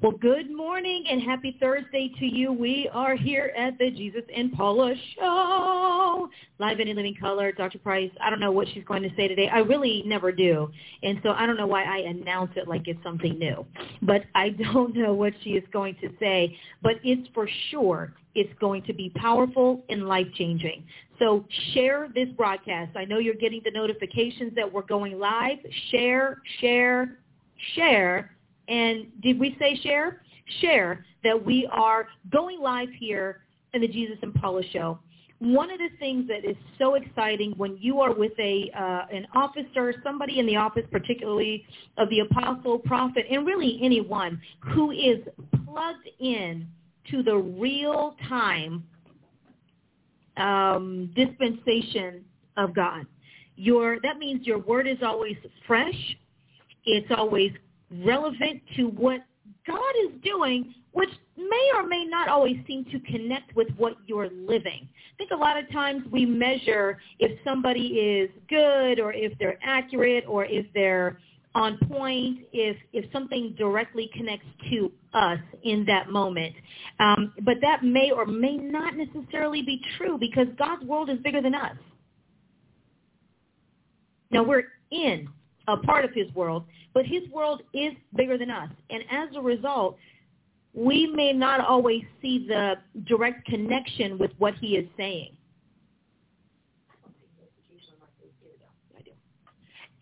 Well, good morning and happy Thursday to you. We are here at the Jesus and Paula Show, live and in living color. Dr. Price, I don't know what she's going to say today. I really never do. And so I don't know why I announce it like it's something new. But I don't know what she is going to say. But it's for sure it's going to be powerful and life-changing. So share this broadcast. I know you're getting the notifications that we're going live. Share, share, share and did we say share? Share that we are going live here in the Jesus and Paula show. One of the things that is so exciting when you are with a uh, an officer, somebody in the office, particularly of the apostle, prophet, and really anyone who is plugged in to the real time um, dispensation of God. Your that means your word is always fresh. It's always relevant to what God is doing, which may or may not always seem to connect with what you're living. I think a lot of times we measure if somebody is good or if they're accurate or if they're on point, if, if something directly connects to us in that moment. Um, but that may or may not necessarily be true because God's world is bigger than us. Now we're in a part of his world, but his world is bigger than us. And as a result, we may not always see the direct connection with what he is saying.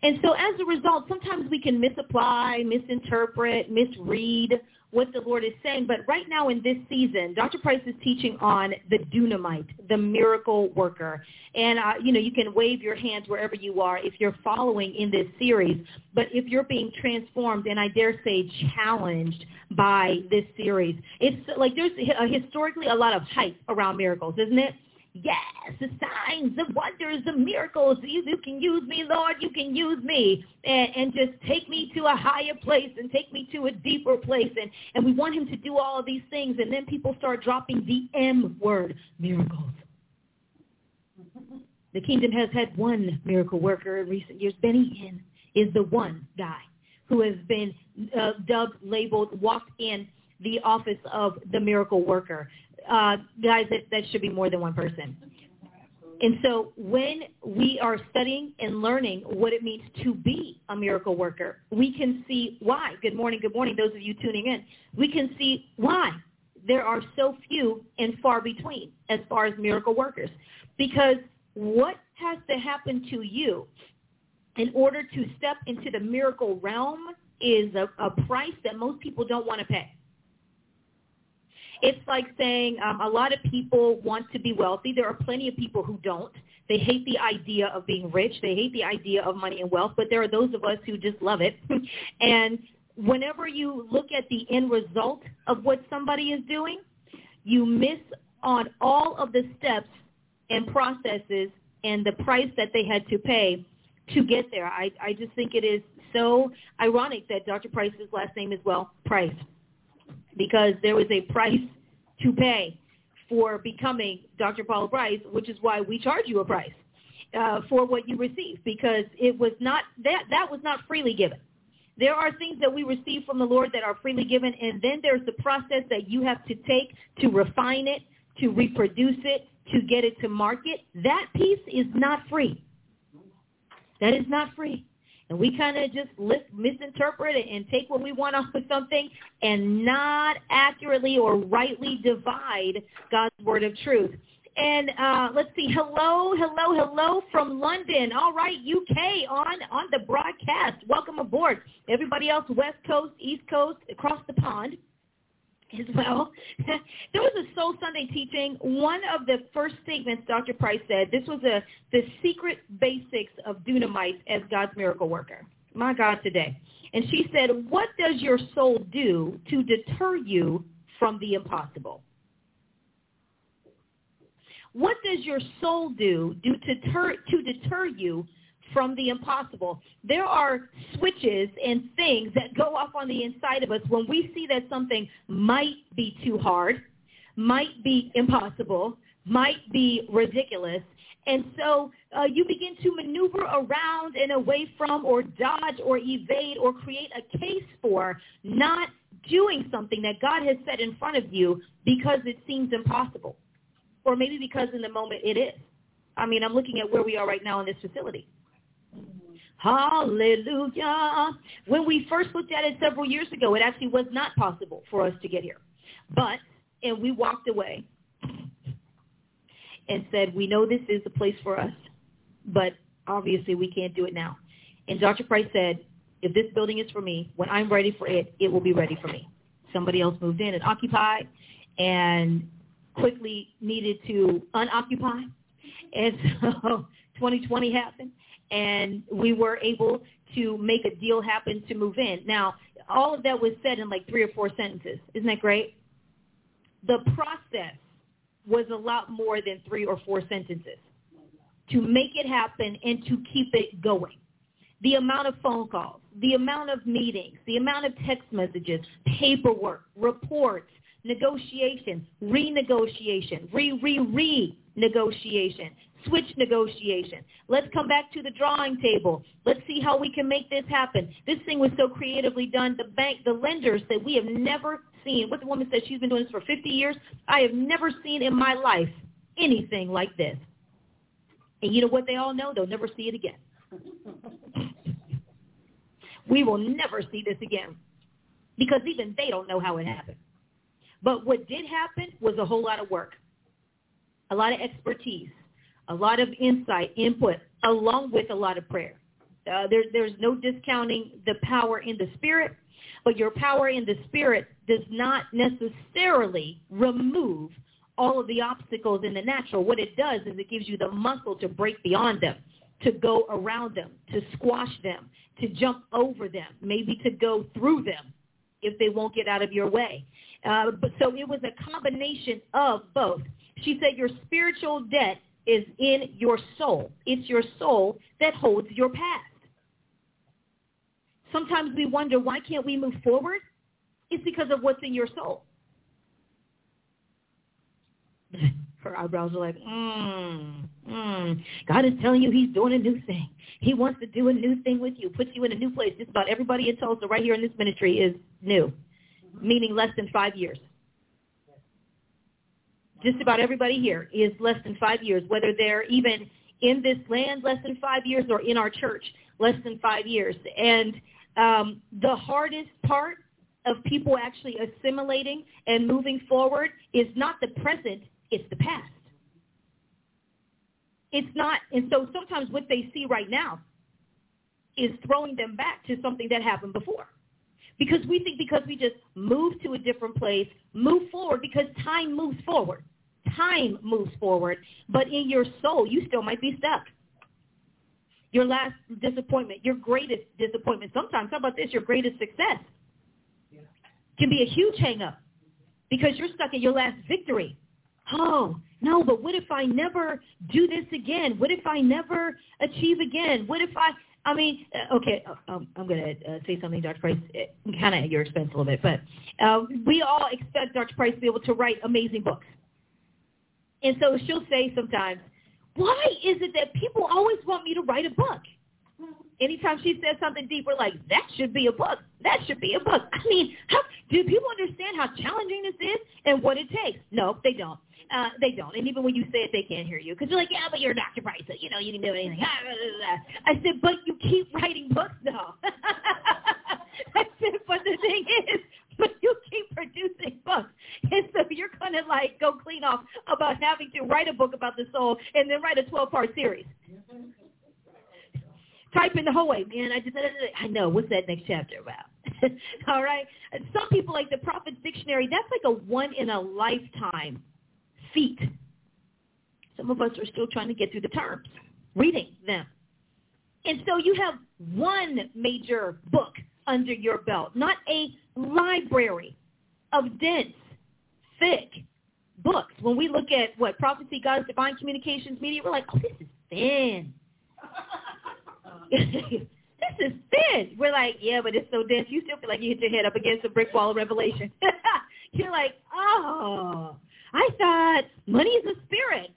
And so as a result, sometimes we can misapply, misinterpret, misread what the Lord is saying. But right now in this season, Dr. Price is teaching on the dunamite, the miracle worker. And, uh, you know, you can wave your hands wherever you are if you're following in this series. But if you're being transformed and I dare say challenged by this series, it's like there's a, historically a lot of hype around miracles, isn't it? Yes, the signs, the wonders, the miracles. You, you can use me, Lord. You can use me. And, and just take me to a higher place and take me to a deeper place. And, and we want him to do all of these things. And then people start dropping the M word, miracles. The kingdom has had one miracle worker in recent years. Benny Hinn is the one guy who has been uh, dubbed, labeled, walked in the office of the miracle worker uh, guys, that, that should be more than one person. And so when we are studying and learning what it means to be a miracle worker, we can see why. Good morning, good morning, those of you tuning in. We can see why there are so few and far between as far as miracle workers. Because what has to happen to you in order to step into the miracle realm is a, a price that most people don't want to pay. It's like saying um, a lot of people want to be wealthy. There are plenty of people who don't. They hate the idea of being rich. They hate the idea of money and wealth. But there are those of us who just love it. and whenever you look at the end result of what somebody is doing, you miss on all of the steps and processes and the price that they had to pay to get there. I, I just think it is so ironic that Dr. Price's last name is, well, Price because there was a price to pay for becoming Dr. Paula Price, which is why we charge you a price uh, for what you receive because it was not that that was not freely given. There are things that we receive from the Lord that are freely given, and then there's the process that you have to take to refine it, to reproduce it, to get it to market. That piece is not free. That is not free and we kind of just misinterpret it and take what we want off of something and not accurately or rightly divide God's word of truth. And uh, let's see, hello, hello, hello from London. All right, UK on on the broadcast. Welcome aboard. Everybody else, West Coast, East Coast, across the pond as well. there was a Soul Sunday teaching. One of the first statements Dr. Price said, this was a the secret basics of Dunamite as God's miracle worker. My God, today. And she said, what does your soul do to deter you from the impossible? What does your soul do, do to, deter, to deter you from the impossible? There are switches and things that go off on the inside of us when we see that something might be too hard, might be impossible, might be ridiculous. And so uh, you begin to maneuver around and away from or dodge or evade or create a case for not doing something that God has set in front of you because it seems impossible. Or maybe because in the moment it is. I mean, I'm looking at where we are right now in this facility. Hallelujah. When we first looked at it several years ago, it actually was not possible for us to get here. But, and we walked away and said, we know this is the place for us, but obviously we can't do it now. And Dr. Price said, if this building is for me, when I'm ready for it, it will be ready for me. Somebody else moved in and occupied and quickly needed to unoccupy. And so 2020 happened and we were able to make a deal happen to move in. Now, all of that was said in like three or four sentences. Isn't that great? The process was a lot more than three or four sentences to make it happen and to keep it going. The amount of phone calls, the amount of meetings, the amount of text messages, paperwork, reports, negotiation, renegotiation, re-re-re-negotiation, switch negotiation. Let's come back to the drawing table. Let's see how we can make this happen. This thing was so creatively done. The bank, the lenders that we have never seen. What the woman said, she's been doing this for 50 years. I have never seen in my life anything like this. And you know what they all know? They'll never see it again. we will never see this again because even they don't know how it happened. But what did happen was a whole lot of work, a lot of expertise, a lot of insight, input, along with a lot of prayer. Uh, there, there's no discounting the power in the spirit, but your power in the spirit does not necessarily remove all of the obstacles in the natural. What it does is it gives you the muscle to break beyond them, to go around them, to squash them, to jump over them, maybe to go through them if they won't get out of your way. Uh, but so it was a combination of both. She said your spiritual debt is in your soul. It's your soul that holds your past. Sometimes we wonder, why can't we move forward? It's because of what's in your soul. Her eyebrows are like, mm, mm. God is telling you he's doing a new thing. He wants to do a new thing with you, put you in a new place. Just about everybody in Tulsa right here in this ministry is new, meaning less than five years just about everybody here is less than five years, whether they're even in this land less than five years or in our church less than five years. And um, the hardest part of people actually assimilating and moving forward is not the present, it's the past. It's not, and so sometimes what they see right now is throwing them back to something that happened before. Because we think because we just move to a different place, move forward because time moves forward. Time moves forward, but in your soul, you still might be stuck. Your last disappointment, your greatest disappointment. Sometimes, how about this? Your greatest success can be a huge hang-up because you're stuck in your last victory. Oh, no, but what if I never do this again? What if I never achieve again? What if I, I mean, uh, okay, uh, um, I'm going to uh, say something, Dr. Price, kind of at your expense a little bit, but uh, we all expect Dr. Price to be able to write amazing books. And so she'll say sometimes, why is it that people always want me to write a book? Anytime she says something deep, we're like, that should be a book. That should be a book. I mean, how, do people understand how challenging this is and what it takes? No, they don't. Uh, they don't. And even when you say it, they can't hear you because you're like, yeah, but you're Dr. Price. So, you know, you didn't do anything. I said, but you keep writing books, though. I said, but the thing is, but you keep producing books. And so you're going to like go clean off about having to write a book about the soul and then write a 12-part series. Type in the hallway, man. I just, I know. What's that next chapter about? All right. Some people like the Prophet's Dictionary. That's like a one in a lifetime feat. Some of us are still trying to get through the terms, reading them. And so you have one major book under your belt, not a library of dense, thick books. When we look at what prophecy, God's divine communications, media, we're like, oh, this is thin. this is thin. We're like, yeah, but it's so dense. You still feel like you hit your head up against a brick wall of revelation. You're like, oh, I thought money is a spirit.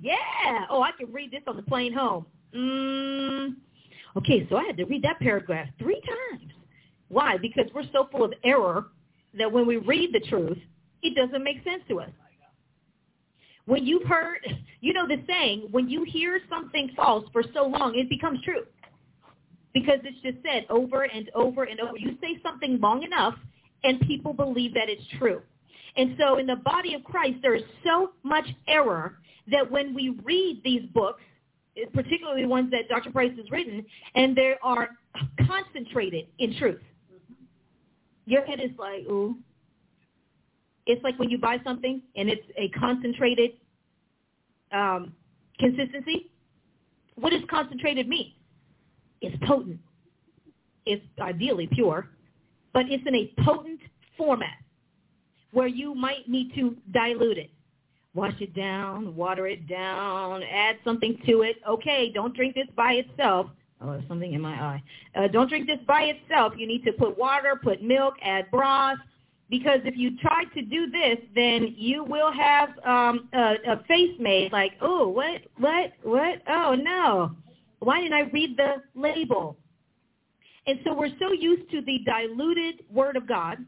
Yeah. Oh, I can read this on the plane home. Mm. Okay, so I had to read that paragraph three times. Why? Because we're so full of error that when we read the truth, it doesn't make sense to us. When you've heard, you know the saying, when you hear something false for so long, it becomes true. Because it's just said over and over and over. You say something long enough, and people believe that it's true. And so in the body of Christ, there is so much error that when we read these books, particularly the ones that Dr. Price has written, and they are concentrated in truth. Your head is like, ooh. It's like when you buy something and it's a concentrated um, consistency. What does concentrated mean? It's potent. It's ideally pure, but it's in a potent format where you might need to dilute it wash it down, water it down, add something to it. Okay, don't drink this by itself. Oh, there's something in my eye. Uh, don't drink this by itself. You need to put water, put milk, add broth, because if you try to do this, then you will have um, a, a face made like, oh, what, what, what? Oh, no. Why didn't I read the label? And so we're so used to the diluted word of God,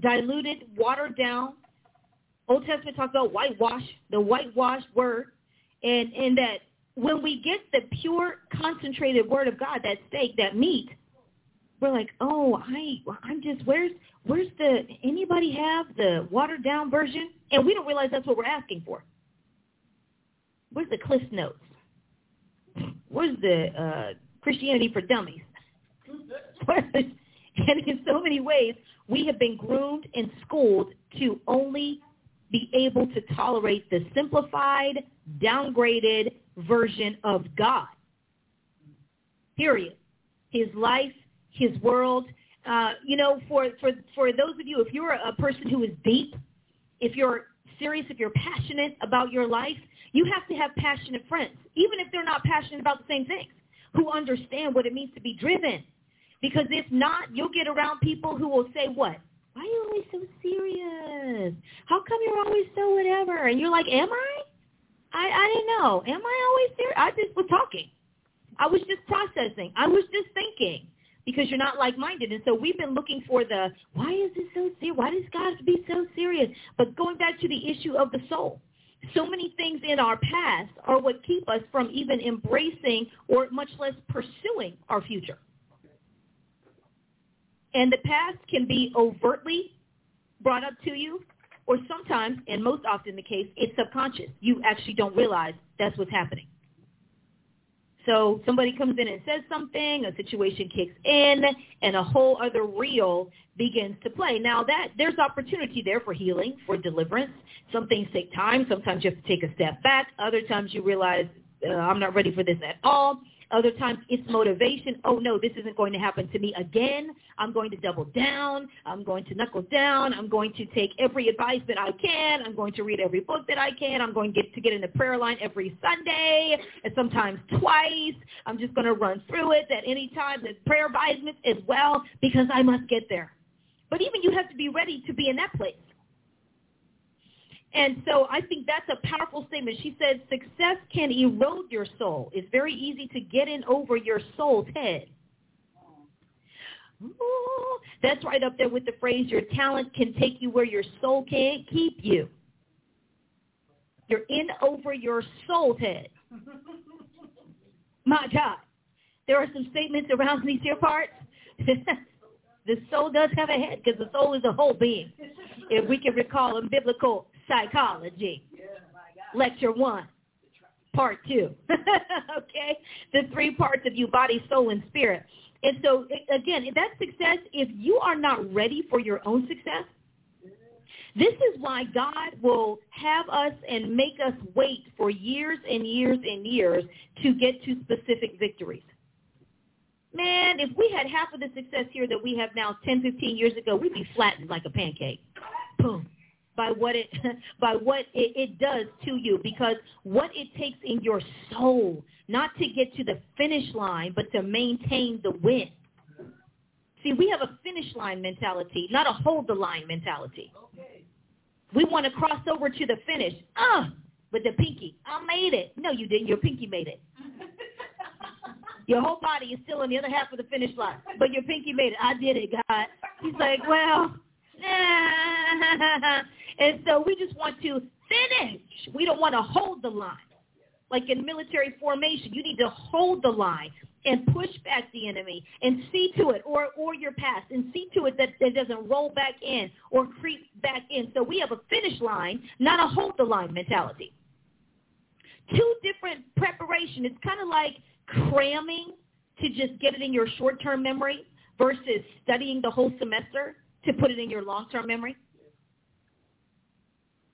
diluted, watered down Old Testament talks about whitewash, the whitewashed word, and, and that when we get the pure, concentrated word of God, that steak, that meat, we're like, oh, I, I'm just, where's, where's the, anybody have the watered down version? And we don't realize that's what we're asking for. Where's the Cliff Notes? Where's the uh, Christianity for Dummies? and in so many ways, we have been groomed and schooled to only be able to tolerate the simplified, downgraded version of God. Period. His life, his world. Uh, you know, for, for, for those of you, if you're a person who is deep, if you're serious, if you're passionate about your life, you have to have passionate friends, even if they're not passionate about the same things, who understand what it means to be driven. Because if not, you'll get around people who will say what? why are you always so serious? How come you're always so whatever? And you're like, am I? I, I didn't know. Am I always serious? I just was talking. I was just processing. I was just thinking because you're not like-minded. And so we've been looking for the, why is this so serious? Why does God be so serious? But going back to the issue of the soul, so many things in our past are what keep us from even embracing or much less pursuing our future. And the past can be overtly brought up to you, or sometimes, and most often the case, it's subconscious. You actually don't realize that's what's happening. So somebody comes in and says something, a situation kicks in, and a whole other reel begins to play. Now that there's opportunity there for healing, for deliverance. Some things take time. Sometimes you have to take a step back. Other times you realize uh, I'm not ready for this at all. Other times it's motivation. Oh no, this isn't going to happen to me again. I'm going to double down. I'm going to knuckle down. I'm going to take every advice that I can. I'm going to read every book that I can. I'm going to get to get in the prayer line every Sunday and sometimes twice. I'm just going to run through it at any time. The prayer advisement as well because I must get there. But even you have to be ready to be in that place. And so I think that's a powerful statement. She said, success can erode your soul. It's very easy to get in over your soul's head. Ooh, that's right up there with the phrase, your talent can take you where your soul can't keep you. You're in over your soul's head. My God. There are some statements around these here parts. the soul does have a head because the soul is a whole being. If we can recall in biblical psychology. Lecture one, part two. okay? The three parts of you, body, soul, and spirit. And so, again, that success, if you are not ready for your own success, this is why God will have us and make us wait for years and years and years to get to specific victories. Man, if we had half of the success here that we have now 10, 15 years ago, we'd be flattened like a pancake. Boom. By what it by what it, it does to you, because what it takes in your soul, not to get to the finish line, but to maintain the win. See, we have a finish line mentality, not a hold the line mentality. Okay. We want to cross over to the finish. Ah, with the pinky. I made it. No, you didn't. Your pinky made it. Your whole body is still on the other half of the finish line, but your pinky made it. I did it, God. He's like, well, and so we just want to finish. We don't want to hold the line. Like in military formation, you need to hold the line and push back the enemy and see to it or, or your past and see to it that it doesn't roll back in or creep back in. So we have a finish line, not a hold the line mentality. Two different preparation. It's kind of like cramming to just get it in your short-term memory versus studying the whole semester to put it in your long-term memory.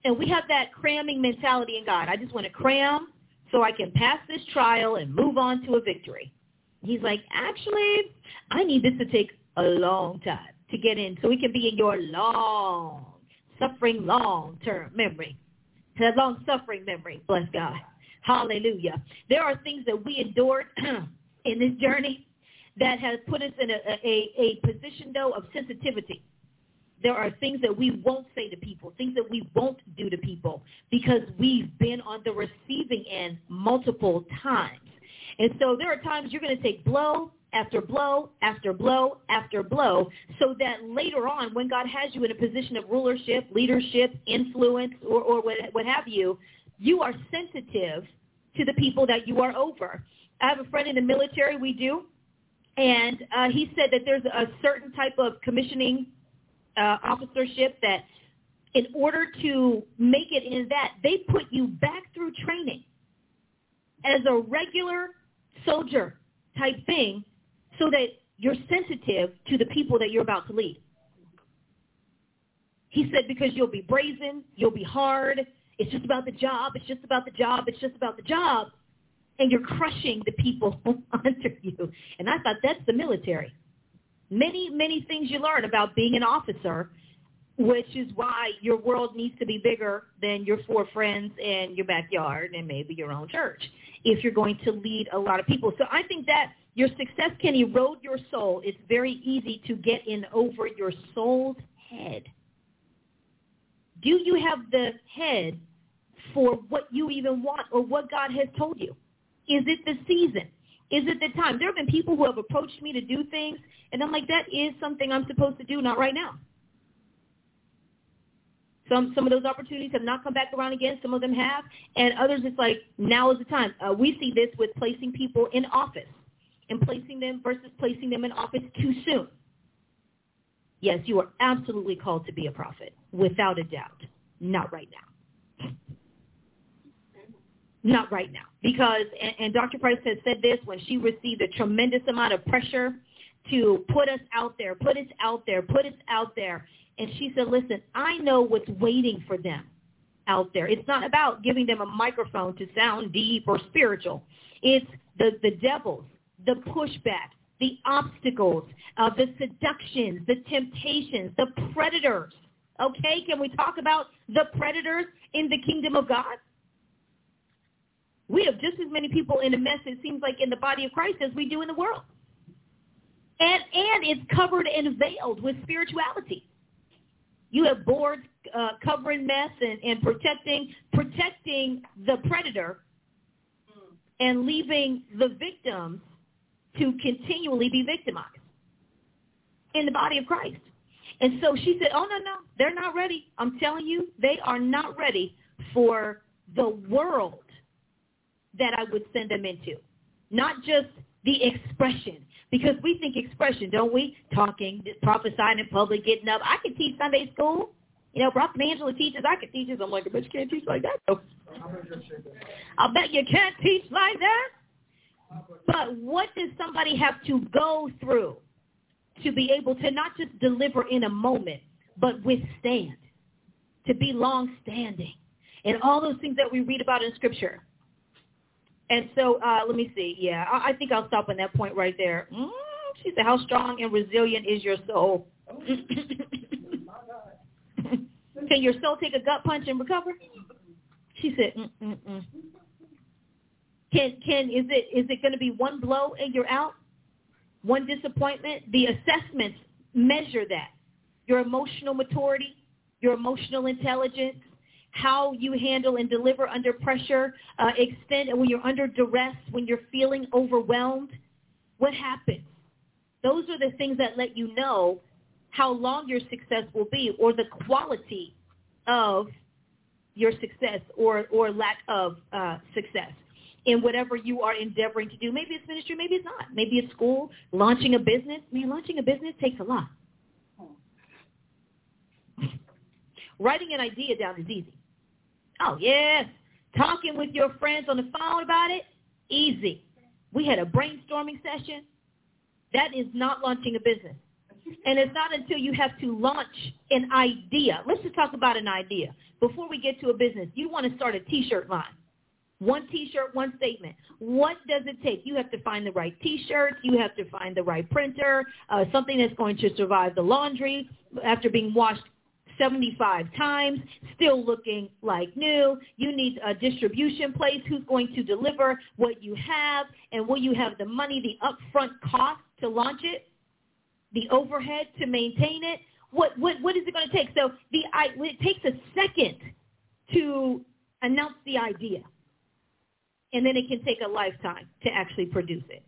And we have that cramming mentality in God. I just want to cram so I can pass this trial and move on to a victory. He's like, actually, I need this to take a long time to get in so it can be in your long, suffering long-term memory. That long-suffering memory, bless God. Hallelujah. There are things that we endured in this journey that has put us in a, a, a position, though, of sensitivity. There are things that we won't say to people, things that we won't do to people because we've been on the receiving end multiple times. And so there are times you're going to take blow after blow after blow after blow so that later on when God has you in a position of rulership, leadership, influence, or, or what, what have you, you are sensitive to the people that you are over. I have a friend in the military, we do, and uh, he said that there's a certain type of commissioning uh, officership that in order to make it in that, they put you back through training as a regular soldier type thing so that you're sensitive to the people that you're about to lead. He said because you'll be brazen, you'll be hard, it's just about the job, it's just about the job, it's just about the job, and you're crushing the people under you. And I thought that's the military. Many, many things you learn about being an officer, which is why your world needs to be bigger than your four friends and your backyard and maybe your own church if you're going to lead a lot of people. So I think that your success can erode your soul. It's very easy to get in over your soul's head. Do you have the head for what you even want or what God has told you? Is it the season? Is it the time? There have been people who have approached me to do things, and I'm like, that is something I'm supposed to do, not right now. Some some of those opportunities have not come back around again. Some of them have, and others it's like now is the time. Uh, we see this with placing people in office and placing them versus placing them in office too soon. Yes, you are absolutely called to be a prophet, without a doubt. Not right now. Not right now. Because, and, and Dr. Price has said this when she received a tremendous amount of pressure to put us out there, put us out there, put us out there. And she said, listen, I know what's waiting for them out there. It's not about giving them a microphone to sound deep or spiritual. It's the, the devils, the pushback, the obstacles, uh, the seductions, the temptations, the predators. Okay, can we talk about the predators in the kingdom of God? We have just as many people in a mess, it seems like, in the body of Christ as we do in the world. And, and it's covered and veiled with spirituality. You have boards uh, covering mess and, and protecting protecting the predator and leaving the victims to continually be victimized in the body of Christ. And so she said, oh, no, no, they're not ready. I'm telling you, they are not ready for the world that I would send them into. Not just the expression. Because we think expression, don't we? Talking, prophesying in public, getting up. I can teach Sunday school. You know, Prophet Angela teaches. I can teach this. I'm like, but you can't teach like that. So, I bet you can't teach like that. But what does somebody have to go through to be able to not just deliver in a moment, but withstand, to be long-standing, and all those things that we read about in Scripture? And so uh, let me see. Yeah, I, I think I'll stop on that point right there. Mm, She said, how strong and resilient is your soul? Can your soul take a gut punch and recover? She said, Mm-mm-mm. Can can is it is it going to be one blow and you're out? One disappointment? The assessments measure that. Your emotional maturity, your emotional intelligence, how you handle and deliver under pressure, uh, extend when you're under duress, when you're feeling overwhelmed. What happens? Those are the things that let you know how long your success will be or the quality of your success or, or lack of uh, success in whatever you are endeavoring to do. Maybe it's ministry, maybe it's not. Maybe it's school, launching a business. Man, launching a business takes a lot. Writing an idea down is easy. Oh, yes. Talking with your friends on the phone about it, easy. We had a brainstorming session. That is not launching a business. And it's not until you have to launch an idea. Let's just talk about an idea. Before we get to a business, you want to start a T-shirt line. One T-shirt, one statement. What does it take? You have to find the right T-shirts. You have to find the right printer, uh, something that's going to survive the laundry after being washed 75 times, still looking like new. You need a distribution place who's going to deliver what you have, and will you have the money, the upfront cost to launch it, the overhead to maintain it? What what what is it going to take? So the I, it takes a second to announce the idea and then it can take a lifetime to actually produce it,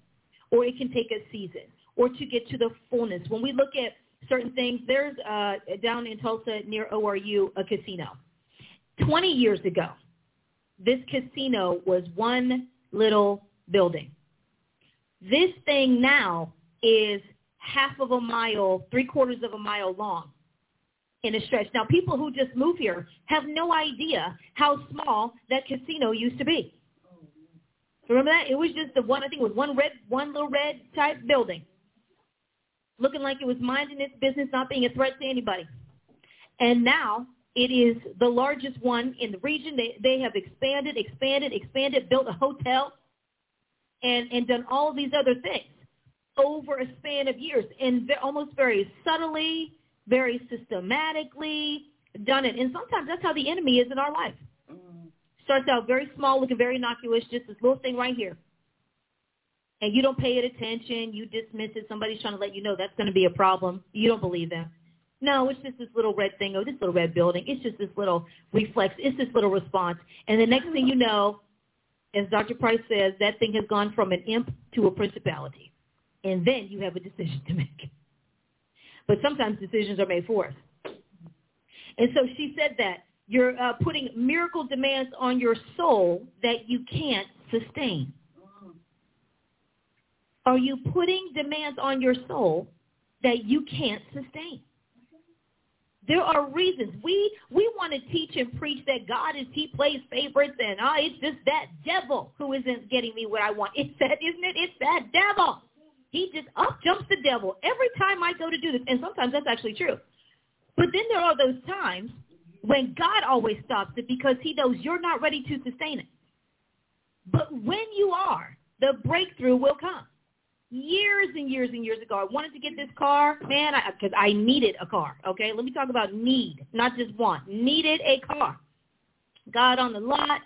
or it can take a season, or to get to the fullness. When we look at certain things, there's uh, down in Tulsa near ORU a casino. 20 years ago, this casino was one little building. This thing now is half of a mile, three quarters of a mile long in a stretch. Now, people who just move here have no idea how small that casino used to be. Remember that? It was just the one, I think it was one red, one little red type building. Looking like it was minding its business, not being a threat to anybody. And now it is the largest one in the region. They, they have expanded, expanded, expanded, built a hotel, and, and done all of these other things over a span of years. And almost very subtly, very systematically done it. And sometimes that's how the enemy is in our life. Mm-hmm. Starts out very small, looking very innocuous, just this little thing right here. And you don't pay it attention. You dismiss it. Somebody's trying to let you know that's going to be a problem. You don't believe them. No, it's just this little red thing or this little red building. It's just this little reflex. It's this little response. And the next thing you know, as Dr. Price says, that thing has gone from an imp to a principality. And then you have a decision to make. But sometimes decisions are made for us. And so she said that you're uh, putting miracle demands on your soul that you can't sustain. Are you putting demands on your soul that you can't sustain? There are reasons. We we want to teach and preach that God is He plays favorites and oh it's just that devil who isn't getting me what I want. It's that, isn't it? It's that devil. He just up jumps the devil every time I go to do this. And sometimes that's actually true. But then there are those times when God always stops it because he knows you're not ready to sustain it. But when you are, the breakthrough will come. Years and years and years ago, I wanted to get this car, man, because I, I needed a car. Okay, let me talk about need, not just want. Needed a car. Got on the lot,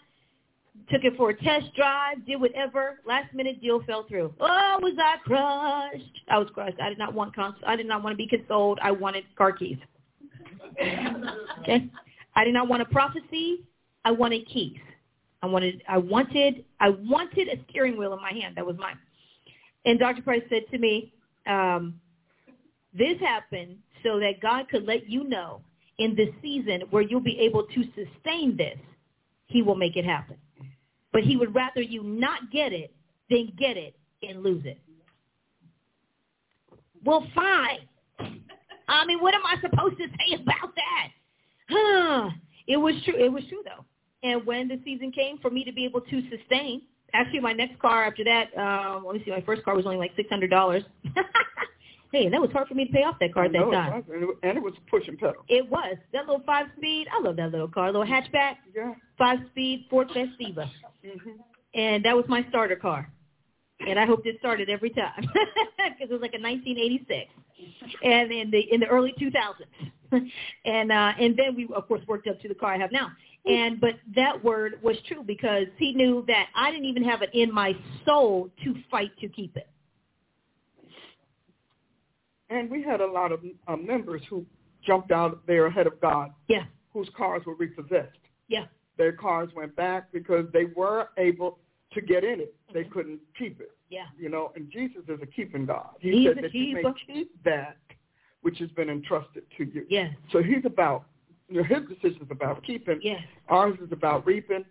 took it for a test drive, did whatever. Last minute deal fell through. Oh, was I crushed? I was crushed. I did not want cons- I did not want to be consoled. I wanted car keys. okay. I did not want a prophecy. I wanted keys. I wanted, I wanted, I wanted a steering wheel in my hand. That was mine. And Dr. Price said to me, um, this happened so that God could let you know in this season where you'll be able to sustain this, he will make it happen. But he would rather you not get it than get it and lose it. Well, fine. I mean, what am I supposed to say about that? Huh. It was true. It was true though. And when the season came for me to be able to sustain, actually my next car after that, um, let me see, my first car was only like six hundred dollars. hey, that was hard for me to pay off that car at that time. And it was push and pedal. It was that little five speed. I love that little car, little hatchback. Yeah. Five speed Ford Festiva. Mm-hmm. And that was my starter car. and I hope it started every time because it was like a 1986, and in the in the early 2000s, and uh, and then we of course worked up to the car I have now. And but that word was true because he knew that I didn't even have it in my soul to fight to keep it. And we had a lot of uh, members who jumped out there ahead of God. Yeah. Whose cars were repossessed. Yeah. Their cars went back because they were able to get in it. They mm-hmm. couldn't keep it. Yeah. You know, and Jesus is a keeping God. He he's said that you may keep that which has been entrusted to you. Yes. So he's about, you know, his decision is about keeping. Yes. Ours is about reaping,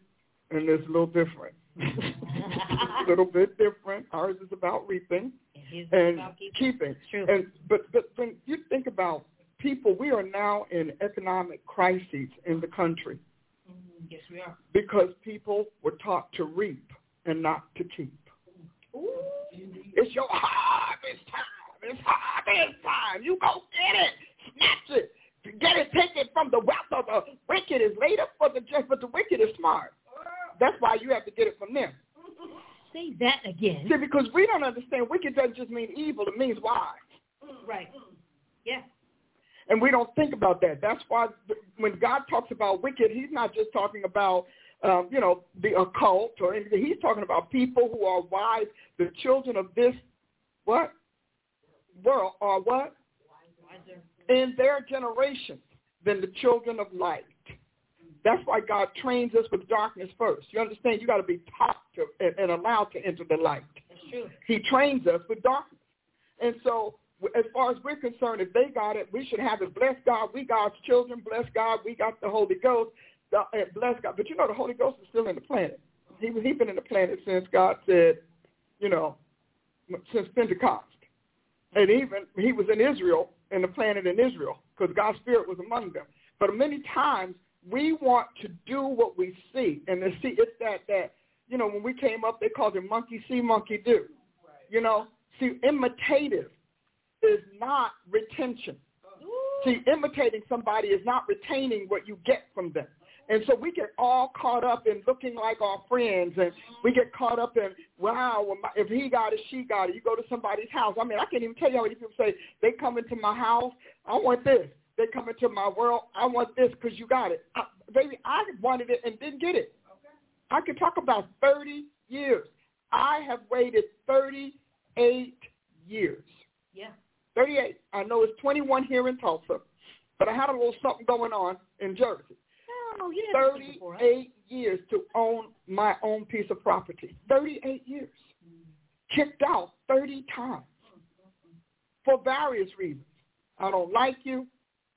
and it's a little different. a little bit different. Ours is about reaping and, and about keeping. keeping. True. And but but when you think about people, we are now in economic crises in the country. Mm-hmm. Yes, we are. Because people were taught to reap and not to keep. Ooh. It's your harvest time. It's harvest time. You go get it. Snatch it. Get it, taken from the wealth of the wicked is laid up for the just, but the wicked is smart. That's why you have to get it from them. Say that again. See, because we don't understand wicked doesn't just mean evil, it means wise. Right. Yeah. And we don't think about that. That's why when God talks about wicked, he's not just talking about, um, you know, the occult or anything. He's talking about people who are wise. The children of this, what? World are what? In their generation than the children of light. That's why God trains us with darkness first. You understand? You got to be taught to, and, and allowed to enter the light. That's true. He trains us with darkness. And so as far as we're concerned, if they got it, we should have it. Bless God, we God's children. Bless God, we got the Holy Ghost. The, bless God. But you know the Holy Ghost is still in the planet. He he been in the planet since God said, you know, since Pentecost. And even he was in Israel, in the planet in Israel, because God's Spirit was among them. But many times we want to do what we see, and to see it's that that you know when we came up they called it monkey see, monkey do. Right. You know, see imitative is not retention. See, imitating somebody is not retaining what you get from them. And so we get all caught up in looking like our friends, and we get caught up in, wow, if he got it, she got it. You go to somebody's house. I mean, I can't even tell you how many people say, they come into my house, I want this. They come into my world, I want this because you got it. I, baby, I wanted it and didn't get it. Okay. I could talk about 30 years. I have waited 38 years. Yeah. 38. I know it's 21 here in Tulsa, but I had a little something going on in Jersey. Oh, you 38 years to own my own piece of property. 38 years. Kicked out 30 times for various reasons. I don't like you.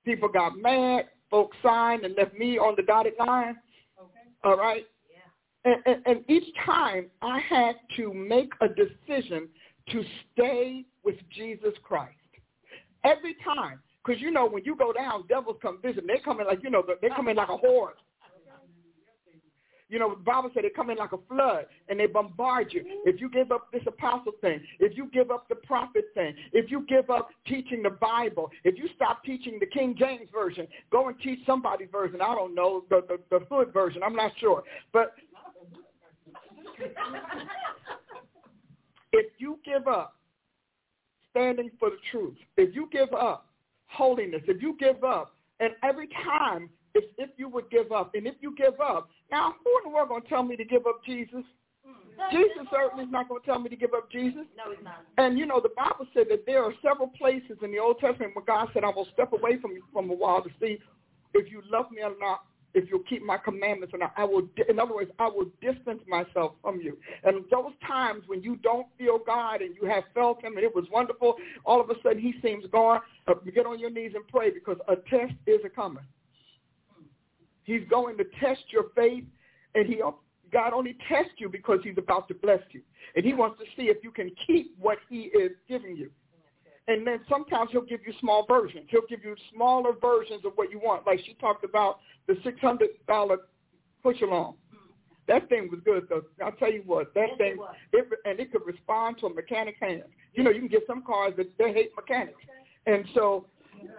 People got mad. Folks signed and left me on the dotted line. Okay. All right. Yeah. And, and, and each time I had to make a decision to stay with Jesus Christ. Every time. Because, you know, when you go down, devils come visit. They come in like, you know, they come in like a horde. You know, the Bible said they come in like a flood and they bombard you. If you give up this apostle thing, if you give up the prophet thing, if you give up teaching the Bible, if you stop teaching the King James version, go and teach somebody's version. I don't know, the, the, the hood version. I'm not sure. But if you give up standing for the truth, if you give up holiness, if you give up, and every time if, if you would give up, and if you give up, now who in the world going to tell me to give up Jesus? Mm. Jesus certainly is not going to tell me to give up Jesus. No, he's not. And you know, the Bible said that there are several places in the Old Testament where God said, "I will step away from you from a while to see if you love me or not if you'll keep my commandments and I will, in other words, I will distance myself from you. And those times when you don't feel God and you have felt him and it was wonderful, all of a sudden he seems gone, uh, get on your knees and pray because a test is a coming. He's going to test your faith and he, God only tests you because he's about to bless you. And he wants to see if you can keep what he is giving you. And then sometimes he'll give you small versions. He'll give you smaller versions of what you want. Like she talked about the $600 push along. That thing was good though. I'll tell you what, that yes, thing, it, it, and it could respond to a mechanic's hand. You know, you can get some cars that they hate mechanics. And so,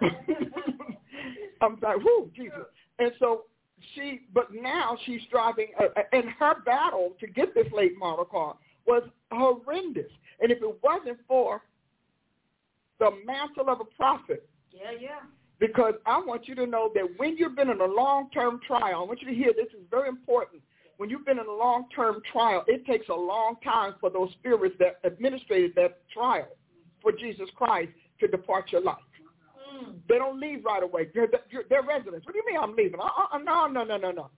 I'm like, whoo, Jesus. And so she, but now she's driving, uh, and her battle to get this late model car was horrendous. And if it wasn't for the mantle of a prophet, yeah, yeah. Because I want you to know that when you've been in a long-term trial, I want you to hear this is very important. When you've been in a long-term trial, it takes a long time for those spirits that administrated that trial for Jesus Christ to depart your life. Mm. They don't leave right away. They're, they're, they're residents. What do you mean I'm leaving? Uh, uh, no, no, no, no, no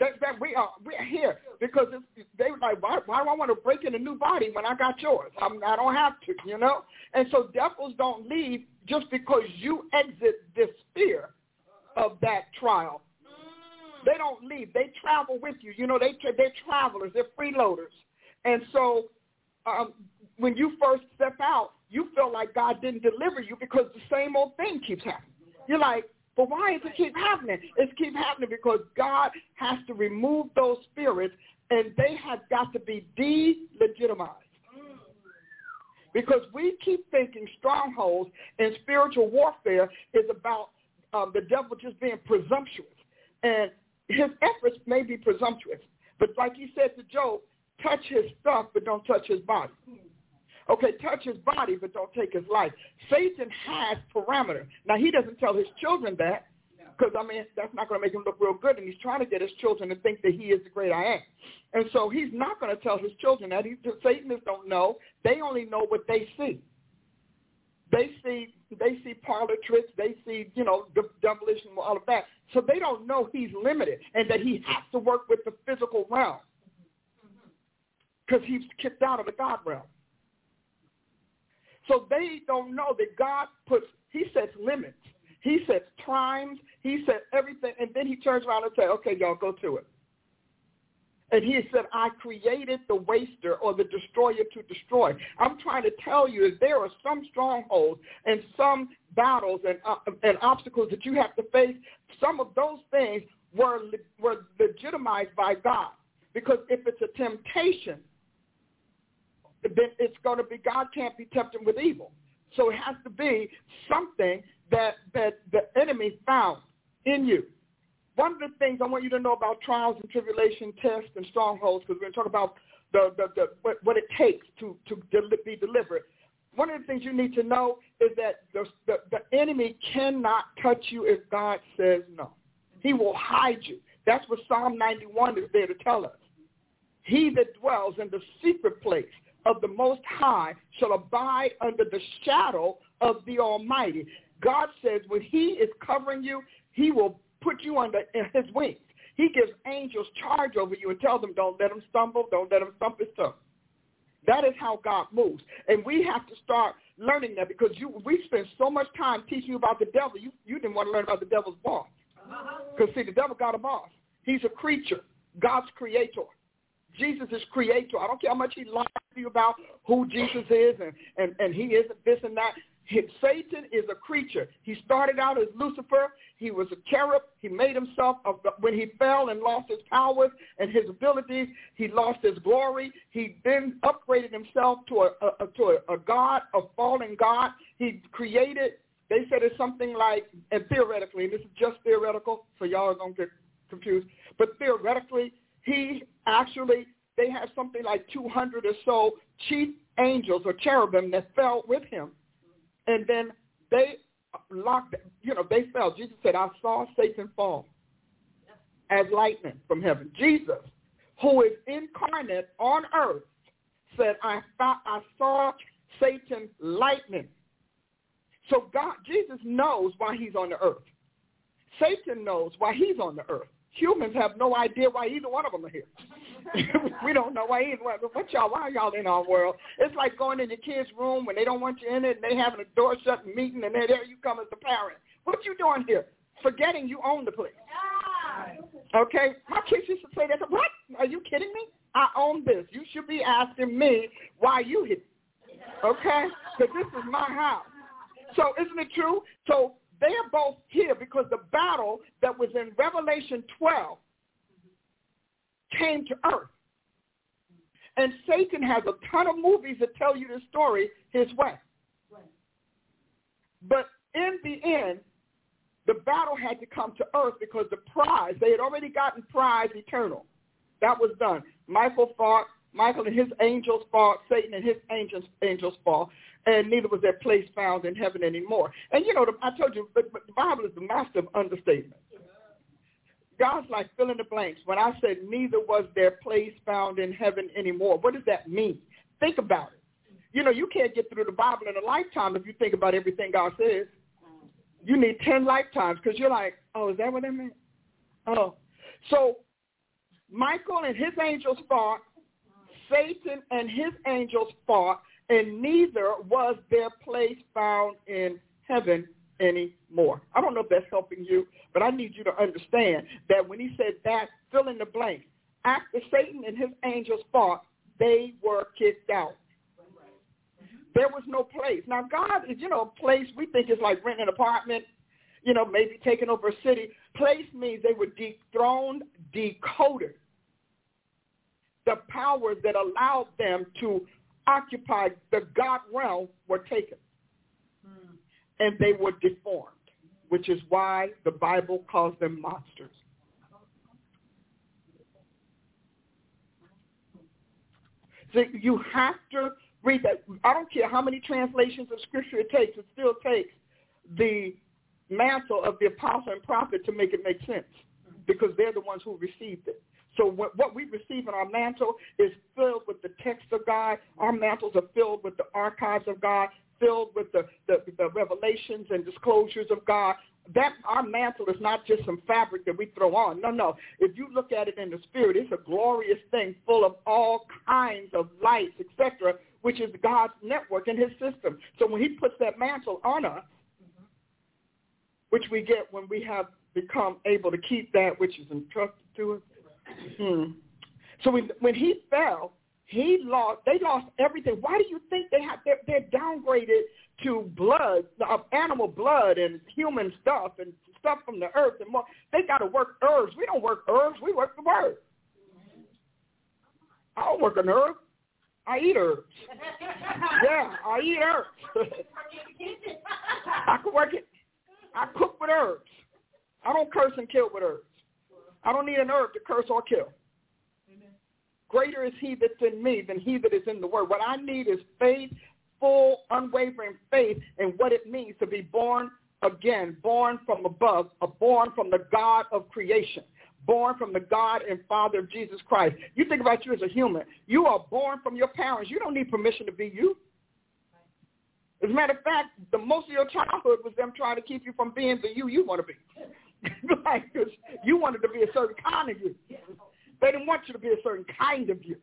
that, that we are we're here because it's, they were like, why, why do I want to break in a new body when I got yours? I'm, I don't have to, you know. And so devils don't leave just because you exit this sphere of that trial. They don't leave. They travel with you. You know, they they're travelers. They're freeloaders. And so um, when you first step out, you feel like God didn't deliver you because the same old thing keeps happening. You're like, but why does it keep happening? It's keep happening because God has to remove those spirits and they have got to be delegitimized. Because we keep thinking strongholds and spiritual warfare is about um, the devil just being presumptuous. And his efforts may be presumptuous. But like he said to Job, touch his stuff, but don't touch his body. Okay, touch his body, but don't take his life. Satan has parameter. Now, he doesn't tell his children that because, I mean, that's not going to make him look real good, and he's trying to get his children to think that he is the great I am. And so he's not going to tell his children that. He, Satanists don't know. They only know what they see. They see they see parlor tricks. They see you know the devilish and all of that. So they don't know he's limited and that he has to work with the physical realm because he's kicked out of the God realm. So they don't know that God puts, he sets limits. He sets times. He sets everything. And then he turns around and says, okay, y'all go to it. And he said, I created the waster or the destroyer to destroy. I'm trying to tell you that there are some strongholds and some battles and, uh, and obstacles that you have to face. Some of those things were, were legitimized by God. Because if it's a temptation, then it's going to be God can't be tempted with evil. So it has to be something that that the enemy found in you. One of the things I want you to know about trials and tribulation, tests and strongholds, because we're going to talk about the, the, the what, what it takes to to be delivered. One of the things you need to know is that the, the, the enemy cannot touch you if God says no. He will hide you. That's what Psalm 91 is there to tell us. He that dwells in the secret place of the Most High shall abide under the shadow of the Almighty. God says when he is covering you, he will put you under his wings. He gives angels charge over you and tells them, don't let him stumble, don't let him stump his toe. That is how God moves. And we have to start learning that because you, we spend so much time teaching you about the devil, you, you didn't want to learn about the devil's boss. Uh-huh. Because, see, the devil got a boss. He's a creature, God's creator. Jesus is creator. I don't care how much he lies to you about who Jesus is and, and, and he isn't this and that. Satan is a creature. He started out as Lucifer. He was a cherub. He made himself, a, when he fell and lost his powers and his abilities, he lost his glory. He then upgraded himself to a, a to a, a God, a fallen God. He created, they said it's something like, and theoretically, and this is just theoretical, so y'all are going to get confused, but theoretically, he actually, they had something like 200 or so chief angels or cherubim that fell with him. And then they locked, you know, they fell. Jesus said, I saw Satan fall as lightning from heaven. Jesus, who is incarnate on earth, said, I, thought I saw Satan lightning. So God, Jesus knows why he's on the earth. Satan knows why he's on the earth. Humans have no idea why either one of them are here. we don't know why either one. What y'all? Why are y'all in our world? It's like going in your kid's room when they don't want you in it, and they having a door shut meeting, and there you come as the parent. What you doing here? Forgetting you own the place. Okay, my kids used to say that. What? Are you kidding me? I own this. You should be asking me why you here. Okay, because this is my house. So isn't it true? So they're both here because the battle that was in Revelation 12 came to earth. And Satan has a ton of movies that tell you the story his way. But in the end, the battle had to come to earth because the prize, they had already gotten prize eternal. That was done. Michael fought Michael and his angels fought, Satan and his angels angels fall, and neither was their place found in heaven anymore. And you know, the, I told you, but, but the Bible is the master of understatement. God's like fill in the blanks. When I said neither was their place found in heaven anymore, what does that mean? Think about it. You know, you can't get through the Bible in a lifetime if you think about everything God says. You need 10 lifetimes because you're like, oh, is that what that meant? Oh. So Michael and his angels fought. Satan and his angels fought, and neither was their place found in heaven anymore. I don't know if that's helping you, but I need you to understand that when he said that, fill in the blank. After Satan and his angels fought, they were kicked out. There was no place. Now God is, you know, a place we think is like renting an apartment, you know, maybe taking over a city. Place means they were dethroned, decoded. The powers that allowed them to occupy the God realm were taken. Hmm. And they were deformed, which is why the Bible calls them monsters. So you have to read that. I don't care how many translations of Scripture it takes. It still takes the mantle of the apostle and prophet to make it make sense because they're the ones who received it. So what, we receive in our mantle is filled with the text of God. Our mantles are filled with the archives of God, filled with the, the, the revelations and disclosures of God that our mantle is not just some fabric that we throw on. No, no. If you look at it in the spirit, it's a glorious thing full of all kinds of lights, etc., which is God's network and his system. So when he puts that mantle on us, which we get when we have become able to keep that which is entrusted to us. Hmm. So when, when he fell, he lost. They lost everything. Why do you think they have? They're, they're downgraded to blood, of animal blood and human stuff and stuff from the earth and more. They got to work herbs. We don't work herbs. We work the word. I don't work an herb. I eat herbs. yeah, I eat herbs. I can work it. I cook with herbs. I don't curse and kill with herbs. I don't need an herb to curse or kill. Greater is he that's in me than he that is in the world. What I need is faith full, unwavering faith in what it means to be born again, born from above, born from the God of creation, born from the God and Father of Jesus Christ. You think about you as a human. You are born from your parents. You don't need permission to be you. As a matter of fact, the most of your childhood was them trying to keep you from being the you you want to be. like, cause you wanted to be a certain kind of you. They didn't want you to be a certain kind of you.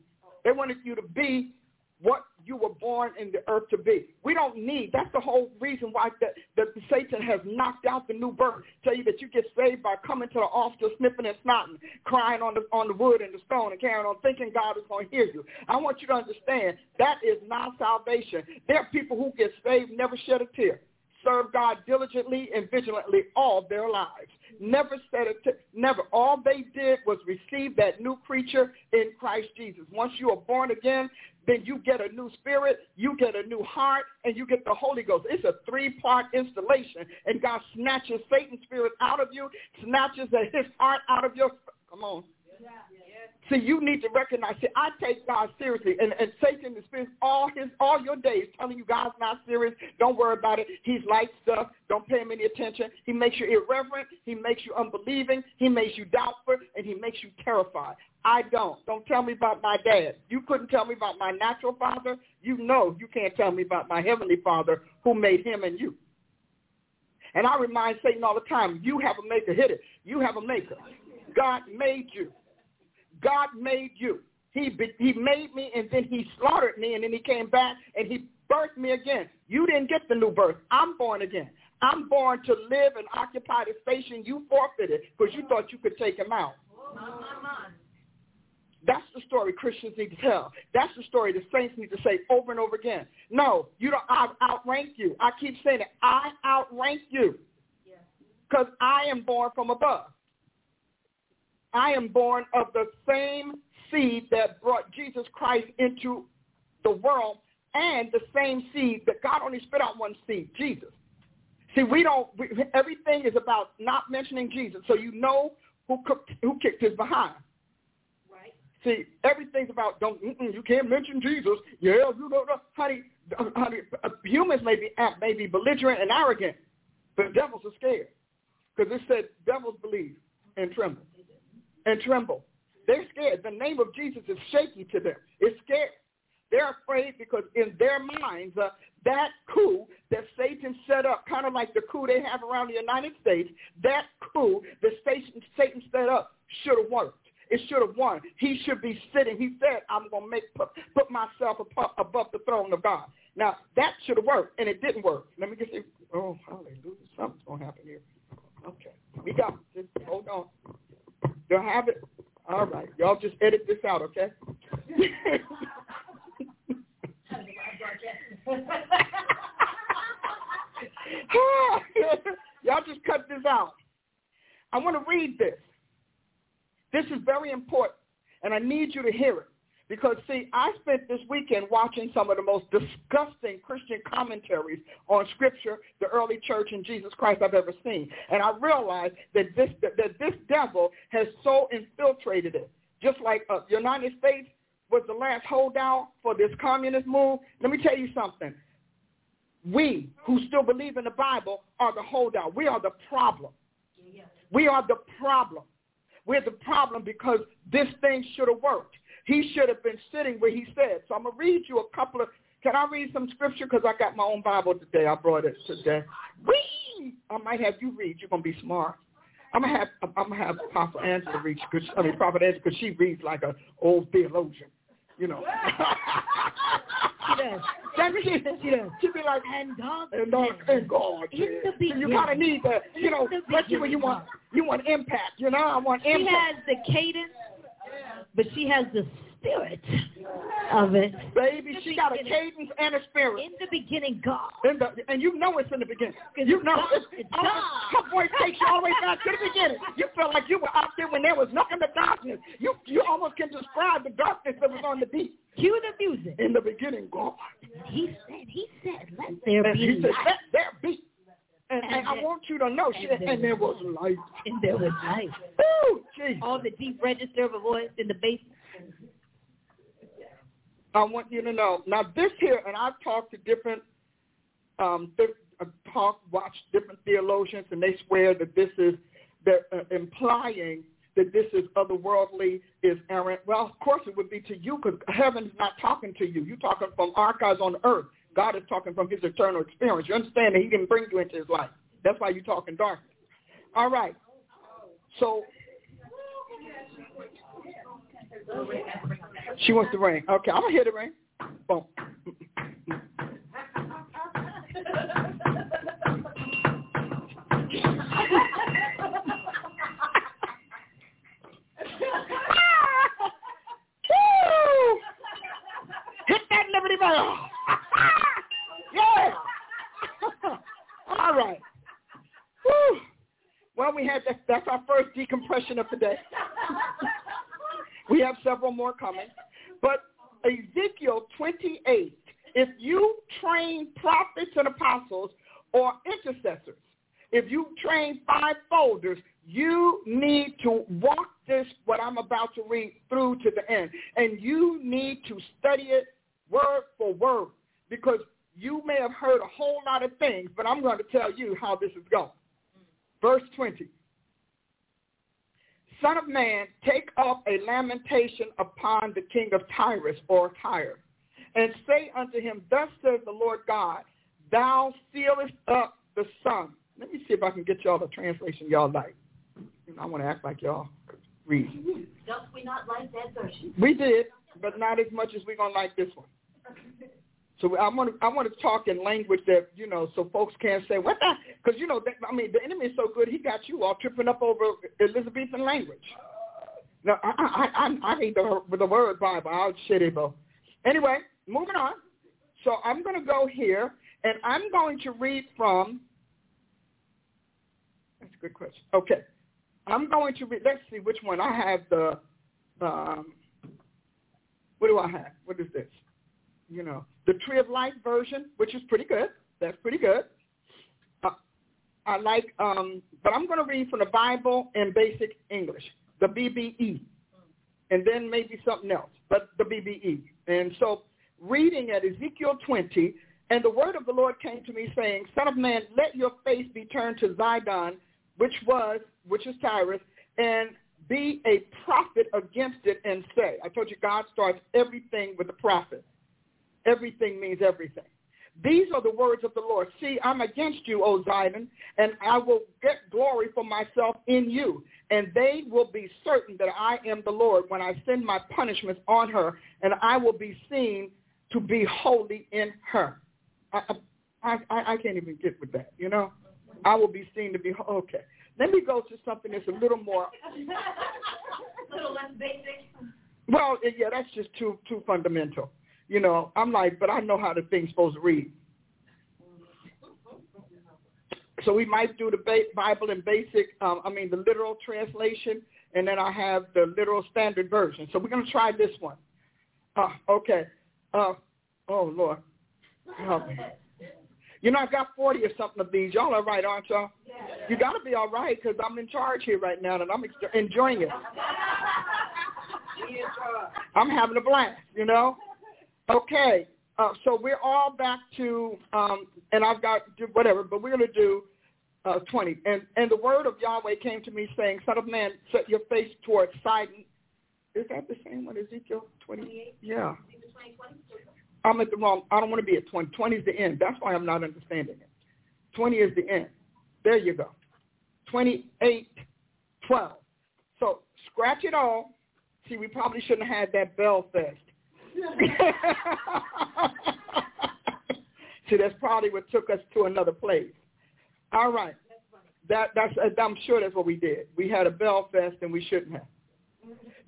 They wanted you to be what you were born in the earth to be. We don't need, that's the whole reason why the, the Satan has knocked out the new birth. Tell you that you get saved by coming to the altar, sniffing and snotting, crying on the, on the wood and the stone and carrying on, thinking God is going to hear you. I want you to understand that is not salvation. There are people who get saved, never shed a tear serve God diligently and vigilantly all their lives. Never said it, to, never. All they did was receive that new creature in Christ Jesus. Once you are born again, then you get a new spirit, you get a new heart, and you get the Holy Ghost. It's a three-part installation, and God snatches Satan's spirit out of you, snatches his heart out of your. Come on. See, you need to recognize. See, I take God seriously, and, and Satan spends all his all your days telling you God's not serious. Don't worry about it. He's light stuff. Don't pay him any attention. He makes you irreverent. He makes you unbelieving. He makes you doubtful, and he makes you terrified. I don't. Don't tell me about my dad. You couldn't tell me about my natural father. You know you can't tell me about my heavenly father who made him and you. And I remind Satan all the time, you have a maker. Hit it. You have a maker. God made you. God made you. He, he made me and then he slaughtered me and then he came back and he birthed me again. You didn't get the new birth. I'm born again. I'm born to live and occupy the station you forfeited because you thought you could take him out. That's the story Christians need to tell. That's the story the saints need to say over and over again. No, you don't. I outrank you. I keep saying it. I outrank you because I am born from above. I am born of the same seed that brought Jesus Christ into the world and the same seed that God only spit out one seed, Jesus. See, we don't, we, everything is about not mentioning Jesus. So you know who, cooked, who kicked his behind. Right. See, everything's about don't you can't mention Jesus. Yeah, you know, honey, honey. Uh, humans may be may be belligerent and arrogant, but devils are scared because it said devils believe and tremble and tremble. They're scared. The name of Jesus is shaky to them. It's scared. They're afraid because in their minds, uh, that coup that Satan set up, kind of like the coup they have around the United States, that coup that Satan, Satan set up should have worked. It should have won. He should be sitting. He said, I'm going to make put, put myself above the throne of God. Now, that should have worked, and it didn't work. Let me just say, oh, hallelujah. Something's going to happen here. Okay. We got it. Just hold on. You'll have it. All right. Y'all just edit this out, okay? Y'all just cut this out. I want to read this. This is very important, and I need you to hear it. Because, see, I spent this weekend watching some of the most disgusting Christian commentaries on Scripture, the early church, and Jesus Christ I've ever seen. And I realized that this, that, this devil has so infiltrated it. Just like uh, the United States was the last holdout for this communist move. Let me tell you something. We who still believe in the Bible are the holdout. We are the problem. We are the problem. We're the problem because this thing should have worked. He should have been sitting where he said. So I'm going to read you a couple of, can I read some scripture? Because I got my own Bible today. I brought it today. Read! I might have you read. You're going to be smart. I'm gonna have I'm gonna have Prophet Angela read I mean Prophet Angela because she reads like an old theologian, you know. she does. She, she does. She'd be like, and God, and God, and God. In the so you kind of need that, you know, especially when you want you want impact. You know, I want impact. She has the cadence, but she has the spirit of it. Baby, she got a cadence and a spirit. In the beginning, God. The, and you know it's in the beginning. You know God, it's, God. Her voice takes you all the way back to the beginning. You felt like you were out there when there was nothing but darkness. You you almost can describe the darkness that was on the beat. Cue the music. In the beginning, God. He said, he said, let there and be he said, light. let there be. And, and, And I want you to know, she, and and, there there was light. And there was light. Ooh, Jesus. All the deep register of a voice in the bass. I want you to know. Now this here, and I've talked to different, um, th- talk, watched different theologians, and they swear that this is, they're uh, implying that this is otherworldly, is errant. Well, of course it would be to you because heaven's not talking to you. You're talking from archives on earth. God is talking from his eternal experience. You understand that he can bring you into his life. That's why you're talking darkness. All right. So she wants the ring. Okay, I'm gonna hit the ring. Boom. Hit that Liberty Bell. yeah. Right. Woo. Well, we had that. That's our first decompression of the day. we have several more coming. But Ezekiel 28, if you train prophets and apostles or intercessors, if you train five folders, you need to walk this, what I'm about to read, through to the end. And you need to study it word for word because you may have heard a whole lot of things, but I'm going to tell you how this is going. Verse 20. Son of man, take up a lamentation upon the king of Tyrus or Tyre, and say unto him, Thus says the Lord God, Thou sealest up the sun. Let me see if I can get y'all the translation y'all like. I want to act like y'all read. Don't we not like that version? We did, but not as much as we're gonna like this one. So I want to I want to talk in language that you know, so folks can't say what that because you know that, I mean the enemy is so good he got you all tripping up over Elizabethan language. Now I I I, I hate the the word Bible. I'll shit it though. Anyway, moving on. So I'm going to go here and I'm going to read from. That's a good question. Okay, I'm going to read. Let's see which one I have. The um, what do I have? What is this? You know, the Tree of Life version, which is pretty good. That's pretty good. Uh, I like, um, but I'm going to read from the Bible in basic English, the BBE. and then maybe something else, but the BBE. And so reading at Ezekiel 20, and the word of the Lord came to me saying, Son of man, let your face be turned to Zidon, which was, which is Tyrus, and be a prophet against it and say, I told you God starts everything with a prophet. Everything means everything. These are the words of the Lord. See, I'm against you, O Zion, and I will get glory for myself in you. And they will be certain that I am the Lord when I send my punishments on her, and I will be seen to be holy in her. I, I, I, I can't even get with that, you know. I will be seen to be okay. Let me go to something that's a little more. a little less basic. Well, yeah, that's just too too fundamental. You know, I'm like, but I know how the thing's supposed to read. So we might do the Bible in basic, um, I mean the literal translation, and then I have the literal standard version. So we're going to try this one. Uh, okay. Uh, oh, Lord. Help me. You know, I've got 40 or something of these. Y'all are right, aren't y'all? Yeah. You got to be all right because I'm in charge here right now and I'm enjoying it. I'm having a blast, you know? Okay, uh, so we're all back to, um, and I've got whatever, but we're going to do uh, 20. And, and the word of Yahweh came to me saying, son of man, set your face towards Sidon. Is that the same one, Ezekiel 20? Yeah. I'm at the wrong. I don't want to be at 20. 20 is the end. That's why I'm not understanding it. 20 is the end. There you go. 28, 12. So scratch it all. See, we probably shouldn't have had that bell fest. See, that's probably what took us to another place. All right. That that's I'm sure that's what we did. We had a bell fest and we shouldn't have.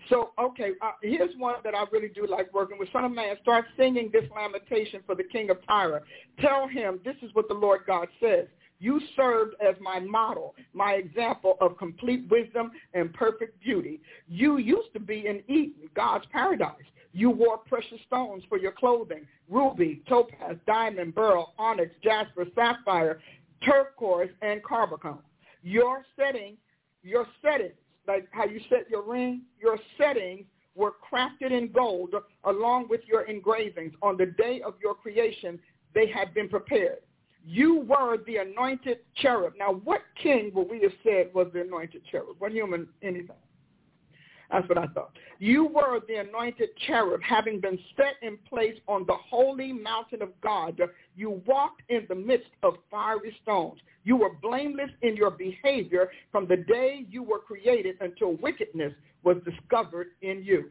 So, okay, uh, here's one that I really do like working with. Son of man, start singing this lamentation for the king of Tyre. Tell him this is what the Lord God says. You served as my model, my example of complete wisdom and perfect beauty. You used to be in Eden, God's paradise. You wore precious stones for your clothing, ruby, topaz, diamond, beryl, onyx, jasper, sapphire, turquoise, and carbuncle. Your setting, your settings like how you set your ring, your settings were crafted in gold along with your engravings. On the day of your creation, they had been prepared. You were the anointed cherub. Now, what king would we have said was the anointed cherub? What human, anything? That's what I thought. You were the anointed cherub, having been set in place on the holy mountain of God. You walked in the midst of fiery stones. You were blameless in your behavior from the day you were created until wickedness was discovered in you.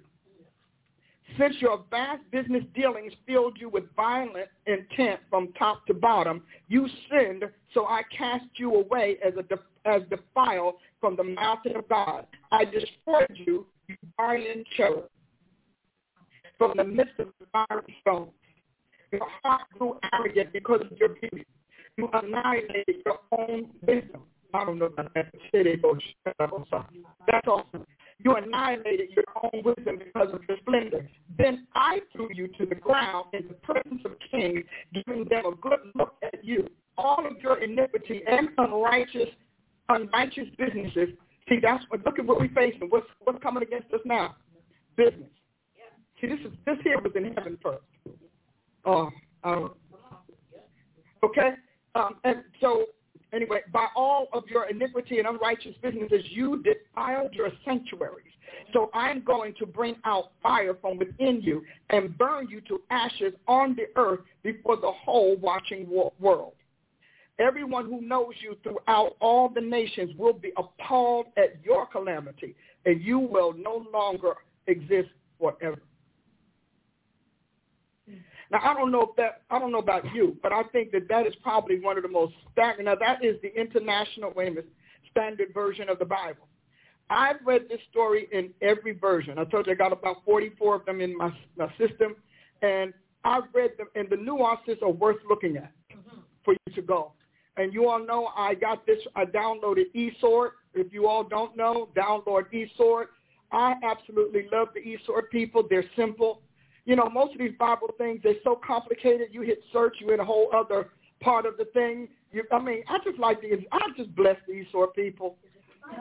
Since your vast business dealings filled you with violent intent from top to bottom, you sinned, so I cast you away as a as defiled from the mountain of God. I destroyed you, you violent cherub, from the midst of the fiery stones. Your heart grew arrogant because of your beauty you annihilated your own wisdom. I don't know about that. That's awesome. You annihilated your own wisdom because of your splendor. Then I threw you to the ground in the presence of kings, giving them a good look at you. All of your iniquity and unrighteous, unrighteous businesses. See, that's what. Look at what we're facing. What's what's coming against us now? Business. See, this is this here was in heaven first. Oh, uh, okay. Um, and so, anyway, by all of your iniquity and unrighteous businesses, you defiled your sanctuaries. So I'm going to bring out fire from within you and burn you to ashes on the earth before the whole watching world. Everyone who knows you throughout all the nations will be appalled at your calamity, and you will no longer exist forever. Now I don't know if that I don't know about you, but I think that that is probably one of the most staggering. Now that is the international minute, standard version of the Bible. I've read this story in every version. I told you I got about 44 of them in my, my system, and I've read them, and the nuances are worth looking at for you to go. And you all know I got this. I downloaded eSword. If you all don't know, download eSword. I absolutely love the eSword people. They're simple you know, most of these Bible things, they're so complicated. You hit search, you're in a whole other part of the thing. You, I mean, I just like these. I just bless these sort of people.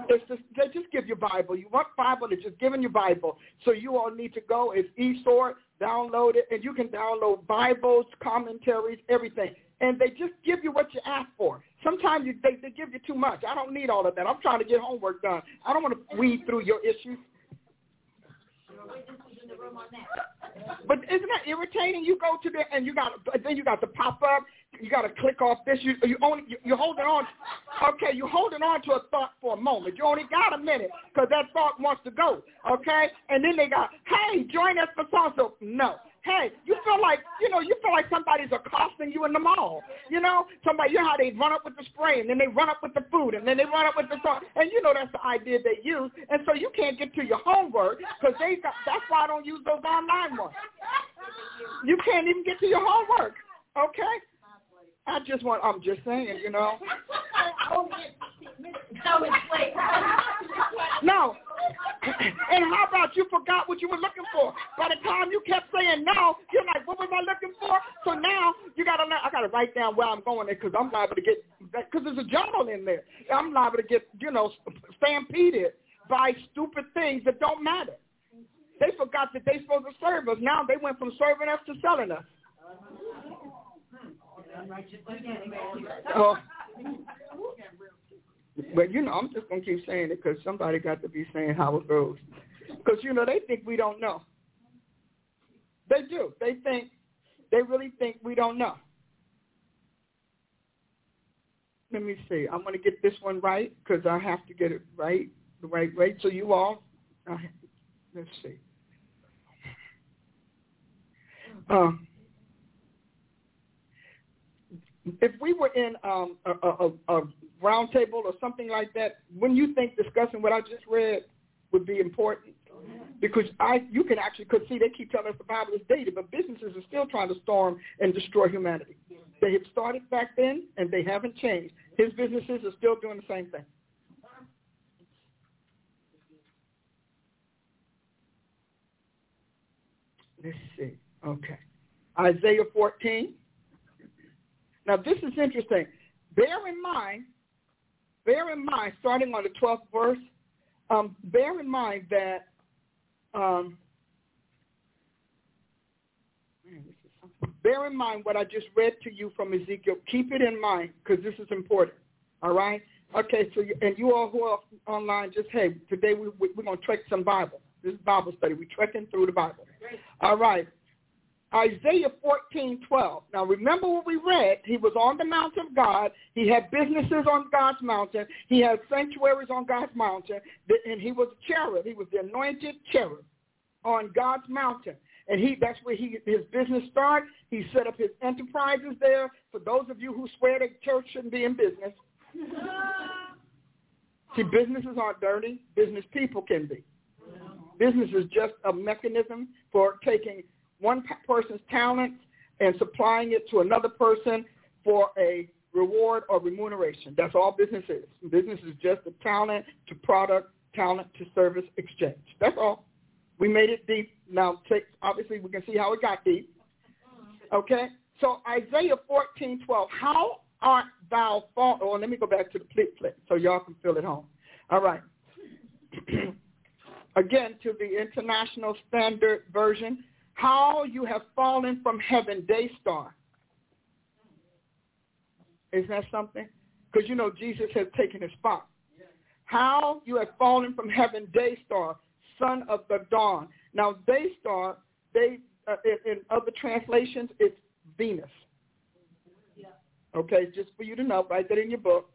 It's just, they just give you Bible. You want Bible, they're just giving you Bible. So you all need to go. It's eSword, download it, and you can download Bibles, commentaries, everything. And they just give you what you ask for. Sometimes you, they, they give you too much. I don't need all of that. I'm trying to get homework done. I don't want to weed through your issues. But isn't that irritating? You go to there and you got then you got to pop up. You got to click off this. You you only you, you're holding on. Okay, you're holding on to a thought for a moment. You only got a minute because that thought wants to go. Okay, and then they got, hey, join us for so No, hey, you feel like, you know, you feel like somebody's accosting you in the mall. You know, somebody, you know how they run up with the spray and then they run up with the food and then they run up with the song. And you know that's the idea they use. And so you can't get to your homework because they got, that's why I don't use those online ones. You can't even get to your homework. Okay? I just want, I'm just saying, you know. no. And how about you forgot what you were looking for? By the time you kept saying no, you're like, what was I looking for? So now you got to, I got to write down where I'm going because I'm liable to get, because there's a jungle in there. I'm liable to get, you know, stampeded by stupid things that don't matter. They forgot that they're supposed to serve us. Now they went from serving us to selling us. Oh. But you know, I'm just gonna keep saying it because somebody got to be saying how it goes. Because you know they think we don't know. They do. They think they really think we don't know. Let me see. I'm gonna get this one right because I have to get it right the right way. So you all, uh, let's see. Um, if we were in um, a, a, a round table or something like that, when you think discussing what I just read would be important? Because I, you can actually, could see they keep telling us the Bible is dated, but businesses are still trying to storm and destroy humanity. They had started back then, and they haven't changed. His businesses are still doing the same thing. Let's see. Okay. Isaiah 14. Now, this is interesting. Bear in mind, bear in mind, starting on the 12th verse, um, bear in mind that um, bear in mind what I just read to you from Ezekiel. Keep it in mind because this is important. All right? Okay, so you, and you all who are online, just hey, today we, we, we're going to trek some Bible. This is Bible study. We're trekking through the Bible. All right. Isaiah 14, 12. Now remember what we read. He was on the mountain of God. He had businesses on God's mountain. He had sanctuaries on God's mountain. And he was a cherub. He was the anointed cherub on God's mountain. And he that's where he his business started. He set up his enterprises there. For those of you who swear that church shouldn't be in business. See, businesses aren't dirty. Business people can be. Business is just a mechanism for taking one person's talent and supplying it to another person for a reward or remuneration. That's all business is. Business is just a talent to product, talent to service exchange. That's all. We made it deep. Now, obviously, we can see how it got deep. Okay? So Isaiah 14, 12. How art thou fallen? Oh, let me go back to the flip flip so y'all can feel it home. All right. Again, to the International Standard Version, how you have fallen from heaven, day star. Is that something? Because you know Jesus has taken his spot. How you have fallen from heaven, day star, son of the dawn. Now, day star, they uh, in, other translations, it's Venus. Okay, just for you to know, write that in your book.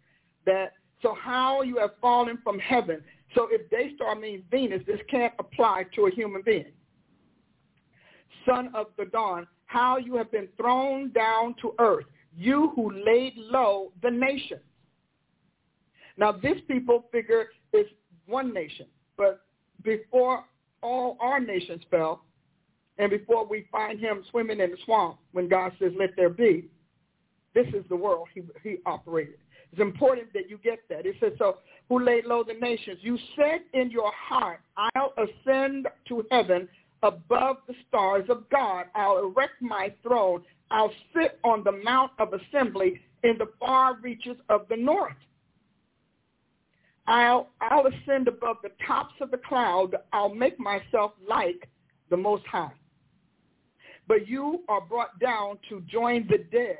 That so how you have fallen from heaven. So if day star means Venus, this can't apply to a human being son of the dawn, how you have been thrown down to earth, you who laid low the nations. Now, this people figure is one nation, but before all our nations fell, and before we find him swimming in the swamp when God says, let there be, this is the world he, he operated. It's important that you get that. It says, so who laid low the nations? You said in your heart, I'll ascend to heaven above the stars of God. I'll erect my throne. I'll sit on the mount of assembly in the far reaches of the north. I'll, I'll ascend above the tops of the cloud. I'll make myself like the Most High. But you are brought down to join the dead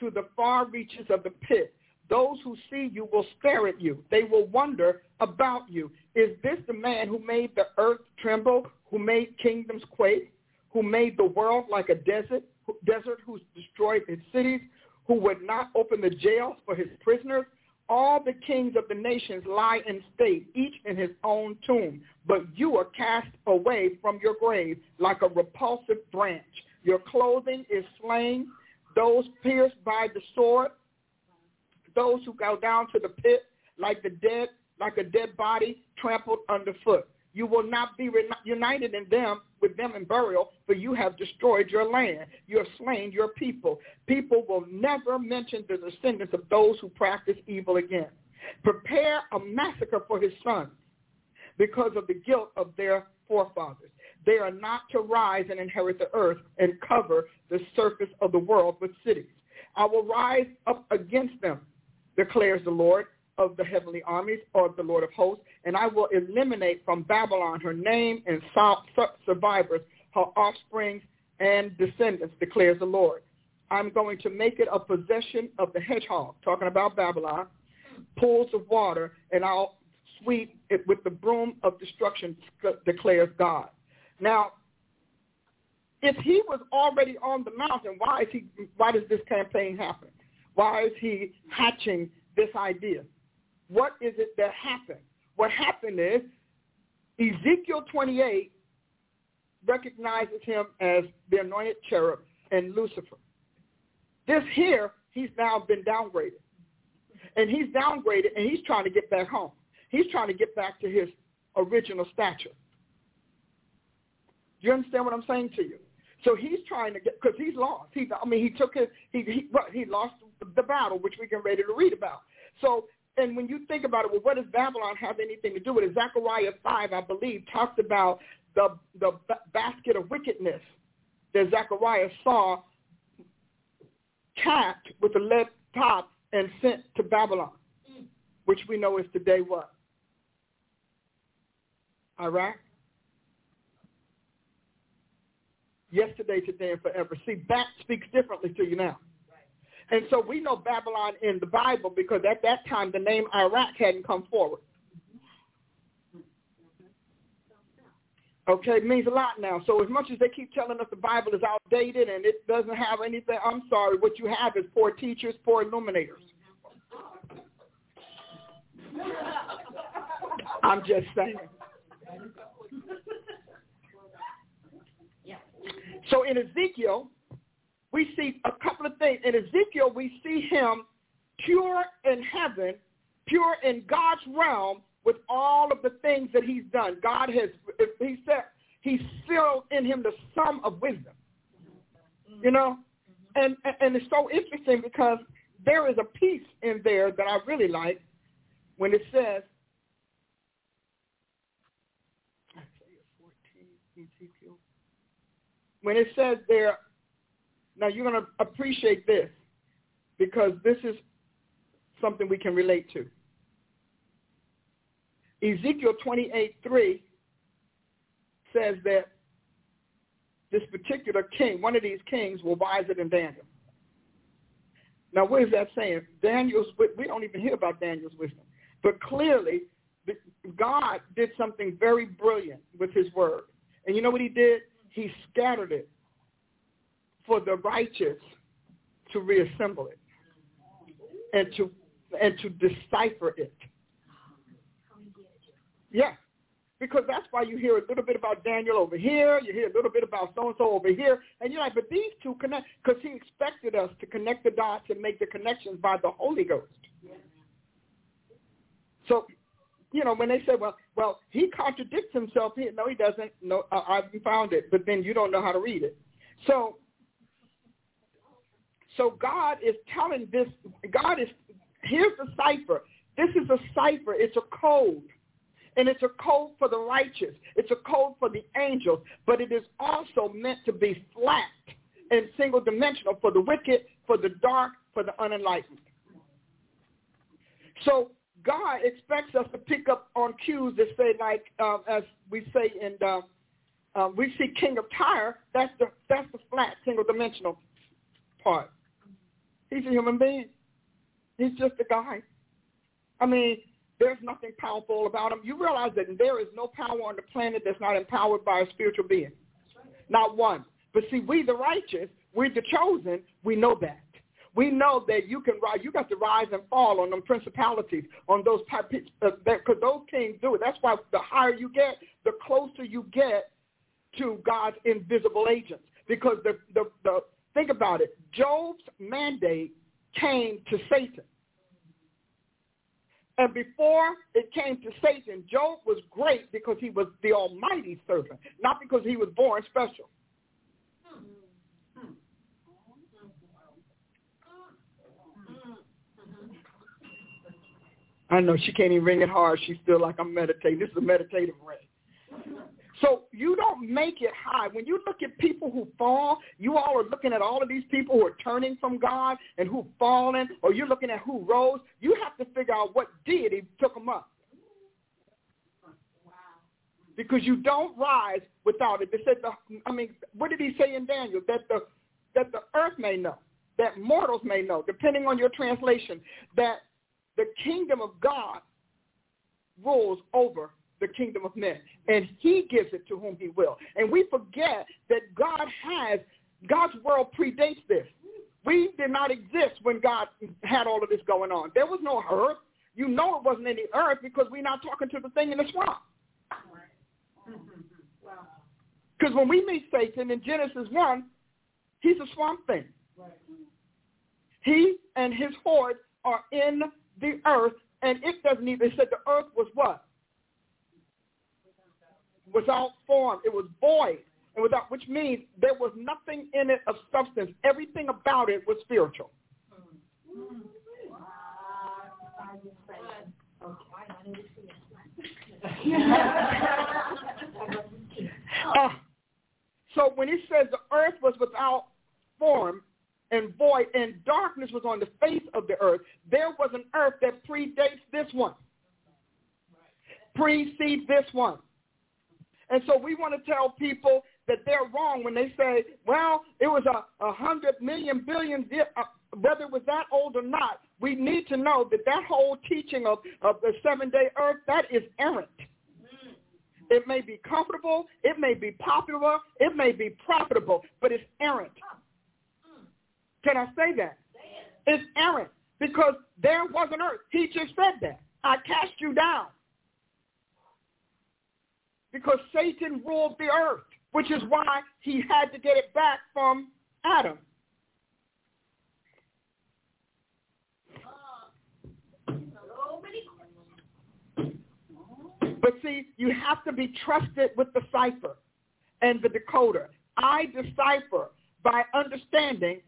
to the far reaches of the pit. Those who see you will stare at you. They will wonder about you. Is this the man who made the earth tremble, who made kingdoms quake, who made the world like a desert, desert who destroyed its cities, who would not open the jails for his prisoners? All the kings of the nations lie in state, each in his own tomb. But you are cast away from your grave like a repulsive branch. Your clothing is slain. Those pierced by the sword, those who go down to the pit like the dead, like a dead body trampled underfoot. You will not be re- united in them with them in burial, for you have destroyed your land. You have slain your people. People will never mention the descendants of those who practice evil again. Prepare a massacre for his sons because of the guilt of their forefathers. They are not to rise and inherit the earth and cover the surface of the world with cities. I will rise up against them, declares the Lord of the heavenly armies or the Lord of hosts, and I will eliminate from Babylon her name and survivors, her offspring and descendants, declares the Lord. I'm going to make it a possession of the hedgehog, talking about Babylon, pools of water, and I'll sweep it with the broom of destruction, declares God. Now, if he was already on the mountain, why is he? Why does this campaign happen? Why is he hatching this idea? What is it that happened? What happened is Ezekiel 28 recognizes him as the anointed cherub and Lucifer. This here, he's now been downgraded. And he's downgraded and he's trying to get back home. He's trying to get back to his original stature. Do you understand what I'm saying to you? So he's trying to get because he's lost. He, I mean, he took his he he he lost the battle, which we can ready to read about. So, and when you think about it, well, what does Babylon have anything to do with it? Zechariah five, I believe, talks about the the basket of wickedness that Zechariah saw capped with a lead top and sent to Babylon, which we know is today what Iraq. yesterday, today, and forever. See, that speaks differently to you now. And so we know Babylon in the Bible because at that time the name Iraq hadn't come forward. Okay, it means a lot now. So as much as they keep telling us the Bible is outdated and it doesn't have anything, I'm sorry, what you have is poor teachers, poor illuminators. I'm just saying. So in Ezekiel, we see a couple of things. In Ezekiel, we see him pure in heaven, pure in God's realm with all of the things that he's done. God has, he said, he's filled in him the sum of wisdom. You know? And, and it's so interesting because there is a piece in there that I really like when it says, when it says there, now you're going to appreciate this because this is something we can relate to. Ezekiel 28:3 says that this particular king, one of these kings, will wiser than Daniel. Now, what is that saying? Daniel's, we don't even hear about Daniel's wisdom. But clearly, God did something very brilliant with his word. And you know what he did? he scattered it for the righteous to reassemble it and to and to decipher it. Yeah. Because that's why you hear a little bit about Daniel over here, you hear a little bit about so-and-so over here, and you're like, but these two connect, because he expected us to connect the dots and make the connections by the Holy Ghost. So you know, when they say, well, well, he contradicts himself here. No, he doesn't. No, uh, I found it, but then you don't know how to read it. So, so God is telling this. God is here's the cipher. This is a cipher. It's a code. And it's a code for the righteous. It's a code for the angels. But it is also meant to be flat and single dimensional for the wicked, for the dark, for the unenlightened. So God expects us to pick up on cues that say, like um, as we say in the, um, we see King of Tyre. That's the that's the flat single dimensional part. He's a human being. He's just a guy. I mean, there's nothing powerful about him. You realize that there is no power on the planet that's not empowered by a spiritual being. Not one. But see, we the righteous, we're the chosen, we know that. We know that you can rise. You got to rise and fall on them principalities, on those because uh, those kings do it. That's why the higher you get, the closer you get to God's invisible agents. Because the the, the think about it, Job's mandate came to Satan. And before it came to Satan, Job was great because he was the almighty servant, not because he was born special. I know she can't even ring it hard. She's still like, I'm meditating. This is a meditative ring. So you don't make it high. When you look at people who fall, you all are looking at all of these people who are turning from God and who've fallen, or you're looking at who rose. You have to figure out what deity took them up. Because you don't rise without it. They said the, I mean, what did he say in Daniel? That the that the earth may know, that mortals may know, depending on your translation, that the kingdom of God rules over the kingdom of men. And he gives it to whom he will. And we forget that God has, God's world predates this. We did not exist when God had all of this going on. There was no earth. You know it wasn't any earth because we're not talking to the thing in the swamp. Because when we meet Satan in Genesis 1, he's a swamp thing. He and his horde are in the earth, and it doesn't even, it said the earth was what? Without form. It was void, and without, which means there was nothing in it of substance. Everything about it was spiritual. uh, so when he says the earth was without form and void and darkness was on the face of the earth, there was an earth that predates this one, precedes this one. And so we want to tell people that they're wrong when they say, well, it was a, a hundred million billion, uh, whether it was that old or not, we need to know that that whole teaching of, of the seven-day earth, that is errant. It may be comfortable, it may be popular, it may be profitable, but it's errant. Can I say that? It's errant because there was an earth. He just said that. I cast you down because Satan ruled the earth, which is why he had to get it back from Adam. But see, you have to be trusted with the cipher and the decoder. I decipher by understanding,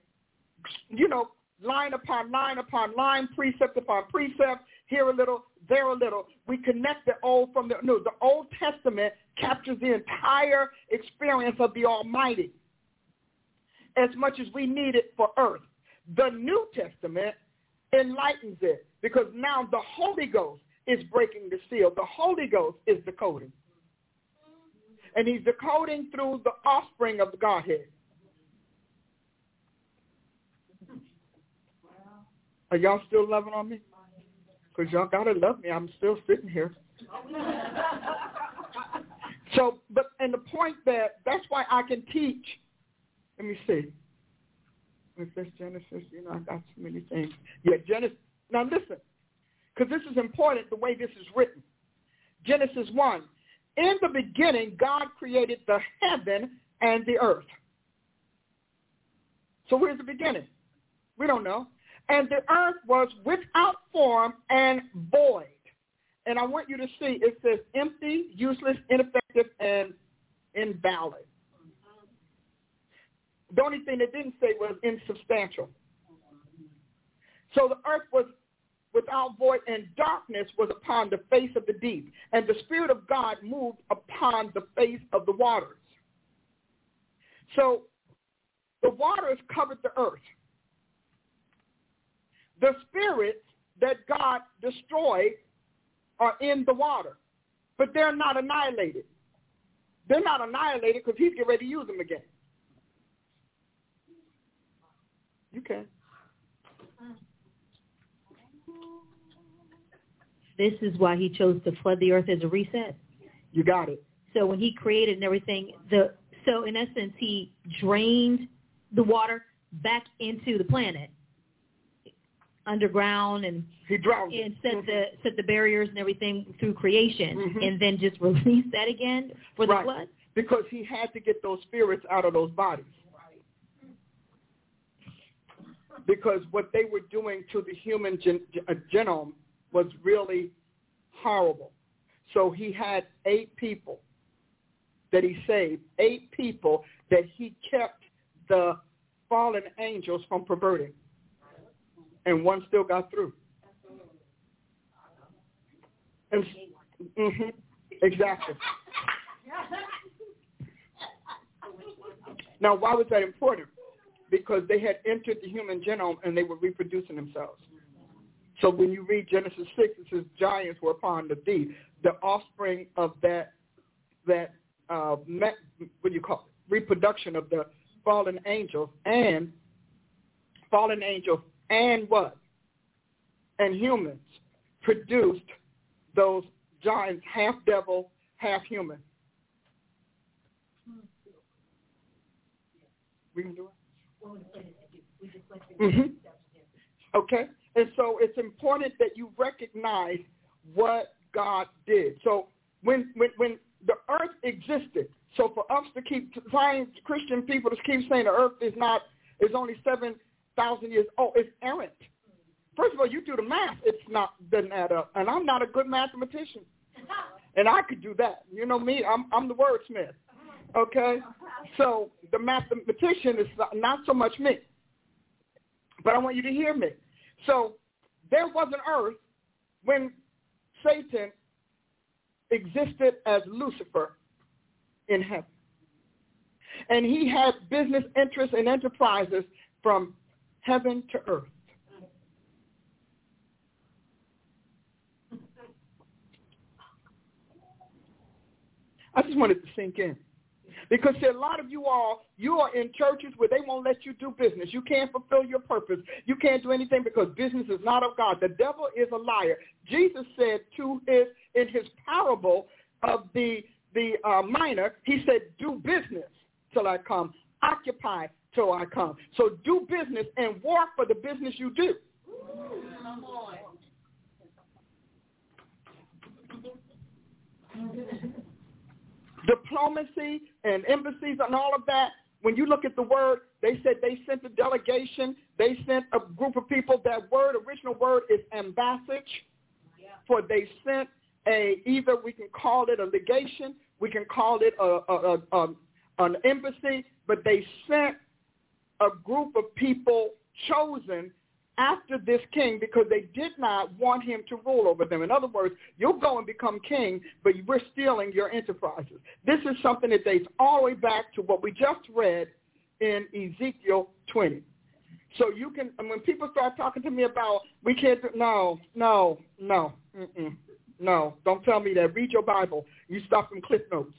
you know, line upon line upon line, precept upon precept, here a little, there a little. We connect the old from the new. The Old Testament captures the entire experience of the Almighty as much as we need it for earth. The New Testament enlightens it because now the Holy Ghost is breaking the seal. The Holy Ghost is decoding. And he's decoding through the offspring of the Godhead. Are y'all still loving on me? Because y'all got to love me. I'm still sitting here. so, but, and the point that, that's why I can teach. Let me see. If this Genesis, you know, I got so many things. Yeah, Genesis. Now listen, because this is important the way this is written. Genesis 1. In the beginning, God created the heaven and the earth. So where's the beginning? We don't know and the earth was without form and void. And I want you to see it says empty, useless, ineffective, and invalid. The only thing it didn't say was insubstantial. So the earth was without void and darkness was upon the face of the deep. And the Spirit of God moved upon the face of the waters. So the waters covered the earth. The spirits that God destroyed are in the water, but they're not annihilated. They're not annihilated because he's getting ready to use them again. You can. This is why he chose to flood the earth as a reset. You got it. So when he created and everything, the so in essence he drained the water back into the planet underground and he drowned and set mm-hmm. the set the barriers and everything through creation mm-hmm. and then just release that again for the right. flood because he had to get those spirits out of those bodies because what they were doing to the human gen- uh, genome was really horrible so he had eight people that he saved eight people that he kept the fallen angels from perverting and one still got through. And, mm-hmm, exactly. Now, why was that important? Because they had entered the human genome and they were reproducing themselves. So when you read Genesis 6, it says giants were upon the deep. The offspring of that, that uh, what do you call it? reproduction of the fallen angels and fallen angels and what? And humans produced those giants, half devil, half human. We can do it? Mm-hmm. Okay? And so it's important that you recognize what God did. So when, when, when the earth existed, so for us to keep trying Christian people to keep saying the earth is not is only seven thousand years old. It's errant. First of all, you do the math. It's not doesn't add up, and I'm not a good mathematician, and I could do that. You know me. I'm I'm the wordsmith. Okay, so the mathematician is not so much me, but I want you to hear me. So there was an earth when Satan existed as Lucifer in heaven. And he had business interests and enterprises from heaven to earth. I just wanted to sink in. Because see, a lot of you all, you are in churches where they won't let you do business. You can't fulfill your purpose. You can't do anything because business is not of God. The devil is a liar. Jesus said to his in his parable of the the uh, mina, he said, "Do business till I come. Occupy till I come. So do business and work for the business you do. Diplomacy and embassies and all of that, when you look at the word, they said they sent a delegation. They sent a group of people. That word, original word is ambassage. For they sent a, either we can call it a legation, we can call it a, a, a, a an embassy, but they sent a group of people chosen after this king because they did not want him to rule over them. In other words, you'll go and become king, but we're stealing your enterprises. This is something that dates all the way back to what we just read in Ezekiel 20. So you can, and when people start talking to me about we can't no, no, no, no, don't tell me that. Read your Bible. You stop from cliff notes.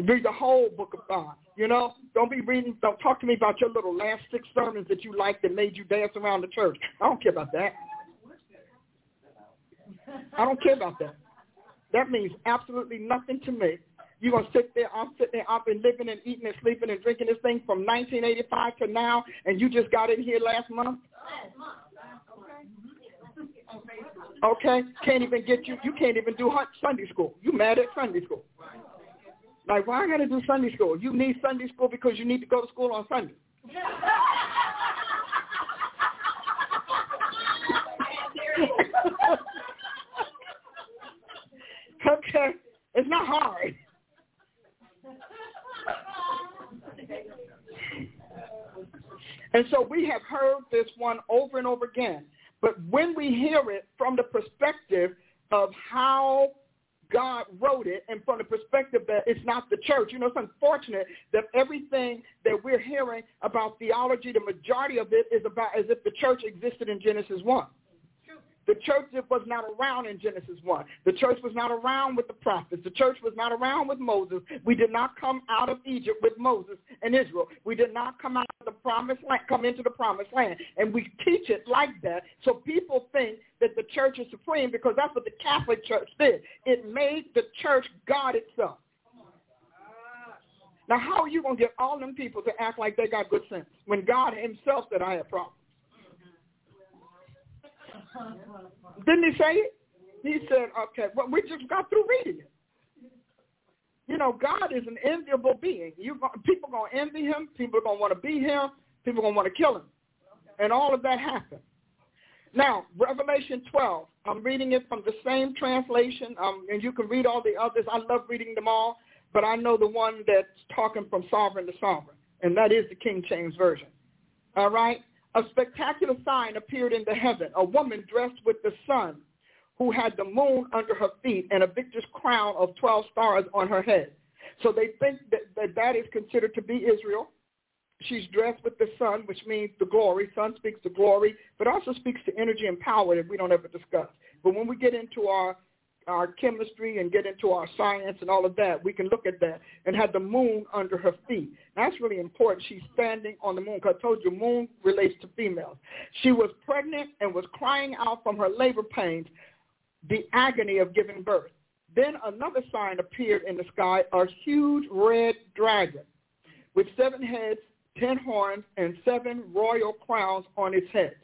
Read the whole book of God. You know, don't be reading. Don't talk to me about your little last six sermons that you liked that made you dance around the church. I don't care about that. I don't care about that. That means absolutely nothing to me. You're gonna sit there. I'm sitting there. I've been living and eating and sleeping and drinking this thing from 1985 to now, and you just got in here last month. Okay, Okay. can't even get you. You can't even do Sunday school. You mad at Sunday school? Like, why I got to do Sunday school? You need Sunday school because you need to go to school on Sunday. okay, it's not hard. And so we have heard this one over and over again. But when we hear it from the perspective of how God wrote it and from the perspective that it's not the church. You know, it's unfortunate that everything that we're hearing about theology, the majority of it is about as if the church existed in Genesis 1. The church was not around in Genesis 1. The church was not around with the prophets. The church was not around with Moses. We did not come out of Egypt with Moses and Israel. We did not come out of the promised land, come into the promised land. And we teach it like that so people think that the church is supreme because that's what the Catholic Church did. It made the church God itself. Now, how are you going to get all them people to act like they got good sense when God himself said I have problems? Didn't he say it? He said, okay, well, we just got through reading it. You know, God is an enviable being. You People going to envy him. People are going to want to be him. People are going to want to kill him. And all of that happened. Now, Revelation 12, I'm reading it from the same translation, um, and you can read all the others. I love reading them all, but I know the one that's talking from sovereign to sovereign, and that is the King James Version. All right? A spectacular sign appeared in the heaven, a woman dressed with the sun who had the moon under her feet and a victor's crown of 12 stars on her head. So they think that that, that is considered to be Israel. She's dressed with the sun, which means the glory. Sun speaks to glory, but also speaks to energy and power that we don't ever discuss. But when we get into our our chemistry and get into our science and all of that, we can look at that and have the moon under her feet. That's really important. She's standing on the moon because I told you moon relates to females. She was pregnant and was crying out from her labor pains, the agony of giving birth. Then another sign appeared in the sky, a huge red dragon with seven heads, ten horns, and seven royal crowns on its heads.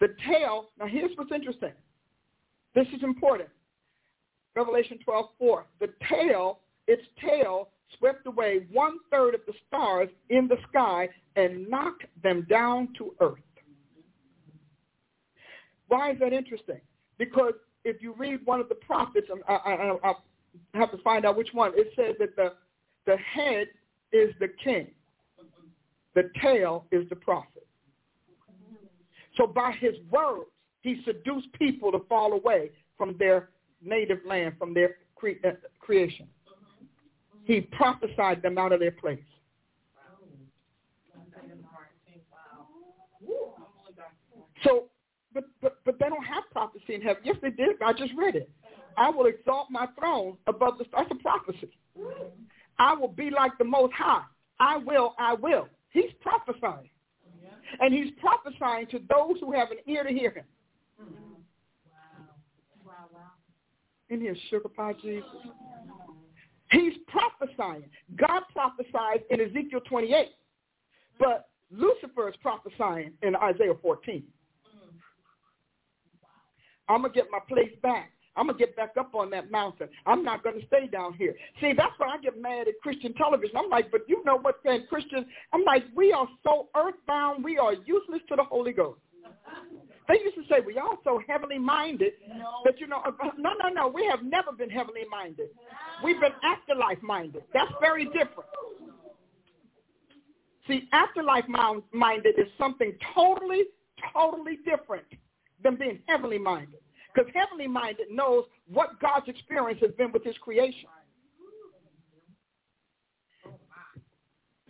The tail, now here's what's interesting. This is important. Revelation 12, 4. The tail, its tail swept away one third of the stars in the sky and knocked them down to earth. Why is that interesting? Because if you read one of the prophets, I, I, I have to find out which one, it says that the, the head is the king. The tail is the prophet. So by his words, he seduced people to fall away from their native land from their cre- uh, creation. He prophesied them out of their place. So, but, but, but they don't have prophecy in heaven. Yes, they did. I just read it. I will exalt my throne above the stars. That's a prophecy. I will be like the Most High. I will, I will. He's prophesying. And he's prophesying to those who have an ear to hear him. In his sugar pie Jesus. He's prophesying. God prophesied in Ezekiel 28, but Lucifer is prophesying in Isaiah 14. I'm going to get my place back. I'm going to get back up on that mountain. I'm not going to stay down here. See, that's why I get mad at Christian television. I'm like, but you know what, saying Christian? I'm like, we are so earthbound. We are useless to the Holy Ghost. They used to say, we all so heavenly minded no. that, you know, uh, uh, no, no, no, we have never been heavenly minded. We've been afterlife minded. That's very different. See, afterlife minded is something totally, totally different than being heavenly minded. Because heavenly minded knows what God's experience has been with his creation.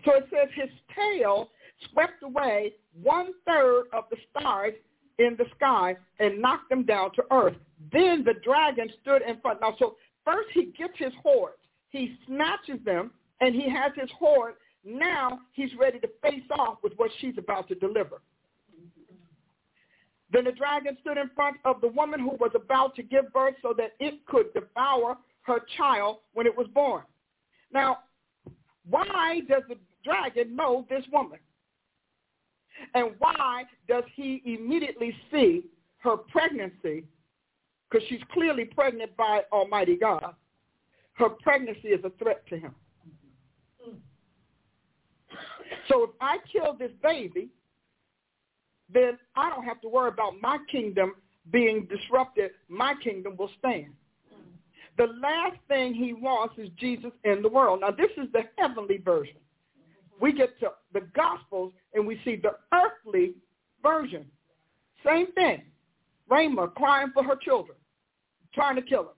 So it says his tail swept away one third of the stars in the sky and knocked them down to earth. Then the dragon stood in front. Now, so first he gets his hordes. He snatches them, and he has his horde. Now he's ready to face off with what she's about to deliver. Then the dragon stood in front of the woman who was about to give birth so that it could devour her child when it was born. Now, why does the dragon know this woman? And why does he immediately see her pregnancy? Because she's clearly pregnant by Almighty God. Her pregnancy is a threat to him. So if I kill this baby, then I don't have to worry about my kingdom being disrupted. My kingdom will stand. The last thing he wants is Jesus in the world. Now, this is the heavenly version we get to the Gospels and we see the earthly version. Same thing. Rama crying for her children, trying to kill him,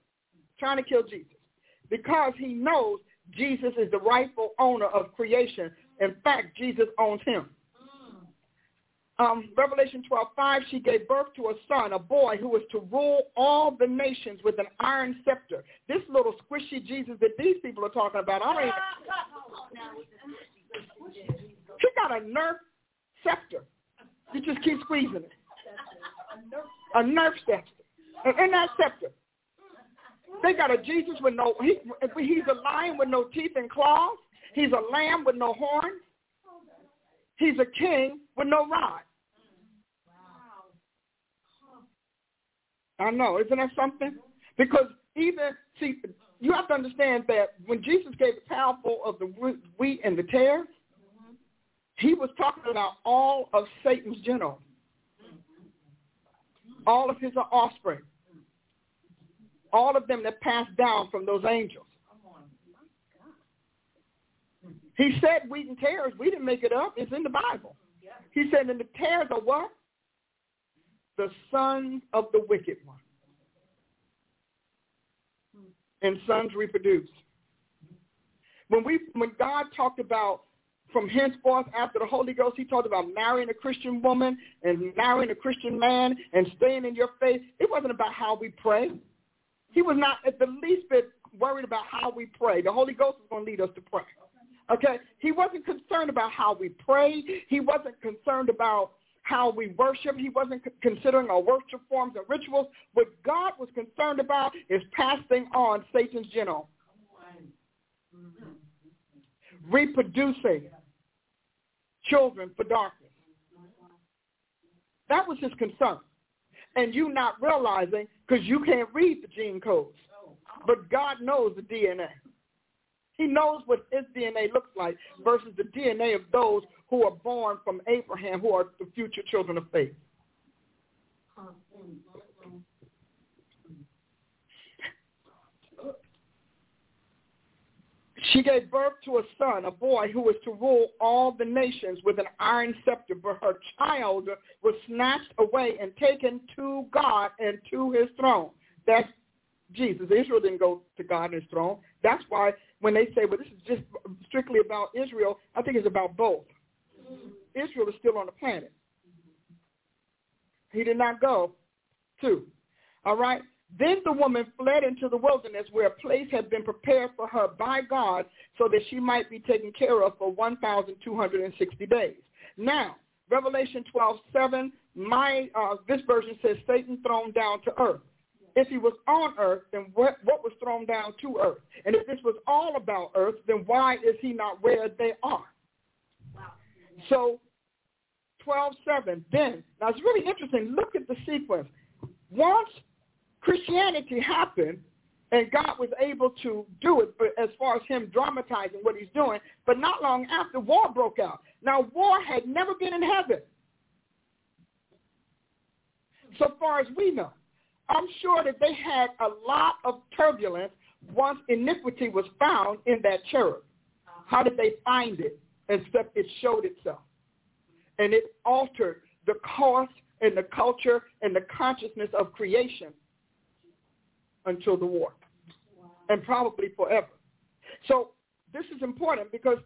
trying to kill Jesus because he knows Jesus is the rightful owner of creation. In fact, Jesus owns him. Um, Revelation 12:5, she gave birth to a son, a boy who was to rule all the nations with an iron scepter. This little squishy Jesus that these people are talking about, I don't even... She got a nerve scepter. You just keep squeezing it. A nerve scepter. And in that scepter, they got a Jesus with no, he, he's a lion with no teeth and claws. He's a lamb with no horns. He's a king with no rod. I know, isn't that something? Because even see, you have to understand that when Jesus gave the parable of the wheat and the tares, he was talking about all of Satan's generals, all of his offspring, all of them that passed down from those angels. He said wheat and tares. We didn't make it up. It's in the Bible. He said, and the tares are what? The sons of the wicked one. And sons reproduce. When we when God talked about from henceforth after the Holy Ghost, he talked about marrying a Christian woman and marrying a Christian man and staying in your faith. It wasn't about how we pray. He was not at the least bit worried about how we pray. The Holy Ghost is going to lead us to pray. Okay? He wasn't concerned about how we pray. He wasn't concerned about how we worship. He wasn't considering our worship forms and rituals. What God was concerned about is passing on Satan's genome. Reproducing children for darkness. That was his concern. And you not realizing, because you can't read the gene codes, but God knows the DNA. He knows what his DNA looks like versus the DNA of those who are born from Abraham, who are the future children of faith. She gave birth to a son, a boy who was to rule all the nations with an iron scepter, but her child was snatched away and taken to God and to his throne. That's Jesus. Israel didn't go to God and his throne. That's why when they say, well, this is just strictly about Israel, I think it's about both. Israel is still on the planet. He did not go to. All right? Then the woman fled into the wilderness where a place had been prepared for her by God so that she might be taken care of for 1,260 days. Now, Revelation 12, 7, my, uh, this version says Satan thrown down to earth. If he was on earth, then what, what was thrown down to earth? And if this was all about earth, then why is he not where they are? Wow. So 12.7, then, now it's really interesting. Look at the sequence. Once Christianity happened, and God was able to do it as far as him dramatizing what he's doing, but not long after, war broke out. Now, war had never been in heaven, so far as we know. I'm sure that they had a lot of turbulence once iniquity was found in that cherub. How did they find it? Except it showed itself. And it altered the course and the culture and the consciousness of creation until the war. And probably forever. So this is important because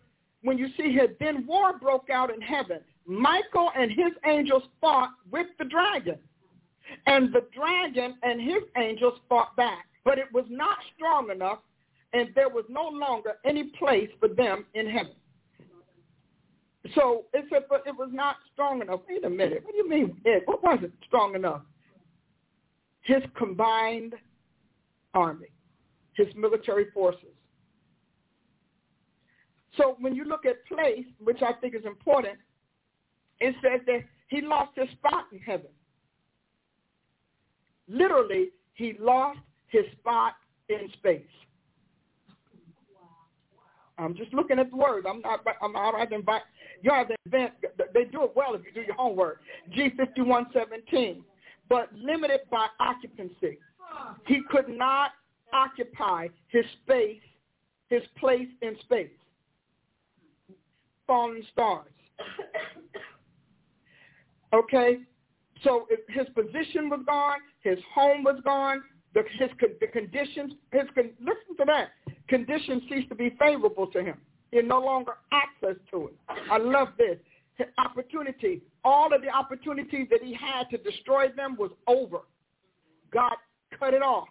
when you see here, then war broke out in heaven. Michael and his angels fought with the dragon. And the dragon and his angels fought back, but it was not strong enough, and there was no longer any place for them in heaven. So it said, but it was not strong enough. Wait a minute. What do you mean? It, what wasn't strong enough? His combined army, his military forces. So when you look at place, which I think is important, it says that he lost his spot in heaven. Literally, he lost his spot in space. I'm just looking at the words. I'm not. I'm not. I invite you have to invent. They do it well if you do your homework. G5117, but limited by occupancy. He could not occupy his space, his place in space. Fallen stars. Okay, so his position was gone, his home was gone, the, his, the conditions, his, listen to that, conditions cease to be favorable to him. He no longer access to it. I love this. His opportunity, all of the opportunities that he had to destroy them was over. God cut it off.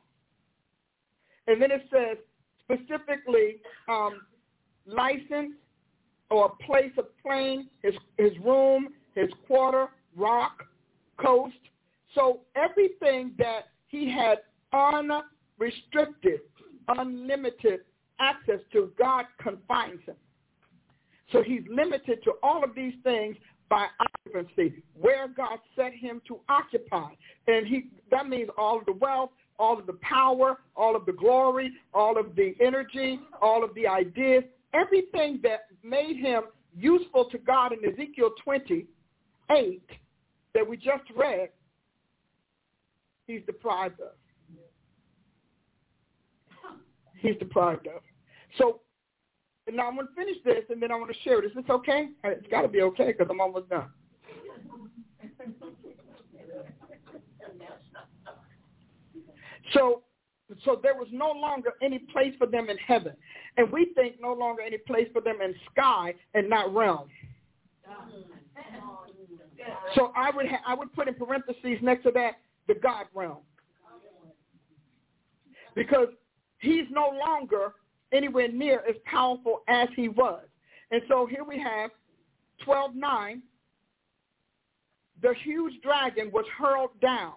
And then it says specifically um, license or place of plane, his, his room, his quarter, rock, coast. So everything that he had unrestricted, unlimited access to, God confines him. So he's limited to all of these things by occupancy, where God set him to occupy. And he that means all of the wealth, all of the power, all of the glory, all of the energy, all of the ideas, everything that made him useful to God in Ezekiel 28 that we just read, he's deprived of. He's deprived of. So now I'm going to finish this, and then I want to share this. Is this okay? It's got to be okay because I'm almost done. So, so there was no longer any place for them in heaven, and we think no longer any place for them in sky and not realm. So I would ha- I would put in parentheses next to that the God realm, because he's no longer anywhere near as powerful as he was. And so here we have 12.9. The huge dragon was hurled down.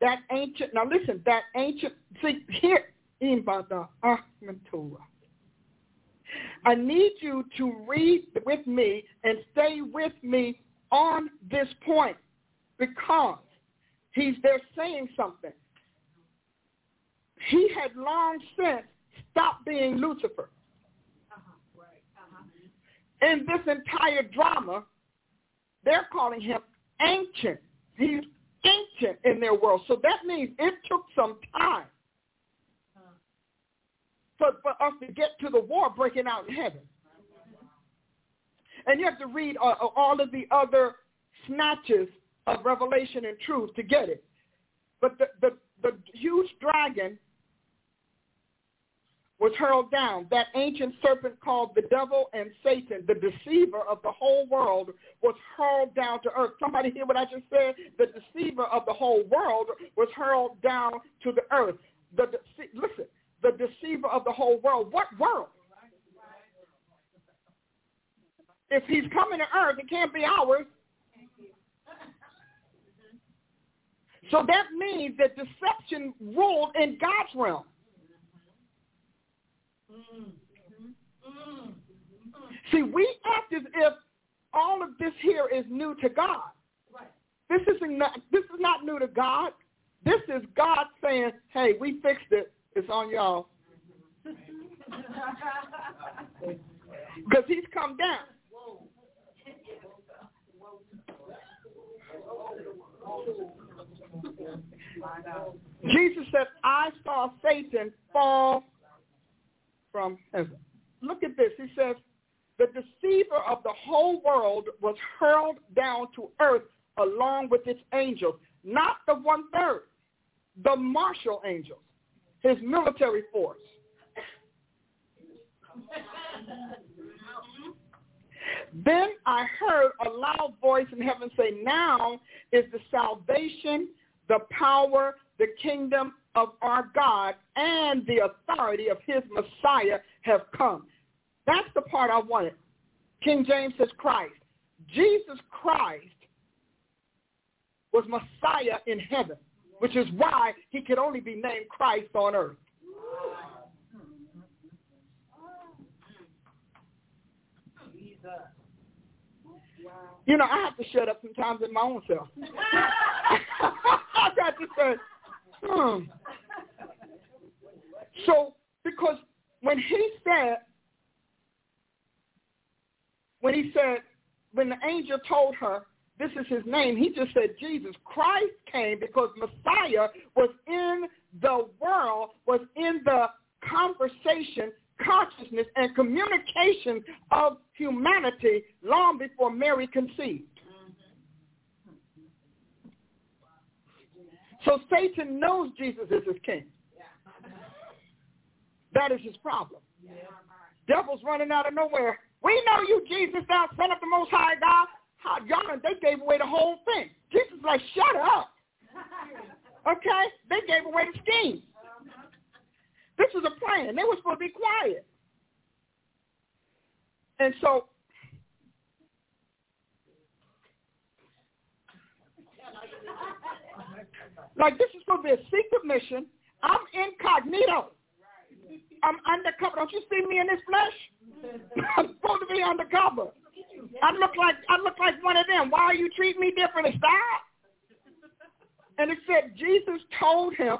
That ancient, now listen, that ancient, see here, I need you to read with me and stay with me on this point because he's there saying something. He had long since stopped being Lucifer. Uh-huh, right, uh-huh. In this entire drama, they're calling him ancient. He's ancient in their world. So that means it took some time for, for us to get to the war breaking out in heaven. And you have to read uh, uh, all of the other snatches of revelation and truth to get it. But the, the, the huge dragon was hurled down. That ancient serpent called the devil and Satan, the deceiver of the whole world, was hurled down to earth. Somebody hear what I just said? The deceiver of the whole world was hurled down to the earth. The listen, the deceiver of the whole world. What world? If he's coming to earth, it can't be ours. So that means that deception ruled in God's realm. See, we act as if all of this here is new to God. This is not this is not new to God. This is God saying, "Hey, we fixed it. It's on y'all." Because he's come down. Jesus said, I saw Satan fall from heaven. Look at this. He says, the deceiver of the whole world was hurled down to earth along with its angels, not the one-third, the martial angels, his military force. Then I heard a loud voice in heaven say, now is the salvation, the power, the kingdom of our God and the authority of his Messiah have come. That's the part I wanted. King James says Christ. Jesus Christ was Messiah in heaven, which is why he could only be named Christ on earth. You know, I have to shut up sometimes in my own self. I got to say, hmm. So, because when he said, when he said, when the angel told her, this is his name, he just said Jesus. Christ came because Messiah was in the world, was in the conversation, consciousness, and communication of humanity long before Mary conceived. So Satan knows Jesus is his king. That is his problem. Devil's running out of nowhere. We know you, Jesus, thou son of the Most High God. How, y'all, they gave away the whole thing. Jesus like, shut up. Okay? They gave away the scheme. This was a plan. They were supposed to be quiet. And so like this is supposed to be a secret mission. I'm incognito. I'm undercover. Don't you see me in this flesh? I'm supposed to be undercover. I look like I look like one of them. Why are you treating me differently? Stop. And it said Jesus told him.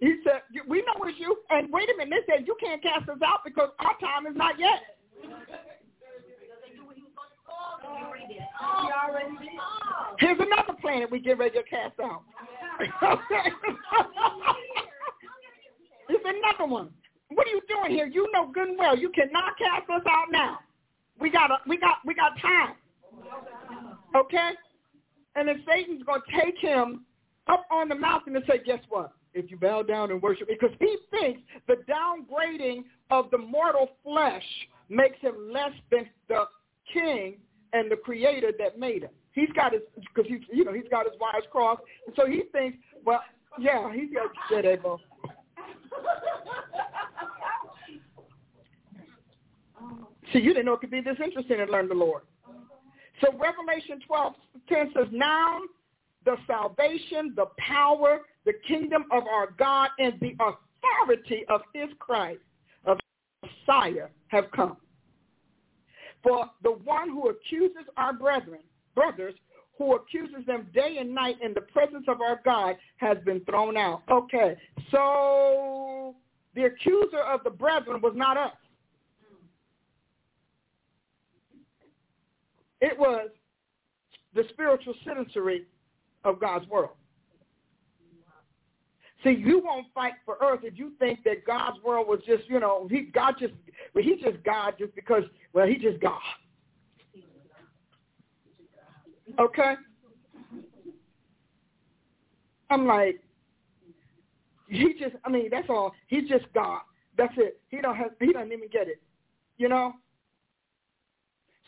He said, "We know it's you." And wait a minute, they said you can't cast us out because our time is not yet. Here's another planet we get ready to cast out. Here's another one. What are you doing here? You know good and well you cannot cast us out now. We got a, we got we got time. Okay? And then Satan's gonna take him up on the mountain and say, Guess what? If you bow down and worship because he thinks the downgrading of the mortal flesh makes him less than the king and the creator that made him. He's got his because he's you know he's got his wires crossed, and so he thinks, well, yeah, he's got shit able. See, you didn't know it could be this interesting to learn the Lord. So Revelation 12, 10 says, now the salvation, the power, the kingdom of our God, and the authority of his Christ, of Messiah, have come. For the one who accuses our brethren, brothers, who accuses them day and night in the presence of our God has been thrown out. Okay, so the accuser of the brethren was not us. It was the spiritual citizenry of God's world. See, you won't fight for earth if you think that God's world was just, you know, he God just well, he's just God just because well, he's just God. Okay? I'm like, he just I mean, that's all. He's just God. That's it. He don't have he doesn't even get it. You know?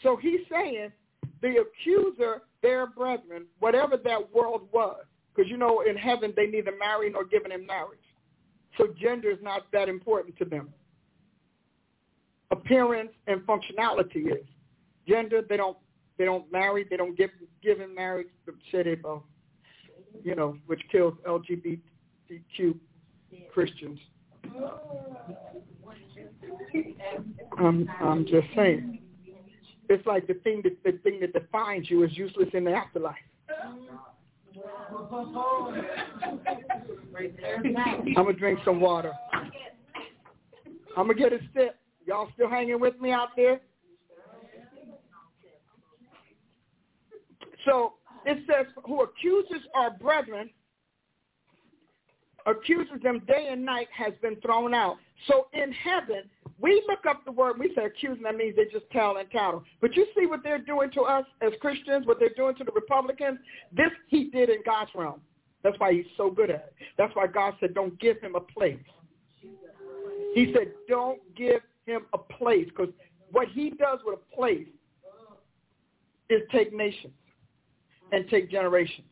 So he's saying the accuser, their brethren, whatever that world was, because you know in heaven they neither marry nor given in marriage. So gender is not that important to them. Appearance and functionality is. Gender, they don't they don't marry, they don't give give in marriage, you know, which kills LGBTQ Christians. Oh. I'm I'm just saying. It's like the thing that the thing that defines you is useless in the afterlife. I'm gonna drink some water. I'm gonna get a sip. Y'all still hanging with me out there? So it says, who accuses our brethren, accuses them day and night, has been thrown out. So in heaven, we look up the word, we say accusing, that means they just tell and tattle. But you see what they're doing to us as Christians, what they're doing to the Republicans? This he did in God's realm. That's why he's so good at it. That's why God said, don't give him a place. He said, don't give him a place because what he does with a place is take nations and take generations.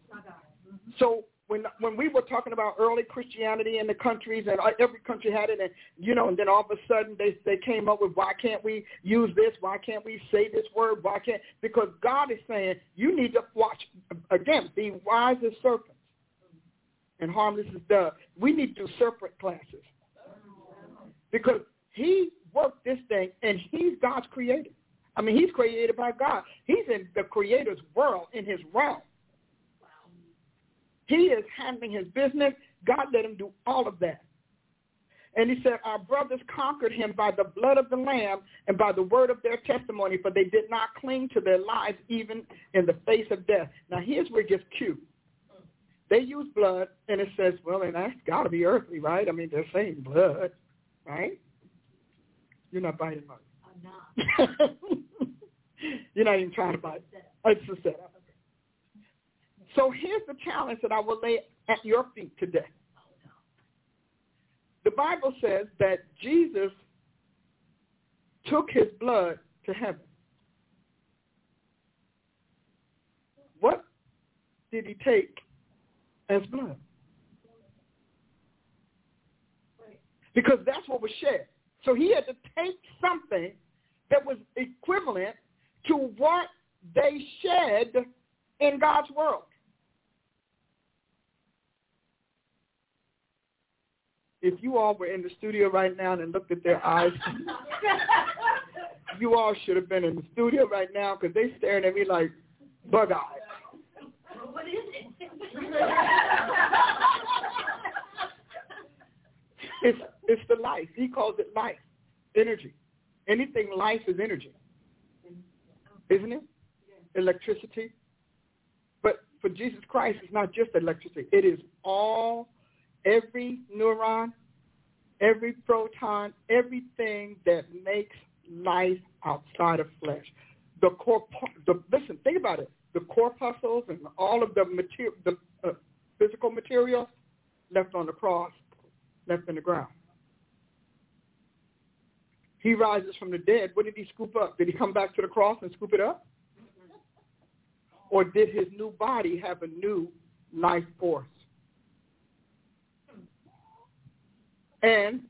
So when when we were talking about early Christianity in the countries and every country had it and you know and then all of a sudden they they came up with why can't we use this? Why can't we say this word? Why can't because God is saying you need to watch again be wise as serpents and harmless as doves. We need to do serpent classes. Because he worked this thing and he's God's creator. I mean he's created by God. He's in the creator's world in his realm he is handling his business. God let him do all of that. And he said, our brothers conquered him by the blood of the Lamb and by the word of their testimony, for they did not cling to their lives even in the face of death. Now here's where it gets cute. They use blood, and it says, well, and that's got to be earthly, right? I mean, they're saying blood, right? You're not biting mine. I'm not. You're not even trying to bite. It's a setup. So here's the challenge that I will lay at your feet today. The Bible says that Jesus took his blood to heaven. What did he take as blood? Because that's what was shed. So he had to take something that was equivalent to what they shed in God's world. If you all were in the studio right now and looked at their eyes, you all should have been in the studio right now because they staring at me like bug-eyed. What is it? it's it's the life. He calls it life, energy. Anything life is energy, isn't it? Electricity. But for Jesus Christ, it's not just electricity. It is all, every neuron, every proton, everything that makes life outside of flesh. The core, the listen, think about it. The corpuscles and all of the material, the uh, physical material left on the cross, left in the ground. He rises from the dead. What did he scoop up? Did he come back to the cross and scoop it up? Or did his new body have a new life force? And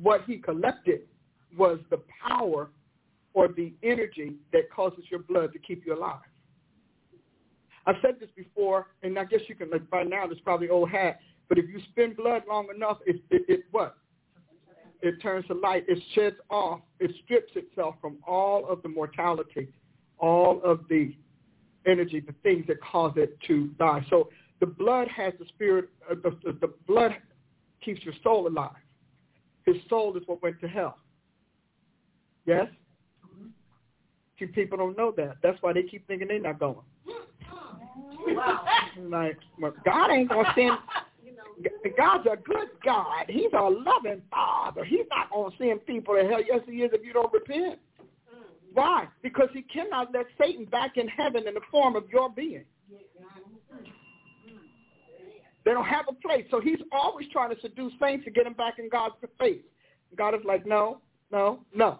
what he collected was the power or the energy that causes your blood to keep you alive. I've said this before, and I guess you can, like, by now, it's probably old hat, but if you spend blood long enough, it, it, it what? It turns to light. It sheds off. It strips itself from all of the mortality, all of the energy, the things that cause it to die. So the blood has the spirit, uh, the, the, the blood keeps your soul alive. His soul is what went to hell. Yes? Mm-hmm. See, people don't know that. That's why they keep thinking they're not going. Wow. Like, well, God ain't going to send God's a good God. He's a loving Father. He's not going to send people to hell. Yes, he is if you don't repent. Mm-hmm. Why? Because he cannot let Satan back in heaven in the form of your being. They don't have a place. So he's always trying to seduce saints to get them back in God's face. God is like, no, no, no.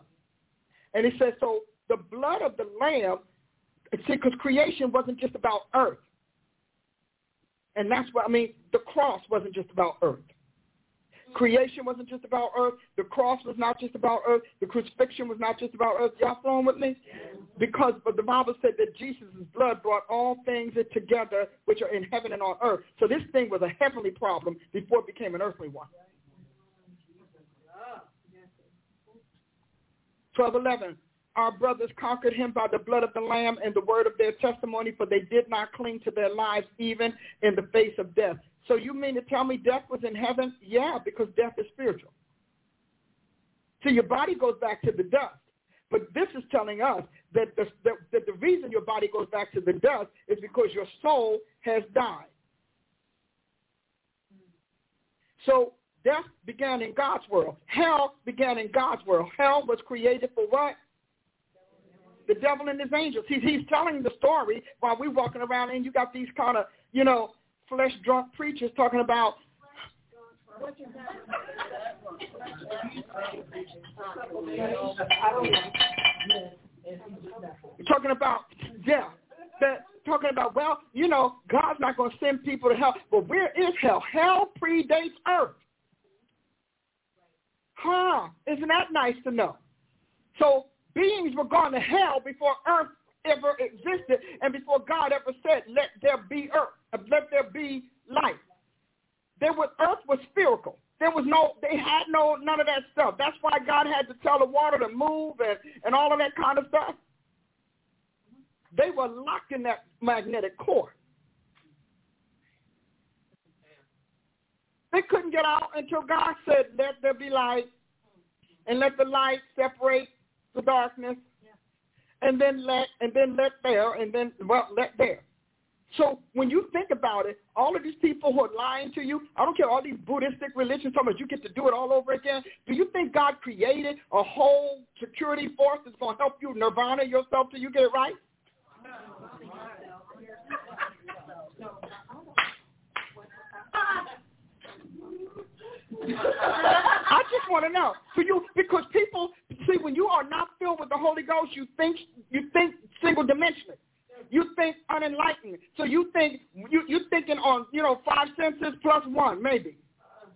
And he says, so the blood of the Lamb, see, because creation wasn't just about earth. And that's what, I mean, the cross wasn't just about earth. Creation wasn't just about earth. The cross was not just about earth. The crucifixion was not just about earth. Y'all flowing with me? Because but the Bible said that Jesus' blood brought all things together which are in heaven and on earth. So this thing was a heavenly problem before it became an earthly one. 1211. Our brothers conquered him by the blood of the Lamb and the word of their testimony, for they did not cling to their lives even in the face of death. So you mean to tell me death was in heaven? Yeah, because death is spiritual. So your body goes back to the dust. But this is telling us that the, that, that the reason your body goes back to the dust is because your soul has died. So death began in God's world. Hell began in God's world. Hell was created for what? The devil and his angels. He's, he's telling the story while we're walking around and you got these kind of, you know, flesh drunk preachers talking about talking about death. That talking about well, you know, God's not going to send people to hell. But where is hell? Hell predates earth. Huh? Isn't that nice to know? So beings were going to hell before earth ever existed and before God ever said, let there be earth, let there be light. There was, earth was spherical. There was no, they had no, none of that stuff. That's why God had to tell the water to move and, and all of that kind of stuff. They were locked in that magnetic core. They couldn't get out until God said, let there be light and let the light separate the darkness and then let and then let there and then well let there. So when you think about it, all of these people who are lying to you, I don't care all these Buddhistic religions talking about you get to do it all over again. Do you think God created a whole security force that's going to help you nirvana yourself till you get it right? I just want to know. So you because people see when you are not filled with the Holy Ghost, you think you think single dimensionally. You think unenlightened. So you think you you thinking on you know five senses plus one maybe,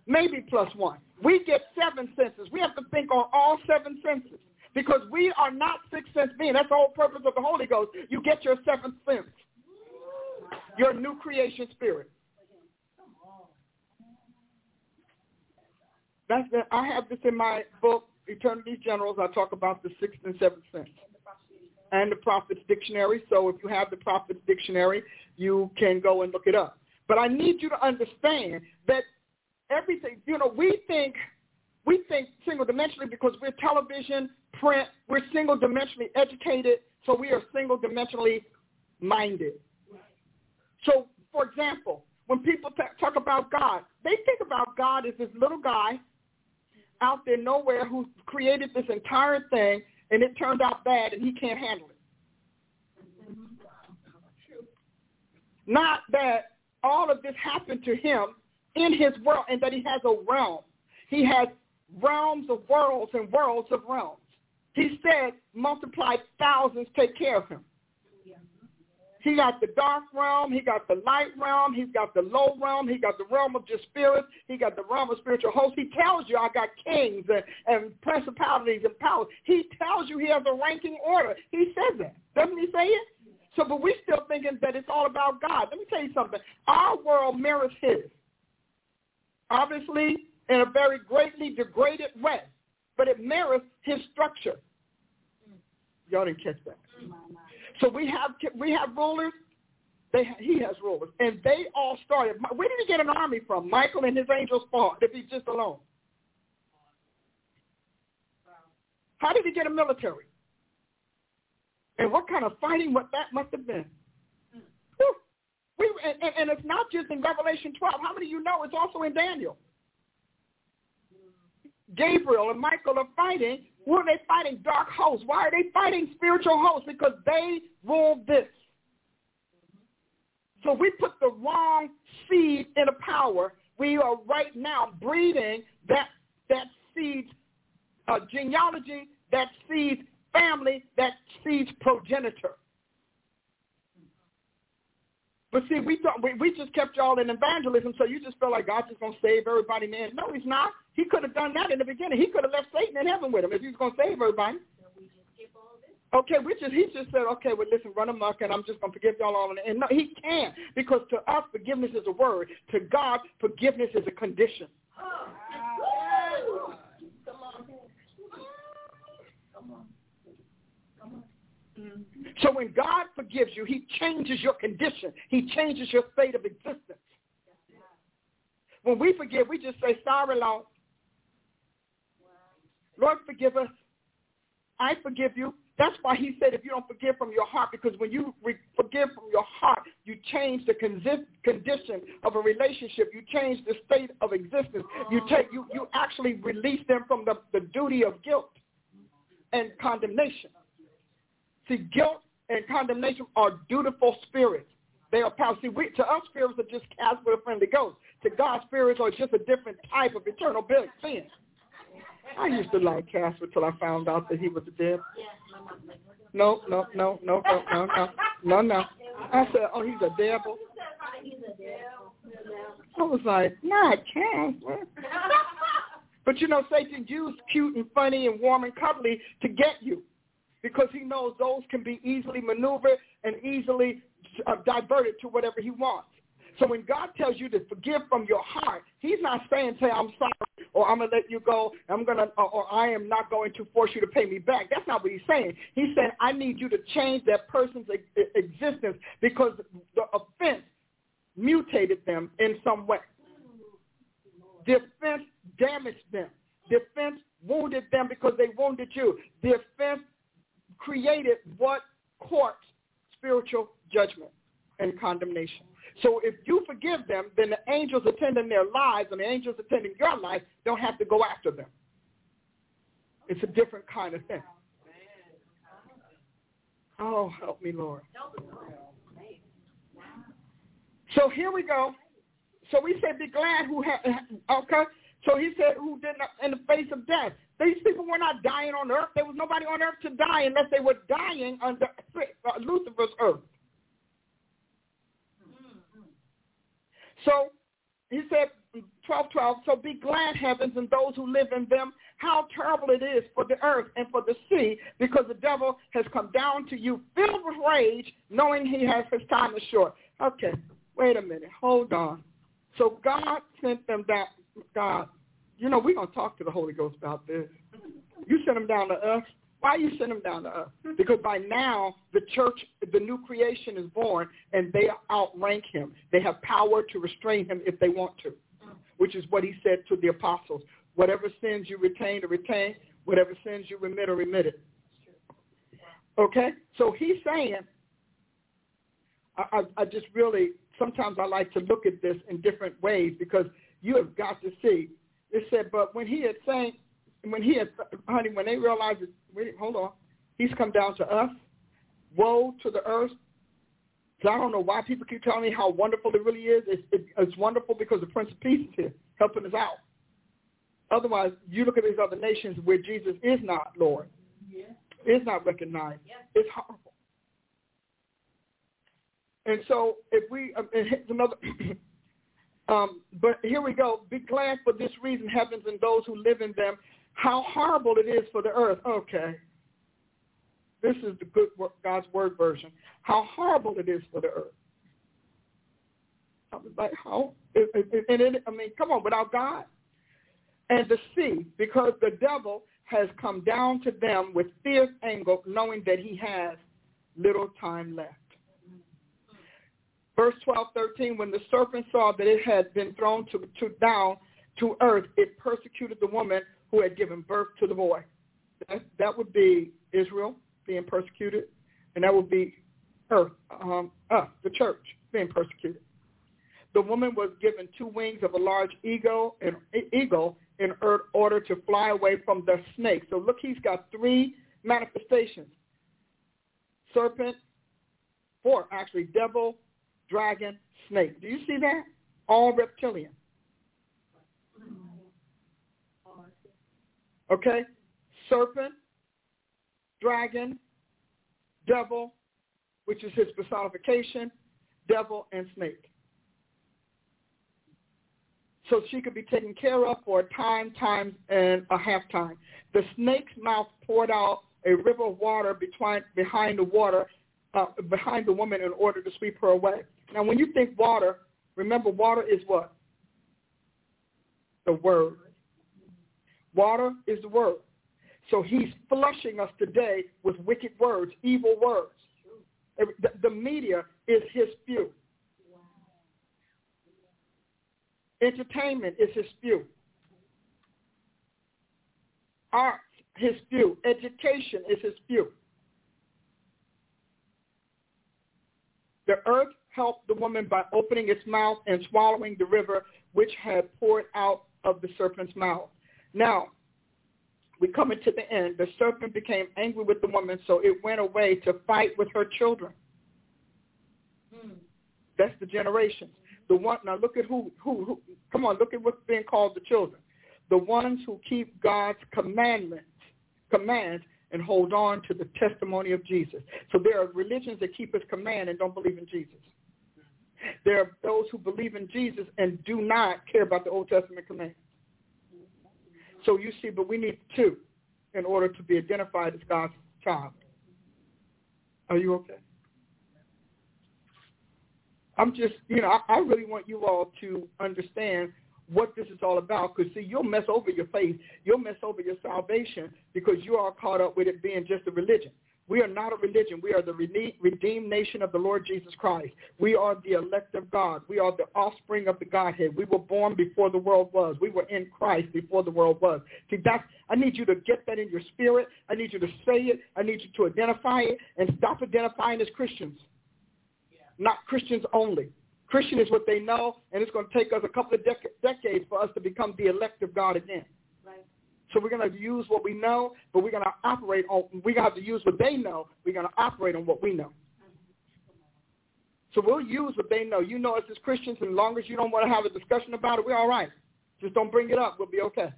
maybe plus one. We get seven senses. We have to think on all seven senses because we are not six sense being. That's the whole purpose of the Holy Ghost. You get your seventh sense, your new creation spirit. That's the, I have this in my book, Eternity's Generals. I talk about the sixth and seventh sense and the Prophet's Dictionary. So if you have the Prophet's Dictionary, you can go and look it up. But I need you to understand that everything, you know, we think we think single dimensionally because we're television, print, we're single dimensionally educated, so we are single dimensionally minded. So, for example, when people t- talk about God, they think about God as this little guy out there nowhere who created this entire thing and it turned out bad and he can't handle it. Not that all of this happened to him in his world and that he has a realm. He has realms of worlds and worlds of realms. He said, multiply thousands, take care of him. He got the dark realm. He got the light realm. He's got the low realm. He got the realm of just spirits. He got the realm of spiritual hosts. He tells you I got kings and, and principalities and powers. He tells you he has a ranking order. He says that. Doesn't he say it? So, but we're still thinking that it's all about God. Let me tell you something. Our world mirrors his. Obviously, in a very greatly degraded way, but it mirrors his structure. Y'all didn't catch that. Mm-hmm. So we have we have rulers. They he has rulers, and they all started. Where did he get an army from? Michael and his angels fought. If he's just alone, how did he get a military? And what kind of fighting? What that must have been. We and, and it's not just in Revelation 12. How many of you know it's also in Daniel? Gabriel and Michael are fighting, who are they fighting? Dark hosts. Why are they fighting spiritual hosts? Because they rule this. So we put the wrong seed in a power. We are right now breeding that that seed's uh, genealogy, that seed's family, that seed's progenitor. But see, we thought we, we just kept y'all in evangelism, so you just felt like God's just gonna save everybody, man. No, he's not. He could have done that in the beginning. He could have left Satan in heaven with him if he was gonna save everybody. Okay, we just he just said, okay, well listen, run amok, and I'm just gonna forgive y'all all. And no, he can't because to us forgiveness is a word. To God, forgiveness is a condition. So when God forgives you, he changes your condition. He changes your state of existence. When we forgive, we just say, sorry, Lord. Lord, forgive us. I forgive you. That's why he said if you don't forgive from your heart, because when you re- forgive from your heart, you change the con- condition of a relationship. You change the state of existence. You take you you actually release them from the, the duty of guilt and condemnation. See, guilt and condemnation are dutiful spirits. They are power. See, we, to us, spirits are just cast with a friendly ghost. To God, spirits are just a different type of eternal sin. I used to like Casper until I found out that he was a devil. No, no, no, no, no, no, no, no, no. I said, oh, he's a devil. I was like, not Casper. But you know, Satan used cute and funny and warm and cuddly to get you because he knows those can be easily maneuvered and easily uh, diverted to whatever he wants. So when God tells you to forgive from your heart, he's not saying, say, I'm sorry, or I'm going to let you go, I'm gonna, or, or I am not going to force you to pay me back. That's not what he's saying. He's saying, I need you to change that person's existence because the offense mutated them in some way. The offense damaged them. The offense wounded them because they wounded you. The offense created what courts spiritual judgment and condemnation. So if you forgive them, then the angels attending their lives and the angels attending your life don't have to go after them. It's a different kind of thing. Oh, help me, Lord. So here we go. So we said, be glad who have, okay. So he said, who did not in the face of death. These people were not dying on earth. There was nobody on earth to die unless they were dying under Lucifer's earth. So he said, 12, 12, so be glad, heavens, and those who live in them. How terrible it is for the earth and for the sea, because the devil has come down to you filled with rage, knowing he has his time is short. Okay, wait a minute. Hold on. So God sent them down. God, you know, we're going to talk to the Holy Ghost about this. You sent them down to us. Why you send them down to us? Because by now the church, the new creation is born, and they outrank him. They have power to restrain him if they want to, which is what he said to the apostles. Whatever sins you retain to retain, whatever sins you remit or remit it. Okay? So he's saying, I, I, I just really, sometimes I like to look at this in different ways because you have got to see. It said, but when he had saying, when he had, honey, when they realized, that, wait, hold on, he's come down to us. Woe to the earth. So I don't know why people keep telling me how wonderful it really is. It's, it, it's wonderful because the Prince of Peace is here, helping us out. Otherwise, you look at these other nations where Jesus is not Lord, yeah. is not recognized. Yeah. It's horrible. And so if we, um, and here's another, um, but here we go. Be glad for this reason, heavens and those who live in them, how horrible it is for the earth. Okay. This is the good God's word version. How horrible it is for the earth. I was like, how? And it, I mean, come on, without God. And the sea, because the devil has come down to them with fierce anger, knowing that he has little time left. Verse 12, 13, when the serpent saw that it had been thrown to, to down to earth, it persecuted the woman who had given birth to the boy. That, that would be Israel being persecuted, and that would be earth, um, us, the church, being persecuted. The woman was given two wings of a large eagle, and eagle in order to fly away from the snake. So look, he's got three manifestations. Serpent, four actually, devil, dragon, snake. Do you see that? All reptilian. Okay? Serpent, dragon, devil, which is his personification, devil, and snake. So she could be taken care of for a time, time, and a half time. The snake's mouth poured out a river of water between, behind the water, uh, behind the woman in order to sweep her away. Now, when you think water, remember water is what? The word. Water is the word. So he's flushing us today with wicked words, evil words. The media is his spew. Entertainment is his spew. Art, his spew. Education is his spew. The earth helped the woman by opening its mouth and swallowing the river which had poured out of the serpent's mouth. Now, we come into the end. The serpent became angry with the woman, so it went away to fight with her children. Hmm. That's the generations. The one now look at who, who who come on, look at what's being called the children. The ones who keep God's commandments, commands and hold on to the testimony of Jesus. So there are religions that keep his command and don't believe in Jesus. There are those who believe in Jesus and do not care about the Old Testament commands. So you see, but we need two in order to be identified as God's child. Are you okay? I'm just, you know, I, I really want you all to understand what this is all about because, see, you'll mess over your faith. You'll mess over your salvation because you are caught up with it being just a religion. We are not a religion. We are the redeemed nation of the Lord Jesus Christ. We are the elect of God. We are the offspring of the Godhead. We were born before the world was. We were in Christ before the world was. See, that's, I need you to get that in your spirit. I need you to say it. I need you to identify it and stop identifying as Christians, yeah. not Christians only. Christian is what they know, and it's going to take us a couple of dec- decades for us to become the elect of God again. So we're going to use what we know, but we're going to operate on, we're going to have to use what they know. We're going to operate on what we know. So we'll use what they know. You know us as Christians, and as long as you don't want to have a discussion about it, we're all right. Just don't bring it up. We'll be okay.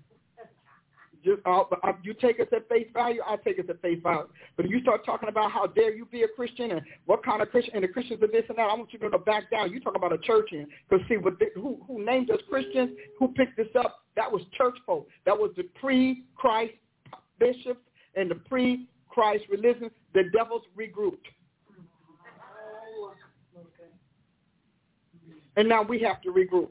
Just uh, you take us at face value, I'll take us at face value. But if you start talking about how dare you be a Christian and what kind of Christian and the Christians are this and that, I want you to back down. You talk about a church in because see what they, who who named us Christians, who picked this up? That was church folk. That was the pre-Christ bishops and the pre-Christ religion. The devils regrouped. And now we have to regroup.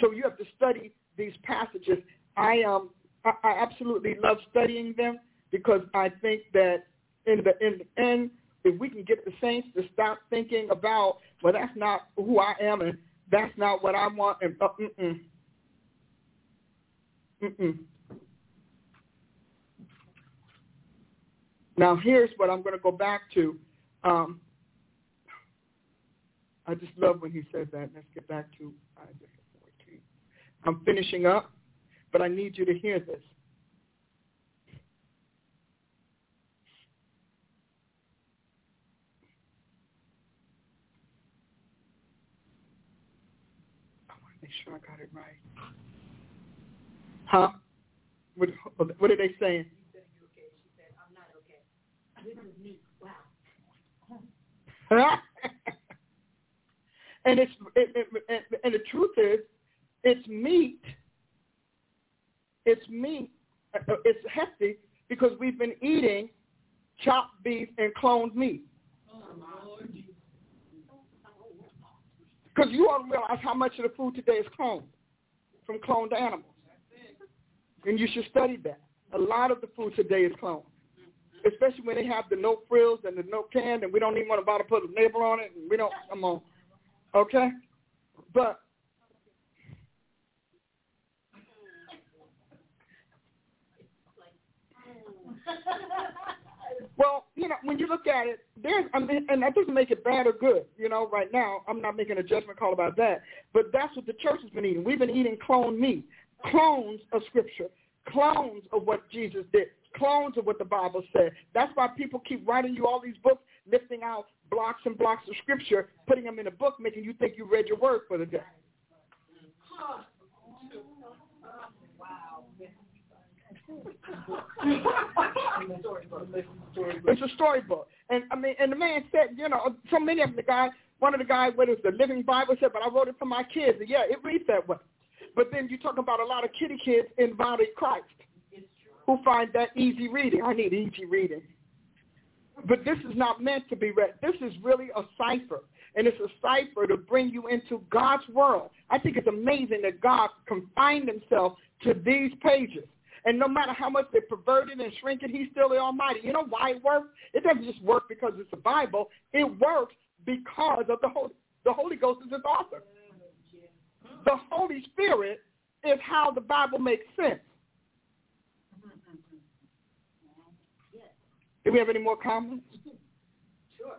So you have to study these passages I um I, absolutely love studying them because I think that in the in the end, if we can get the saints to stop thinking about well that's not who I am and that's not what I want and uh, mm mm mm Now here's what I'm going to go back to. Um, I just love when he says that. Let's get back to Isaiah 14. I'm finishing up. But I need you to hear this. I want to make sure I got it right. Huh? What, what are they saying? You said you're okay. She said, I'm not okay. This is meat. Wow. Huh And it's it, it, and the truth is, it's meat it's meat. Uh, it's hefty because we've been eating chopped beef and cloned meat. Because you don't realize how much of the food today is cloned from cloned animals. And you should study that. A lot of the food today is cloned. Especially when they have the no frills and the no can and we don't even want to bother put a label on it and we don't come on. Okay? But well, you know, when you look at it, there's, I mean, and that doesn't make it bad or good. You know, right now, I'm not making a judgment call about that. But that's what the church has been eating. We've been eating clone meat, clones of Scripture, clones of what Jesus did, clones of what the Bible said. That's why people keep writing you all these books, lifting out blocks and blocks of Scripture, putting them in a book, making you think you read your word for the day. It's a storybook. And I mean, and the man said, you know, so many of the guy, one of the guys, what is the Living Bible said, but I wrote it for my kids. And yeah, it reads that way. But then you talk about a lot of kitty kids in body Christ who find that easy reading. I need easy reading. But this is not meant to be read. This is really a cipher. And it's a cipher to bring you into God's world. I think it's amazing that God confined himself to these pages. And no matter how much they pervert it and shrink it, he's still the Almighty. You know why it works? It doesn't just work because it's the Bible. It works because of the Holy, the Holy Ghost is its author. The Holy Spirit is how the Bible makes sense. Do we have any more comments? Sure.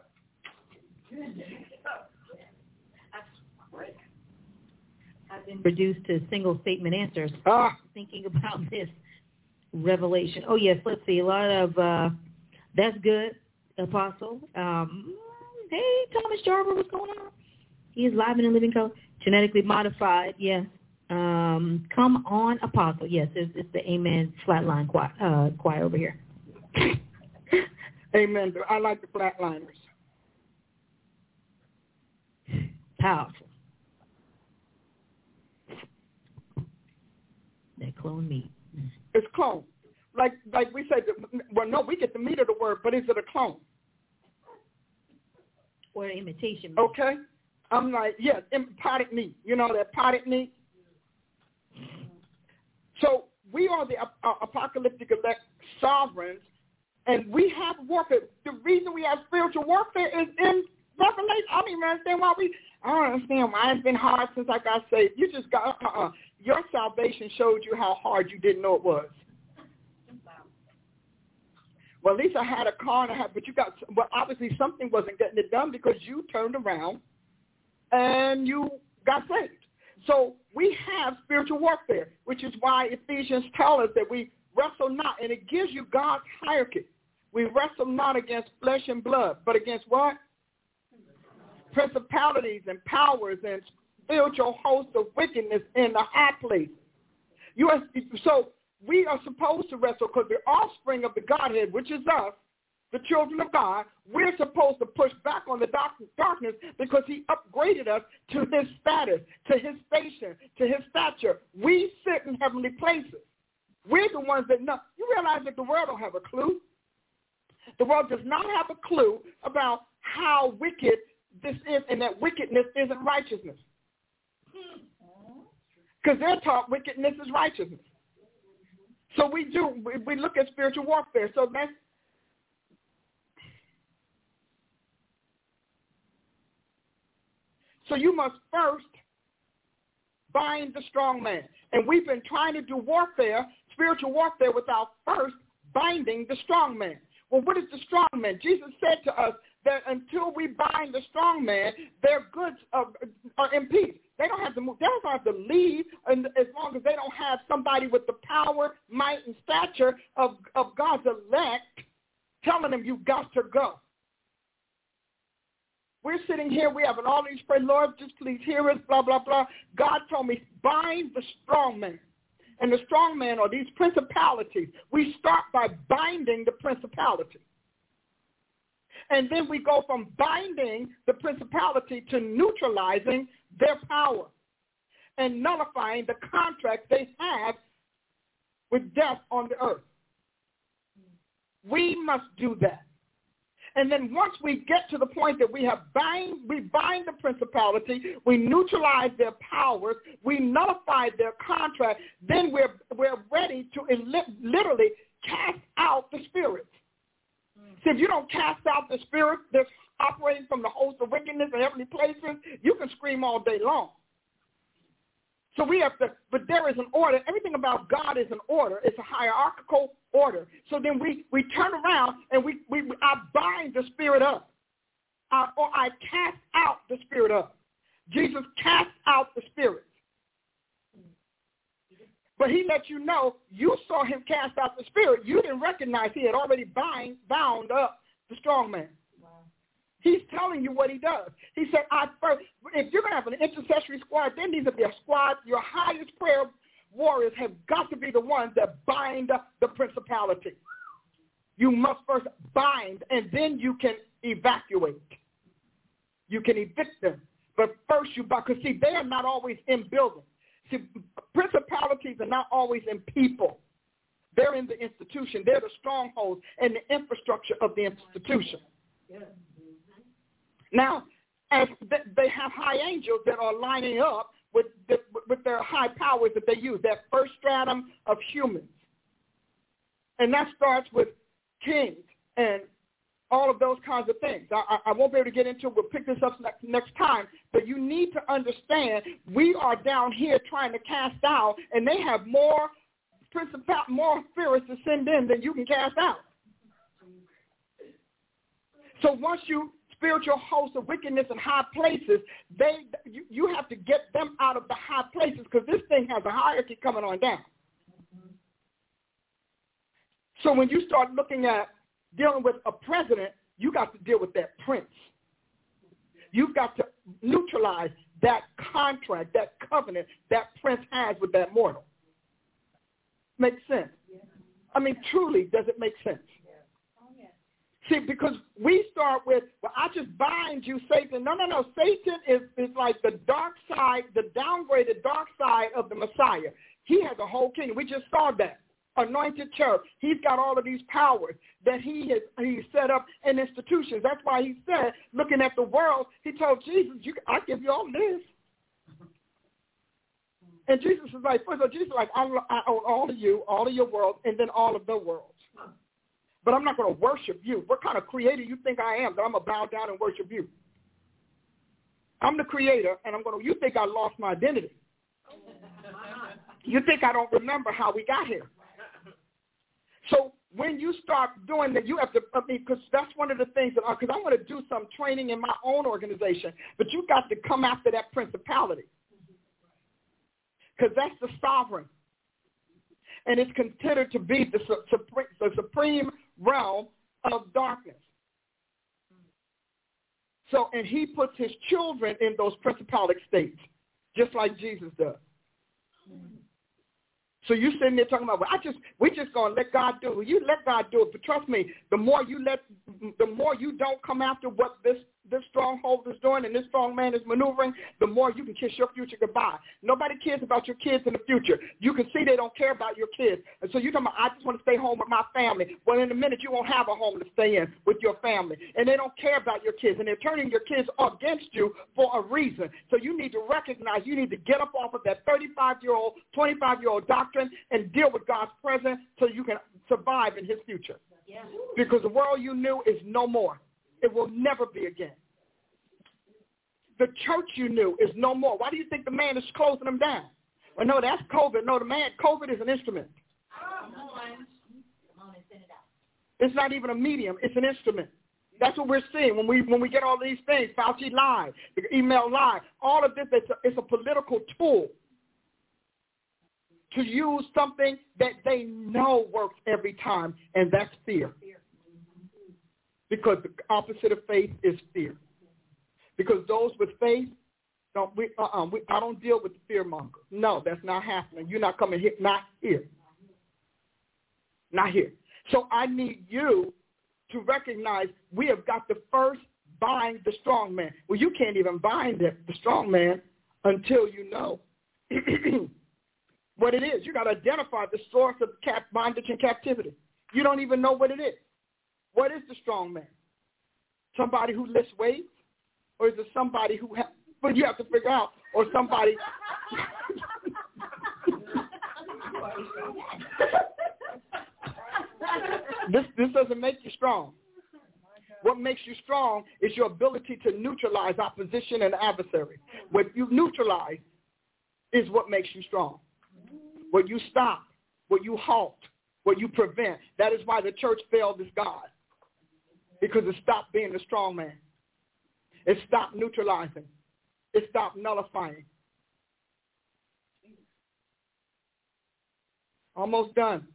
I've been reduced to single statement answers. Ah. Thinking about this. Revelation. Oh yes, let's see. A lot of uh that's good, Apostle. Um hey Thomas Jarver, what's going on? He is live in living color. Genetically modified, yes. Um come on, Apostle. Yes, it's, it's the Amen flatline choir, uh, choir over here. Amen. I like the flatliners. Powerful. That clone meat. It's clone. Like like we said, well, no, we get the meat of the word, but is it a clone? Or imitation. Okay. I'm like, yes, potted meat. You know that potted meat? So we are the uh, apocalyptic elect sovereigns, and we have warfare. The reason we have spiritual warfare is in Revelation. I don't even understand why we. I don't understand why it's been hard since I got saved. You just got. Uh-uh. Your salvation showed you how hard you didn't know it was. Well, at least I had a car and I had, but you got, but obviously something wasn't getting it done because you turned around and you got saved. So we have spiritual warfare, which is why Ephesians tell us that we wrestle not, and it gives you God's hierarchy. We wrestle not against flesh and blood, but against what? Principalities and powers and spiritual host of wickedness in the high place. You are, so we are supposed to wrestle because the offspring of the Godhead, which is us, the children of God, we're supposed to push back on the darkness because he upgraded us to his status, to his station, to his stature. We sit in heavenly places. We're the ones that know. You realize that the world don't have a clue. The world does not have a clue about how wicked this is and that wickedness isn't righteousness. Because they're taught wickedness is righteousness. So we do, we look at spiritual warfare. So that's, so you must first bind the strong man. And we've been trying to do warfare, spiritual warfare, without first binding the strong man. Well, what is the strong man? Jesus said to us that until we bind the strong man, their goods are, are in peace. They don't have to move. They don't have to leave and as long as they don't have somebody with the power, might, and stature of, of God's elect telling them you've got to go. We're sitting here, we have an all these prayer, Lord, just please hear us, blah, blah, blah. God told me, bind the strong man. And the strong man are these principalities. We start by binding the principality. And then we go from binding the principality to neutralizing their power and nullifying the contract they have with death on the earth. We must do that. And then once we get to the point that we have bind, we bind the principality, we neutralize their powers, we nullify their contract, then we're, we're ready to literally cast out the spirits. See, if you don't cast out the spirit that's operating from the host of wickedness in heavenly places, you can scream all day long. So we have to, but there is an order. Everything about God is an order. It's a hierarchical order. So then we, we turn around and we, we, I bind the spirit up. Uh, or I cast out the spirit up. Jesus cast out the spirit. But he let you know you saw him cast out the spirit. You didn't recognize he had already bind, bound up the strong man. Wow. He's telling you what he does. He said, I first, if you're going to have an intercessory squad, there needs to be a squad. Your highest prayer warriors have got to be the ones that bind up the principality. You must first bind, and then you can evacuate. You can evict them. But first you, because see, they are not always in buildings. Principalities are not always in people. They're in the institution. They're the strongholds and the infrastructure of the institution. Now, as they have high angels that are lining up with, the, with their high powers that they use, that first stratum of humans. And that starts with kings and all of those kinds of things. I, I, won't be able to get into it. We'll pick this up next, next time. But you need to understand we are down here trying to cast out, and they have more principal, more spirits to send in than you can cast out. So once you spiritual hosts of wickedness in high places, they you, you have to get them out of the high places because this thing has a hierarchy coming on down. So when you start looking at dealing with a president, you got to deal with that prince. You've got to neutralize that contract, that covenant that prince has with that mortal. Makes sense? I mean, truly, does it make sense? See, because we start with, well, I just bind you, Satan. No, no, no. Satan is, is like the dark side, the downgraded dark side of the Messiah. He has a whole kingdom. We just saw that anointed church. He's got all of these powers that he has he set up in institutions. That's why he said, looking at the world, he told Jesus, you, I give you all this. And Jesus is like, first of all, Jesus is like, I, I own all of you, all of your world, and then all of the worlds. But I'm not going to worship you. What kind of creator you think I am that I'm going to bow down and worship you? I'm the creator, and I'm going to, you think I lost my identity. You think I don't remember how we got here. So when you start doing that, you have to, I mean, because that's one of the things that, because I want to do some training in my own organization, but you got to come after that principality. Because that's the sovereign. And it's considered to be the, the supreme realm of darkness. So, and he puts his children in those principalic states. just like Jesus does. So you sitting there talking about, well, I just we just gonna let God do it. You let God do it, but trust me, the more you let, the more you don't come after what this this stronghold is doing and this strong man is maneuvering, the more you can kiss your future goodbye. Nobody cares about your kids in the future. You can see they don't care about your kids. And so you're talking about, I just want to stay home with my family. Well, in a minute, you won't have a home to stay in with your family. And they don't care about your kids. And they're turning your kids against you for a reason. So you need to recognize, you need to get up off of that 35-year-old, 25-year-old doctrine and deal with God's presence so you can survive in his future. Yeah. Because the world you knew is no more. It will never be again. The church you knew is no more. Why do you think the man is closing them down? Well, no, that's COVID. No, the man, COVID is an instrument. It's not even a medium. It's an instrument. That's what we're seeing when we when we get all these things. Fauci lied, email lied. All of this is a, it's a political tool to use something that they know works every time, and that's fear. Because the opposite of faith is fear. Because those with faith, don't we, uh-uh, we, I don't deal with the fear monger. No, that's not happening. You're not coming here, not here. Not here. So I need you to recognize we have got to first bind the strong man. Well, you can't even bind the, the strong man until you know what it is. You got to identify the source of cap- bondage and captivity. You don't even know what it is. What is the strong man? Somebody who lifts weights? or is it somebody who ha- but you have to figure out or somebody this this doesn't make you strong what makes you strong is your ability to neutralize opposition and adversary what you neutralize is what makes you strong what you stop what you halt what you prevent that is why the church failed as god because it stopped being the strong man it stopped neutralizing. It stopped nullifying. Almost done.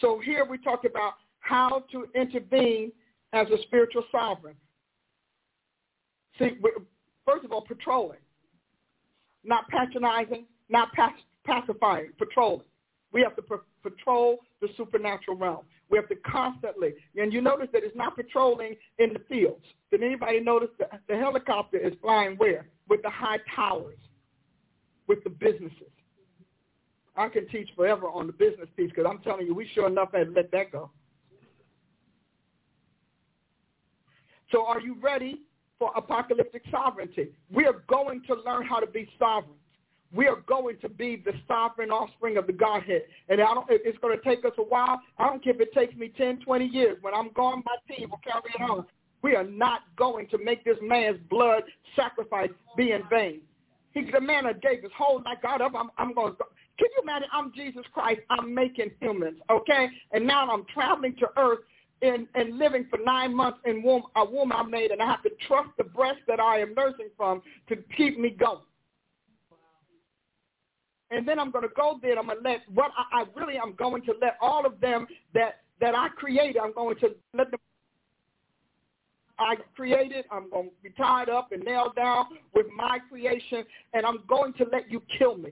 So here we talk about how to intervene as a spiritual sovereign. See, first of all, patrolling. Not patronizing, not pacifying, patrolling. We have to patrol the supernatural realm. We have to constantly, and you notice that it's not patrolling in the fields. Did anybody notice that the helicopter is flying where? With the high towers, with the businesses. I can teach forever on the business piece because I'm telling you, we sure enough had let that go. So are you ready for apocalyptic sovereignty? We are going to learn how to be sovereign we are going to be the sovereign offspring of the Godhead. And I don't, it's going to take us a while. I don't care if it takes me 10, 20 years. When I'm gone, my team will carry it on. We are not going to make this man's blood sacrifice be in vain. He's the man gave his whole life, God up, I'm, I'm going to go. Can you imagine? I'm Jesus Christ. I'm making humans, okay? And now I'm traveling to earth and, and living for nine months in womb, a womb I made, and I have to trust the breast that I am nursing from to keep me going and then I'm going to go there. I'm going to let what I, I really I'm going to let all of them that that I created. I'm going to let them. I created. I'm going to be tied up and nailed down with my creation, and I'm going to let you kill me.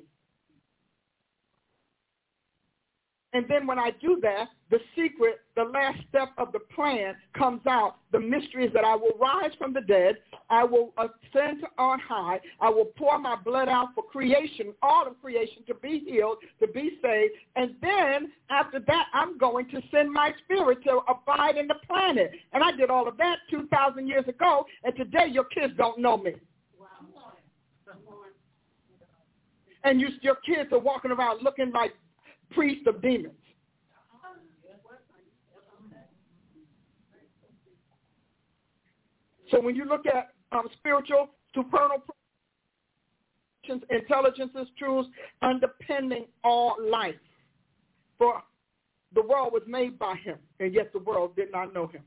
And then when I do that, the secret, the last step of the plan comes out. The mystery is that I will rise from the dead. I will ascend on high. I will pour my blood out for creation, all of creation, to be healed, to be saved. And then after that, I'm going to send my spirit to abide in the planet. And I did all of that 2,000 years ago. And today your kids don't know me. And you, your kids are walking around looking like priest of demons. So when you look at um, spiritual, supernal intelligences, truths, underpinning all life. For the world was made by him, and yet the world did not know him.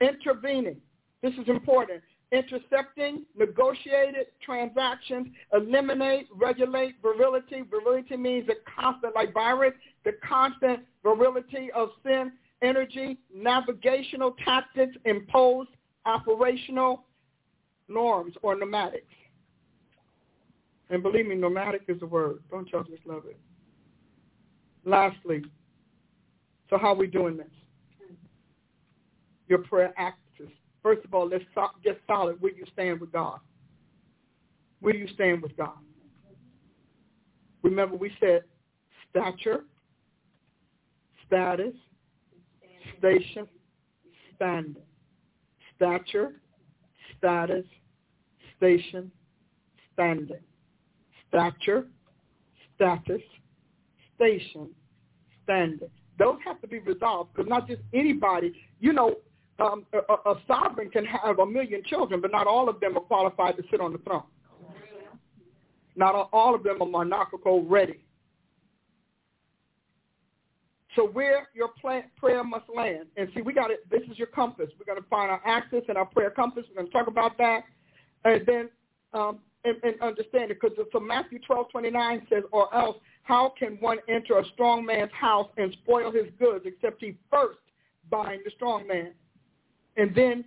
Intervening. This is important intercepting negotiated transactions, eliminate, regulate virility. Virility means the constant, like virus, the constant virility of sin, energy, navigational tactics, imposed, operational, norms or nomadics. And believe me, nomadic is a word. Don't y'all just love it. Lastly, so how are we doing this? Your prayer acts. First of all, let's get solid where you stand with God. Where you stand with God? Remember we said stature, status, station, standing. Stature, status, station, standing. Stature, status, station, standing. Those have to be resolved because not just anybody, you know, um, a, a sovereign can have a million children, but not all of them are qualified to sit on the throne. Not all of them are monarchical ready. So where your prayer must land, and see, we got it. This is your compass. We're going to find our axis and our prayer compass. We're going to talk about that, and then um, and, and understand it. Because so Matthew twelve twenty nine says, "Or else, how can one enter a strong man's house and spoil his goods, except he first bind the strong man, and then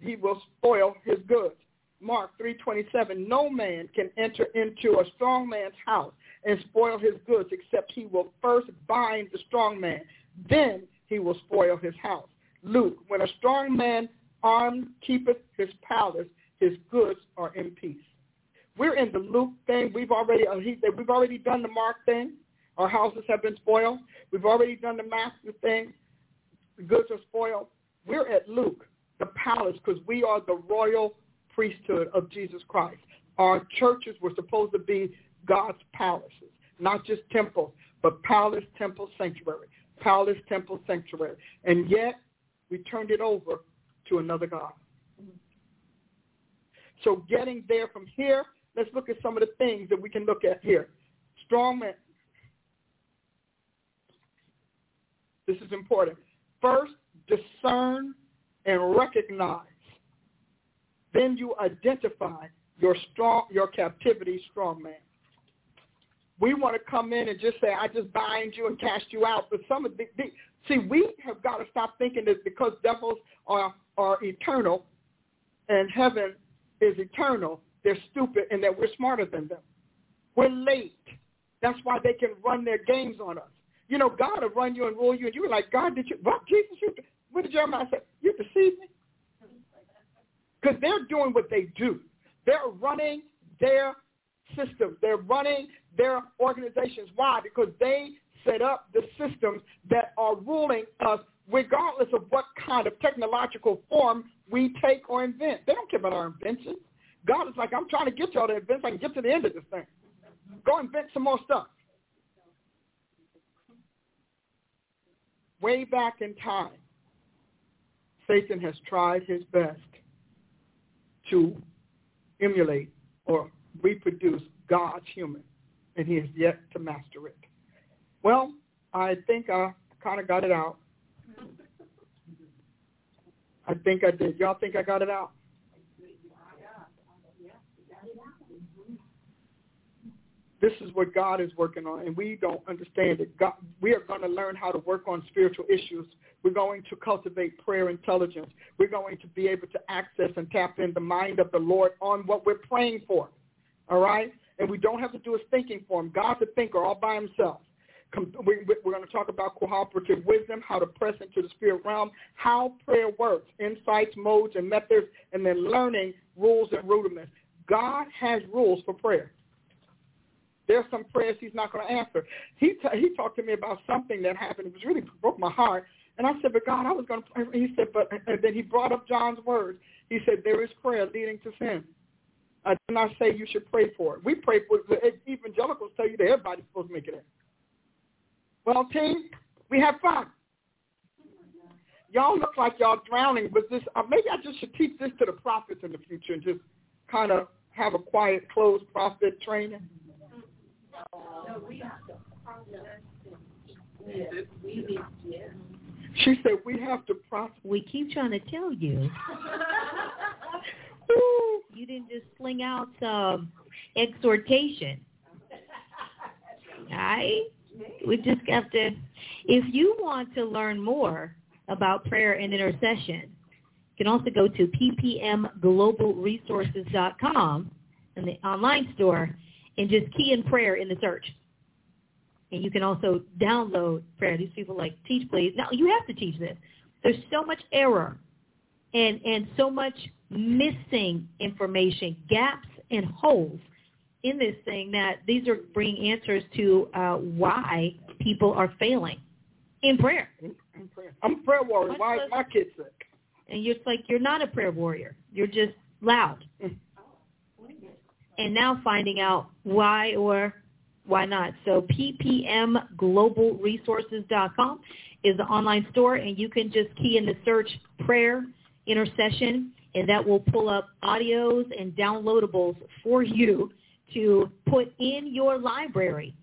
he will spoil his goods." Mark 3:27, no man can enter into a strong man's house and spoil his goods except he will first bind the strong man. Then he will spoil his house. Luke, when a strong man armed keepeth his palace, his goods are in peace. We're in the Luke thing. We've already uh, we've already done the Mark thing. Our houses have been spoiled. We've already done the Matthew thing. The goods are spoiled. We're at Luke, the palace, because we are the royal priesthood of Jesus Christ. Our churches were supposed to be God's palaces, not just temples, but palace, temple, sanctuary. Palace, temple, sanctuary. And yet, we turned it over to another God. So getting there from here, let's look at some of the things that we can look at here. Strong. This is important. First, discern and recognize then you identify your strong, your captivity strong man. We want to come in and just say, I just bind you and cast you out. But some of the, the see, we have got to stop thinking that because devils are, are eternal and heaven is eternal, they're stupid and that we're smarter than them. We're late. That's why they can run their games on us. You know, God will run you and rule you, and you were like, God, did you, what, Jesus, you, what did Jeremiah say? You deceive me? because they're doing what they do. They're running their systems. They're running their organizations. Why? Because they set up the systems that are ruling us regardless of what kind of technological form we take or invent. They don't care about our inventions. God is like, I'm trying to get y'all to invent so I can get to the end of this thing. Go invent some more stuff. Way back in time, Satan has tried his best to emulate or reproduce God's human, and he has yet to master it. Well, I think I kind of got it out. I think I did. Y'all think I got it out? This is what God is working on, and we don't understand it. God, we are going to learn how to work on spiritual issues. We're going to cultivate prayer intelligence. We're going to be able to access and tap in the mind of the Lord on what we're praying for. All right? And we don't have to do a thinking for him. God's a thinker all by himself. We're going to talk about cooperative wisdom, how to press into the spirit realm, how prayer works, insights, modes, and methods, and then learning rules and rudiments. God has rules for prayer. There's some prayers he's not going to answer. He t- he talked to me about something that happened. It was really broke my heart. And I said, but God, I was going to pray. He said, but and then he brought up John's words. He said, there is prayer leading to sin. I did not say you should pray for it. We pray for it. Evangelicals tell you that everybody's supposed to make it. Well, team, we have fun. Y'all look like y'all drowning with this. Uh, maybe I just should teach this to the prophets in the future and just kind of have a quiet, closed prophet training. She said we have to process. We keep trying to tell you. you didn't just sling out some exhortation. Right? We just have to. If you want to learn more about prayer and intercession, You can also go to ppmglobalresources.com in the online store and just key in prayer in the search. And you can also download prayer. These people like, teach please. Now, you have to teach this. There's so much error and, and so much missing information, gaps and holes in this thing that these are bringing answers to uh, why people are failing in prayer. In, prayer. I'm a prayer warrior. Why is my kid sick? And you're like, you're not a prayer warrior. You're just loud. Mm. And now finding out why or why not. So ppmglobalresources.com is the online store, and you can just key in the search prayer intercession, and that will pull up audios and downloadables for you to put in your library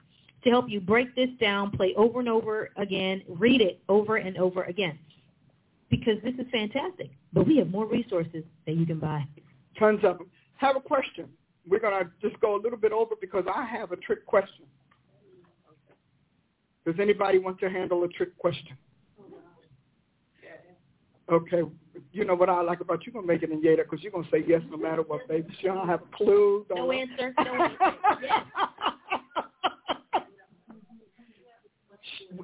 to help you break this down, play over and over again, read it over and over again. Because this is fantastic. But we have more resources that you can buy. Tons of them. Have a question. We're going to just go a little bit over because I have a trick question. Does anybody want to handle a trick question? Okay. You know what I like about you? You're going to make it in Yada because you're going to say yes no matter what, baby. She don't have a clue. No answer. No answer. Yes.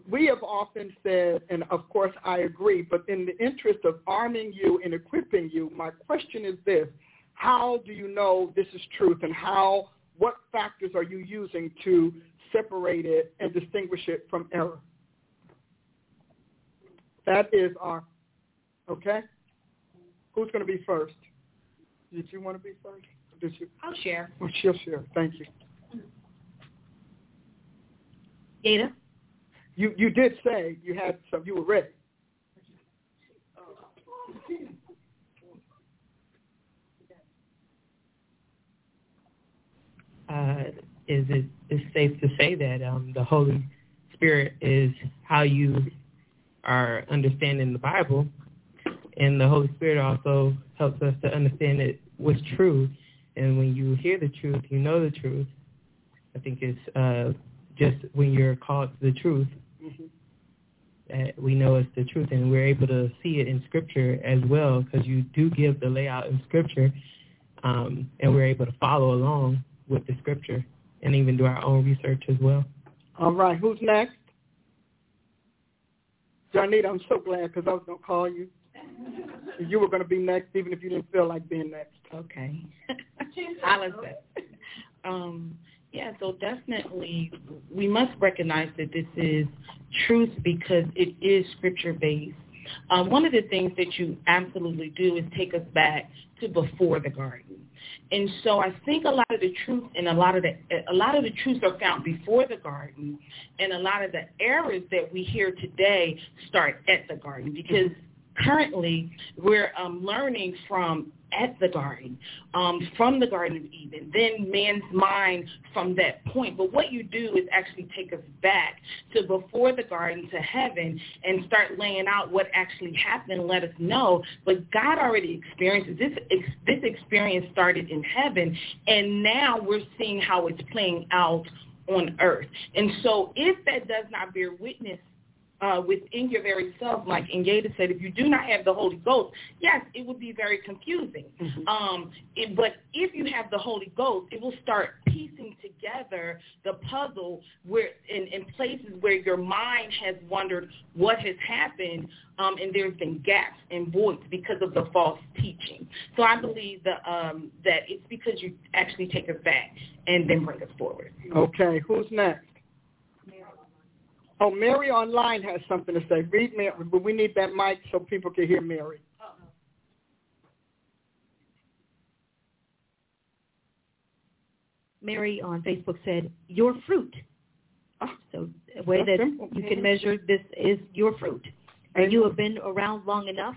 we have often said, and of course I agree, but in the interest of arming you and equipping you, my question is this. How do you know this is truth and how, what factors are you using to separate it and distinguish it from error? That is our, okay? Who's going to be first? Did you want to be first? Did you? I'll share. Well, she'll share. Thank you. Ada? You you did say you had some. You were ready. Uh, is it is safe to say that um, the Holy Spirit is how you are understanding the Bible, and the Holy Spirit also helps us to understand it what's true. And when you hear the truth, you know the truth. I think it's uh, just when you're called to the truth, mm-hmm. that we know it's the truth, and we're able to see it in Scripture as well, because you do give the layout in Scripture, um, and we're able to follow along with the Scripture, and even do our own research as well. All right, who's next? Janita, I'm so glad because I was going to call you. You were going to be next, even if you didn't feel like being next. Okay. I was um, yeah, so definitely we must recognize that this is truth because it is scripture-based. Um, one of the things that you absolutely do is take us back to before the garden. And so I think a lot of the truth and a lot of the a lot of the truths are found before the garden, and a lot of the errors that we hear today start at the garden. Because currently we're um, learning from at the garden, um, from the Garden of Eden, then man's mind from that point. But what you do is actually take us back to before the garden, to heaven, and start laying out what actually happened let us know. But God already experienced this. This experience started in heaven, and now we're seeing how it's playing out on earth. And so if that does not bear witness uh, within your very self, like Ingeda said, if you do not have the Holy Ghost, yes, it would be very confusing. Mm-hmm. Um, it, but if you have the Holy Ghost, it will start piecing together the puzzle where in, in places where your mind has wondered what has happened, um, and there's been gaps and voids because of the false teaching. So I believe that um, that it's because you actually take us back and then bring us forward. Okay, who's next? Oh, Mary online has something to say. Read Mary, but we need that mic so people can hear Mary. Mary on Facebook said, your fruit. Oh, so a way that you can measure this is your fruit. And you have been around long enough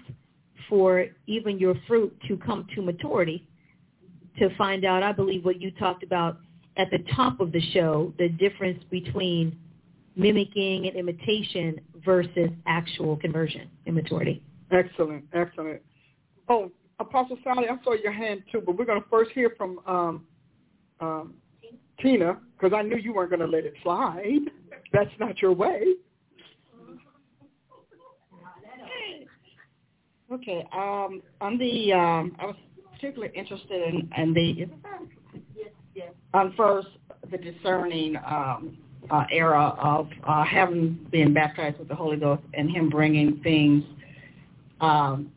for even your fruit to come to maturity to find out, I believe, what you talked about at the top of the show, the difference between mimicking and imitation versus actual conversion in maturity. Excellent, excellent. Oh, Apostle Sally, I saw your hand too, but we're going to first hear from um, um, Tina because I knew you weren't going to let it slide. That's not your way. Okay. Um, on the, um, I was particularly interested in, in the, is Yes, yes. On first, the discerning um, uh, era of uh, having been baptized with the Holy Ghost and Him bringing things um,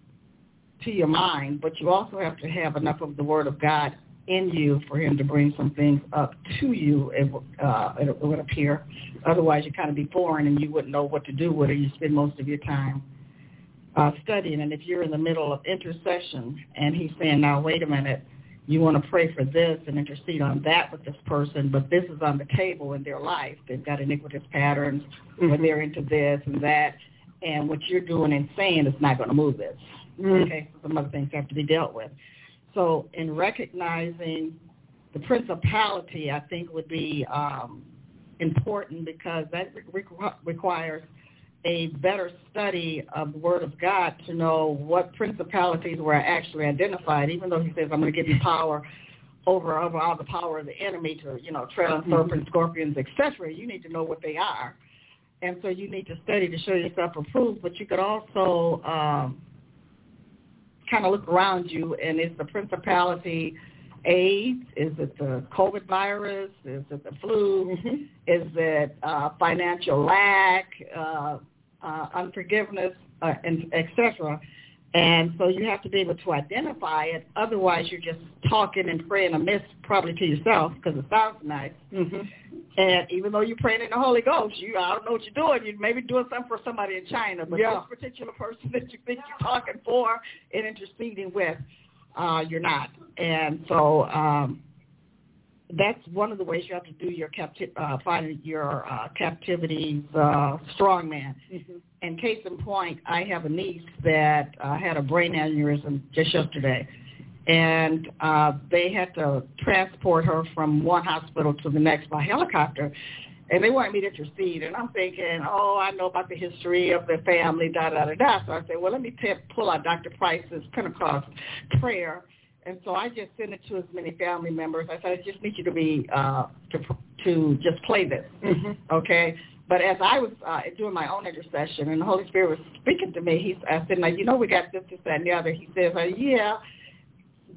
to your mind, but you also have to have enough of the Word of God in you for Him to bring some things up to you. It, uh, it would appear. Otherwise, you kind of be foreign and you wouldn't know what to do with it. You spend most of your time uh, studying, and if you're in the middle of intercession and He's saying, "Now, wait a minute." You want to pray for this and intercede on that with this person, but this is on the table in their life. They've got iniquitous patterns, mm-hmm. or they're into this and that, and what you're doing and saying is not going to move this. Mm-hmm. Okay, so some other things have to be dealt with. So in recognizing the principality, I think would be um, important because that re- requires a better study of the Word of God to know what principalities were actually identified, even though he says, I'm going to give you power over, over all the power of the enemy to, you know, tread on mm-hmm. serpents, scorpions, etc. You need to know what they are. And so you need to study to show yourself approved, but you could also um, kind of look around you, and is the principality AIDS? Is it the COVID virus? Is it the flu? Mm-hmm. Is it uh, financial lack? Uh, uh, unforgiveness, uh, and etc. And so you have to be able to identify it. Otherwise, you're just talking and praying amiss, probably to yourself, because it sounds nice. Mm-hmm. And even though you're praying in the Holy Ghost, you I don't know what you're doing. You may be doing something for somebody in China, but yeah. this particular person that you think you're talking for and interceding with, uh, you're not. And so um, that's one of the ways you have to do your capti- uh, find your uh, captivities uh, strongman. Mm-hmm. And case in point, I have a niece that uh, had a brain aneurysm just yesterday, and uh, they had to transport her from one hospital to the next by helicopter. And they wanted me to intercede, and I'm thinking, oh, I know about the history of the family, da da da da. So I said, well, let me t- pull out Dr. Price's Pentecost prayer and so I just sent it to as many family members. I said, I just need you to be uh, to to just play this, mm-hmm. okay? But as I was uh, doing my own intercession, and the Holy Spirit was speaking to me, he I said, now you know we got this, this, that, and the other. He says, uh, yeah,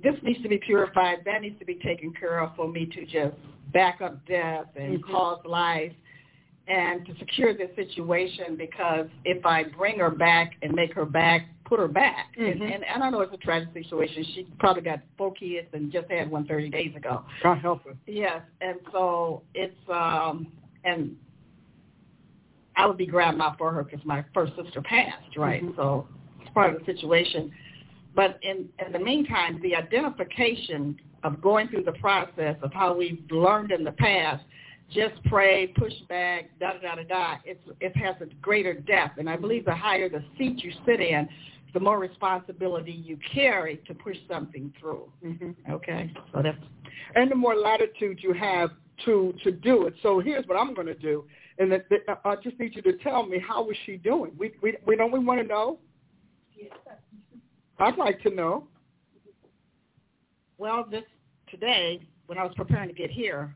this needs to be purified. That needs to be taken care of for me to just back up death and mm-hmm. cause life and to secure this situation because if I bring her back and make her back put her back. Mm-hmm. And, and, I know it's a tragic situation. She probably got four kids and just had one 30 days ago. God help her. Yes, and so it's um and I would be grandma for her because my first sister passed, right? Mm-hmm. So it's part of the situation. But in in the meantime, the identification of going through the process of how we've learned in the past just pray, push back, da da da da da. It's it has a greater depth, and I believe the higher the seat you sit in, the more responsibility you carry to push something through. Mm-hmm. Okay, so that's and the more latitude you have to to do it. So here's what I'm going to do, and that, that, I just need you to tell me how is she doing. We we we don't we want to know. Yes. I'd like to know. Well, this today when I was preparing to get here,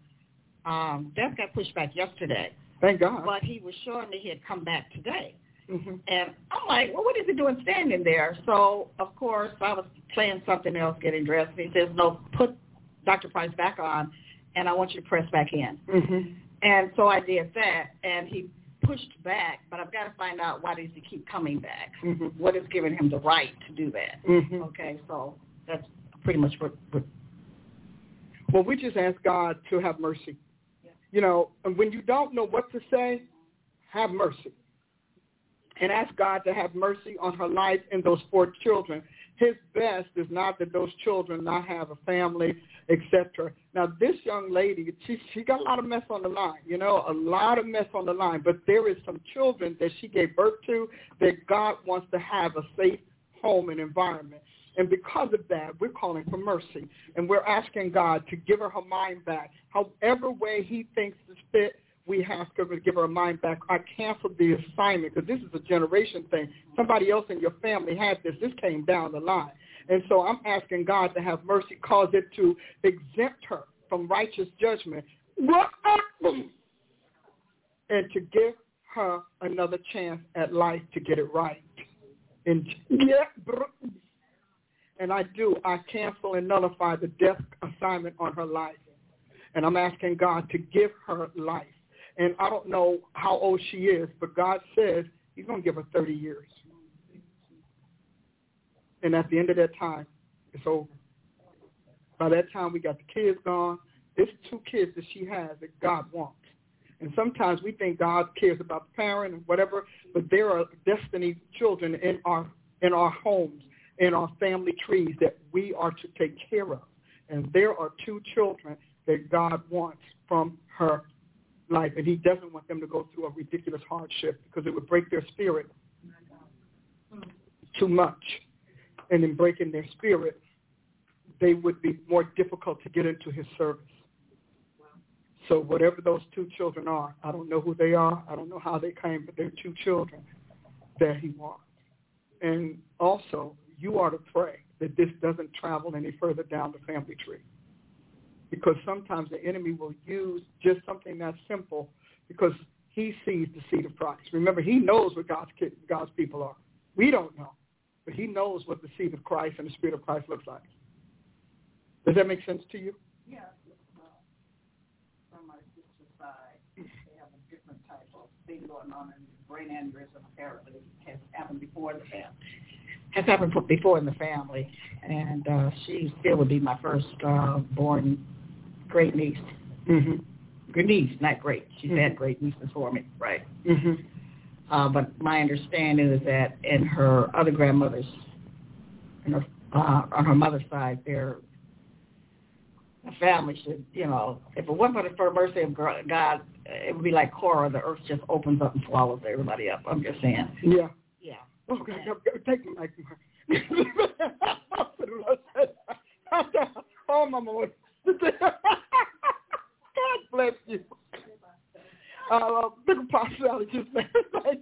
um, Death got pushed back yesterday. Thank God. But he was showing me he had come back today. Mm-hmm. And I'm like, well, what is he doing standing there? So, of course, I was playing something else, getting dressed. And he says, no, put Dr. Price back on, and I want you to press back in. Mm-hmm. And so I did that, and he pushed back, but I've got to find out why does he keep coming back? Mm-hmm. What is giving him the right to do that? Mm-hmm. Okay, so that's pretty much what, what. Well, we just ask God to have mercy. Yeah. You know, when you don't know what to say, have mercy and ask God to have mercy on her life and those four children. His best is not that those children not have a family, etc. Now, this young lady, she she got a lot of mess on the line, you know, a lot of mess on the line. But there is some children that she gave birth to that God wants to have a safe home and environment. And because of that, we're calling for mercy. And we're asking God to give her her mind back, however way he thinks is fit we have to give her a mind back. I canceled the assignment because this is a generation thing. Somebody else in your family had this. This came down the line. And so I'm asking God to have mercy, cause it to exempt her from righteous judgment and to give her another chance at life to get it right. And and I do. I cancel and nullify the death assignment on her life. And I'm asking God to give her life. And I don't know how old she is, but God says he's going to give her 30 years. And at the end of that time, it's over. By that time, we got the kids gone. There's two kids that she has that God wants. And sometimes we think God cares about the parent and whatever, but there are destiny children in our in our homes, in our family trees that we are to take care of. And there are two children that God wants from her life, and he doesn't want them to go through a ridiculous hardship because it would break their spirit too much. And in breaking their spirit, they would be more difficult to get into his service. So whatever those two children are, I don't know who they are. I don't know how they came, but they're two children that he wants. And also, you are to pray that this doesn't travel any further down the family tree. Because sometimes the enemy will use just something that simple because he sees the seed of Christ. Remember, he knows what God's, God's people are. We don't know. But he knows what the seed of Christ and the Spirit of Christ looks like. Does that make sense to you? Yeah. From my sister's side, they have a different type of thing going on, and brain aneurysm apparently has happened before the family. Has happened before in the family, and uh, she still would be my first uh, born great niece. Mm-hmm. Great niece, not great. She's mm-hmm. had great nieces for me, right? Mm-hmm. Uh, but my understanding is that in her other grandmothers, in her, uh, on her mother's side, they're family should, you know, if it wasn't for the mercy of God, it would be like Korah. The earth just opens up and swallows everybody up. I'm just saying. Yeah. Yeah. Oh, God, God, take me like Oh, Mama. God bless you. Uh, big apostle just like,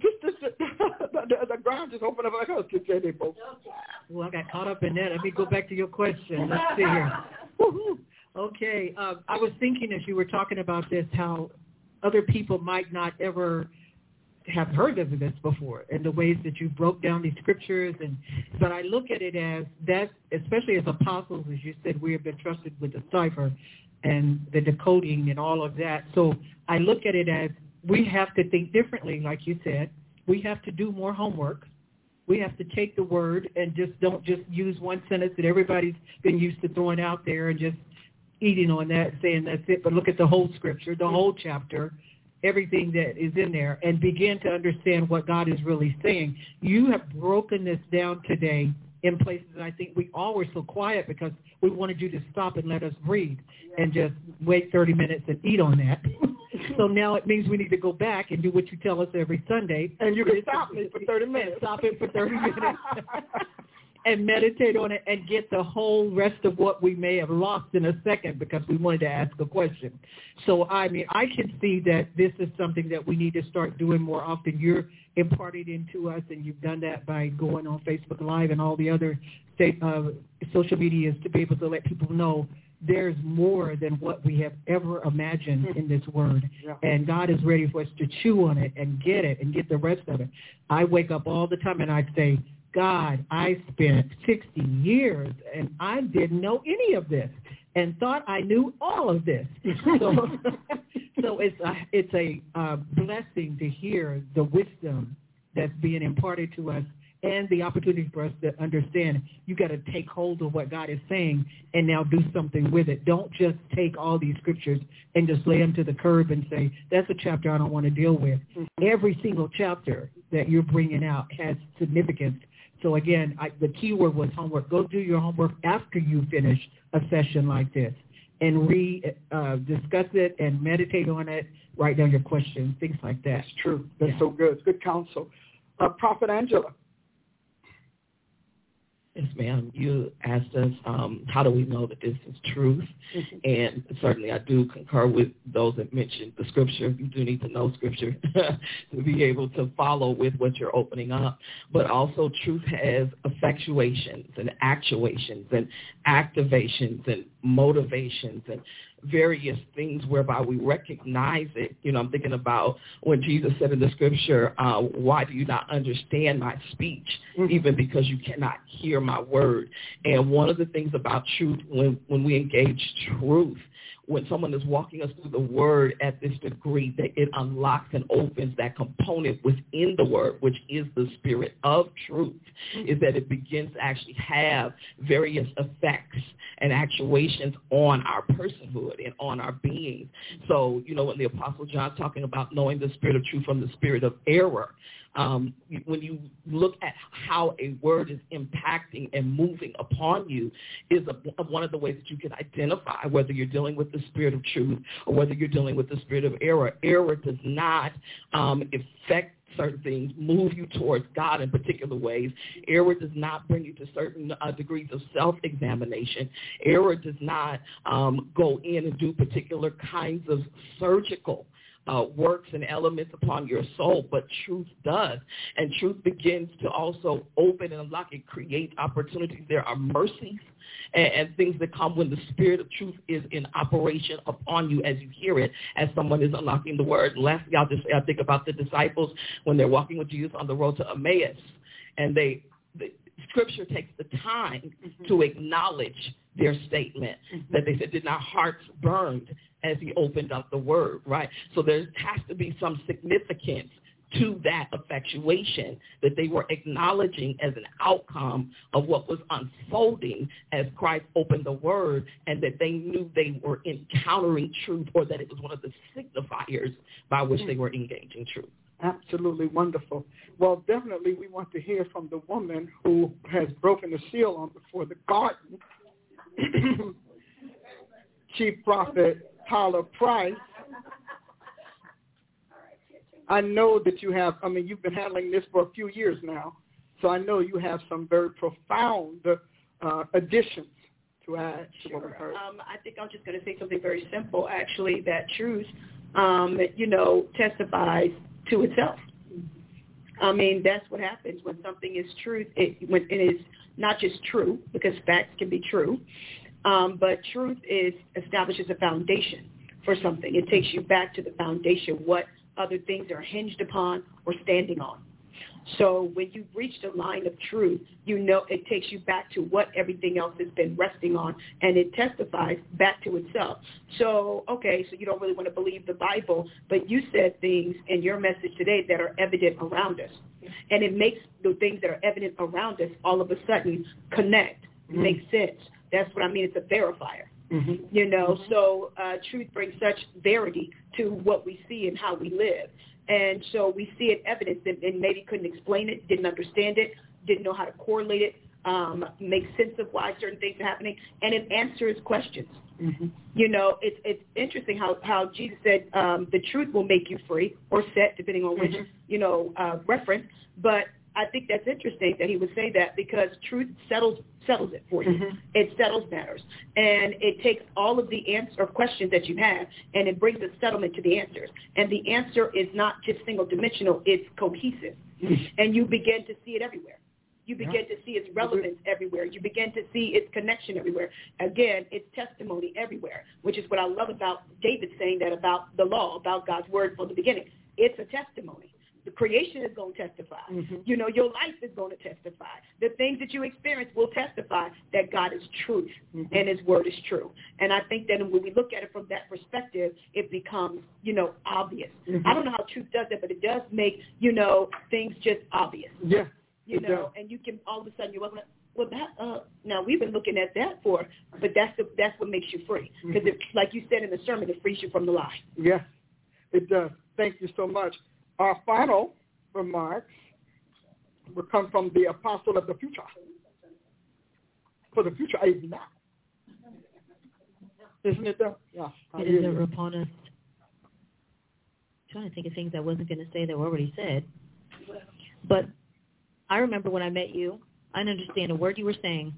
just, just, the, the ground just opened up like, oh, they both. Well, I got caught up in that. Let me go back to your question. Let's see here. okay, uh, I was thinking as you were talking about this, how other people might not ever have heard of this before and the ways that you broke down these scriptures and but I look at it as that especially as apostles as you said we have been trusted with the cipher and the decoding and all of that so I look at it as we have to think differently, like you said. We have to do more homework. We have to take the word and just don't just use one sentence that everybody's been used to throwing out there and just eating on that, saying that's it. But look at the whole scripture, the whole chapter, everything that is in there, and begin to understand what God is really saying. You have broken this down today in places that I think we all were so quiet because we wanted you to stop and let us breathe and just wait 30 minutes and eat on that. so now it means we need to go back and do what you tell us every Sunday. And you can stop me for 30 minutes. Stop it for 30 minutes. and meditate on it and get the whole rest of what we may have lost in a second because we wanted to ask a question. So, I mean, I can see that this is something that we need to start doing more often. You're imparting into us, and you've done that by going on Facebook Live and all the other state, uh, social medias to be able to let people know there's more than what we have ever imagined in this word. And God is ready for us to chew on it and get it and get the rest of it. I wake up all the time and I say, God, I spent 60 years and I didn't know any of this and thought I knew all of this. So, so it's a, it's a uh, blessing to hear the wisdom that's being imparted to us and the opportunity for us to understand you got to take hold of what God is saying and now do something with it. Don't just take all these scriptures and just lay them to the curb and say, that's a chapter I don't want to deal with. Mm-hmm. Every single chapter that you're bringing out has significance so again, I, the key word was homework. Go do your homework after you finish a session like this and re uh, discuss it and meditate on it. Write down your questions, things like that. That's true. That's yeah. so good. It's good counsel. Uh, Prophet Angela. Yes, ma'am. You asked us um, how do we know that this is truth, mm-hmm. and certainly I do concur with those that mentioned the scripture. You do need to know scripture to be able to follow with what you're opening up. But also, truth has effectuations and actuations and activations and motivations, and various things whereby we recognize it. You know, I'm thinking about when Jesus said in the scripture, uh, why do you not understand my speech, mm-hmm. even because you cannot hear my word? And one of the things about truth, when, when we engage truth, when someone is walking us through the word at this degree that it unlocks and opens that component within the word, which is the spirit of truth, is that it begins to actually have various effects and actuations on our personhood and on our being. So, you know, when the Apostle John's talking about knowing the spirit of truth from the spirit of error, um, when you look at how a word is impacting and moving upon you is a, one of the ways that you can identify whether you're dealing with the spirit of truth or whether you're dealing with the spirit of error. Error does not um, affect certain things, move you towards God in particular ways. Error does not bring you to certain uh, degrees of self-examination. Error does not um, go in and do particular kinds of surgical uh, works and elements upon your soul, but truth does. And truth begins to also open and unlock and create opportunities. There are mercies and, and things that come when the spirit of truth is in operation upon you as you hear it, as someone is unlocking the word. Lastly, I'll just say, I think about the disciples when they're walking with Jesus on the road to Emmaus, and they, the scripture takes the time mm-hmm. to acknowledge their statement mm-hmm. that they said, did not hearts burned as he opened up the word, right? So there has to be some significance to that effectuation that they were acknowledging as an outcome of what was unfolding as Christ opened the word and that they knew they were encountering truth or that it was one of the signifiers by which they were engaging truth. Absolutely wonderful. Well, definitely we want to hear from the woman who has broken the seal on before the garden. Chief Prophet Paula Price. I know that you have, I mean, you've been handling this for a few years now, so I know you have some very profound uh, additions to add to sure. what we heard. Um, I think I'm just going to say something very simple, actually, that truth, um, you know, testifies to itself. I mean, that's what happens when something is truth. It, when it is not just true, because facts can be true, um, but truth is establishes a foundation for something. It takes you back to the foundation, what other things are hinged upon or standing on. So when you reach the line of truth, you know it takes you back to what everything else has been resting on, and it testifies back to itself. So, okay, so you don't really want to believe the Bible, but you said things in your message today that are evident around us. And it makes the things that are evident around us all of a sudden connect, mm-hmm. make sense. That's what I mean. It's a verifier. Mm-hmm. You know, mm-hmm. so uh, truth brings such verity to what we see and how we live. And so we see it evidence and, and maybe couldn't explain it, didn't understand it, didn't know how to correlate it, um, make sense of why certain things are happening, and it answers questions. Mm-hmm. You know, it's it's interesting how how Jesus said um, the truth will make you free or set, depending on which mm-hmm. you know uh, reference. But I think that's interesting that he would say that because truth settles settles it for you. Mm-hmm. It settles matters, and it takes all of the answer or questions that you have, and it brings a settlement to the answers. And the answer is not just single dimensional; it's cohesive, mm-hmm. and you begin to see it everywhere. You begin yeah. to see its relevance everywhere. You begin to see its connection everywhere. Again, its testimony everywhere, which is what I love about David saying that about the law, about God's word from the beginning. It's a testimony. The creation is going to testify. Mm-hmm. You know, your life is going to testify. The things that you experience will testify that God is truth mm-hmm. and his word is true. And I think that when we look at it from that perspective, it becomes, you know, obvious. Mm-hmm. I don't know how truth does that, but it does make, you know, things just obvious. Yeah. You know, does. and you can all of a sudden you're like, well, that uh, now we've been looking at that for, but that's the, that's what makes you free because, mm-hmm. like you said in the sermon, it frees you from the lie. Yeah, it does. Thank you so much. Our final remarks will come from the apostle of the future. For the future age now. Isn't it though? Yeah. It is upon us. I'm trying to think of things I wasn't going to say that were already said. But I remember when I met you, I didn't understand a word you were saying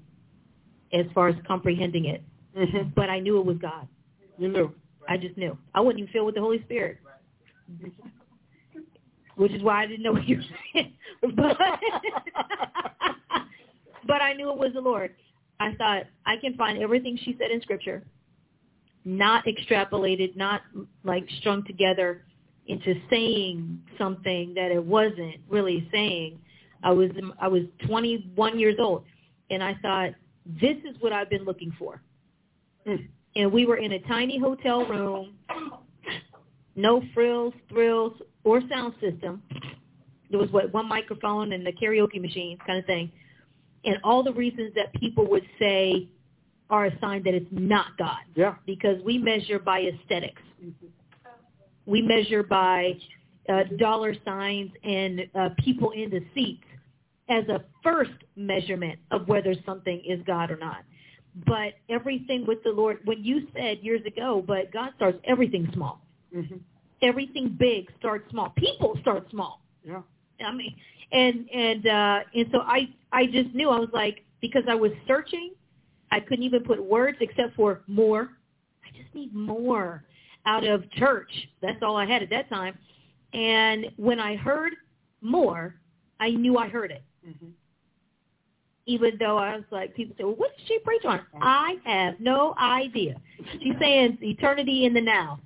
as far as comprehending it. Mm-hmm. But I knew it was God. You knew. I just knew. I wasn't even filled with the Holy Spirit which is why I didn't know what you were saying. But, but I knew it was the Lord. I thought I can find everything she said in Scripture, not extrapolated, not like strung together into saying something that it wasn't really saying. I was I was 21 years old, and I thought this is what I've been looking for. Mm. And we were in a tiny hotel room, no frills, thrills, or sound system. There was what one microphone and the karaoke machine kind of thing, and all the reasons that people would say are a sign that it's not God. Yeah. Because we measure by esthetics We measure by uh, dollar signs and uh, people in the seats as a first measurement of whether something is God or not. But everything with the Lord, when you said years ago, but God starts everything small. Mm-hmm. Everything big starts small. People start small. Yeah. I mean, and and uh, and so I I just knew I was like because I was searching, I couldn't even put words except for more. I just need more out of church. That's all I had at that time. And when I heard more, I knew I heard it. Mm-hmm. Even though I was like, people say, well, what did she preach on? I have no idea. She's saying eternity in the now.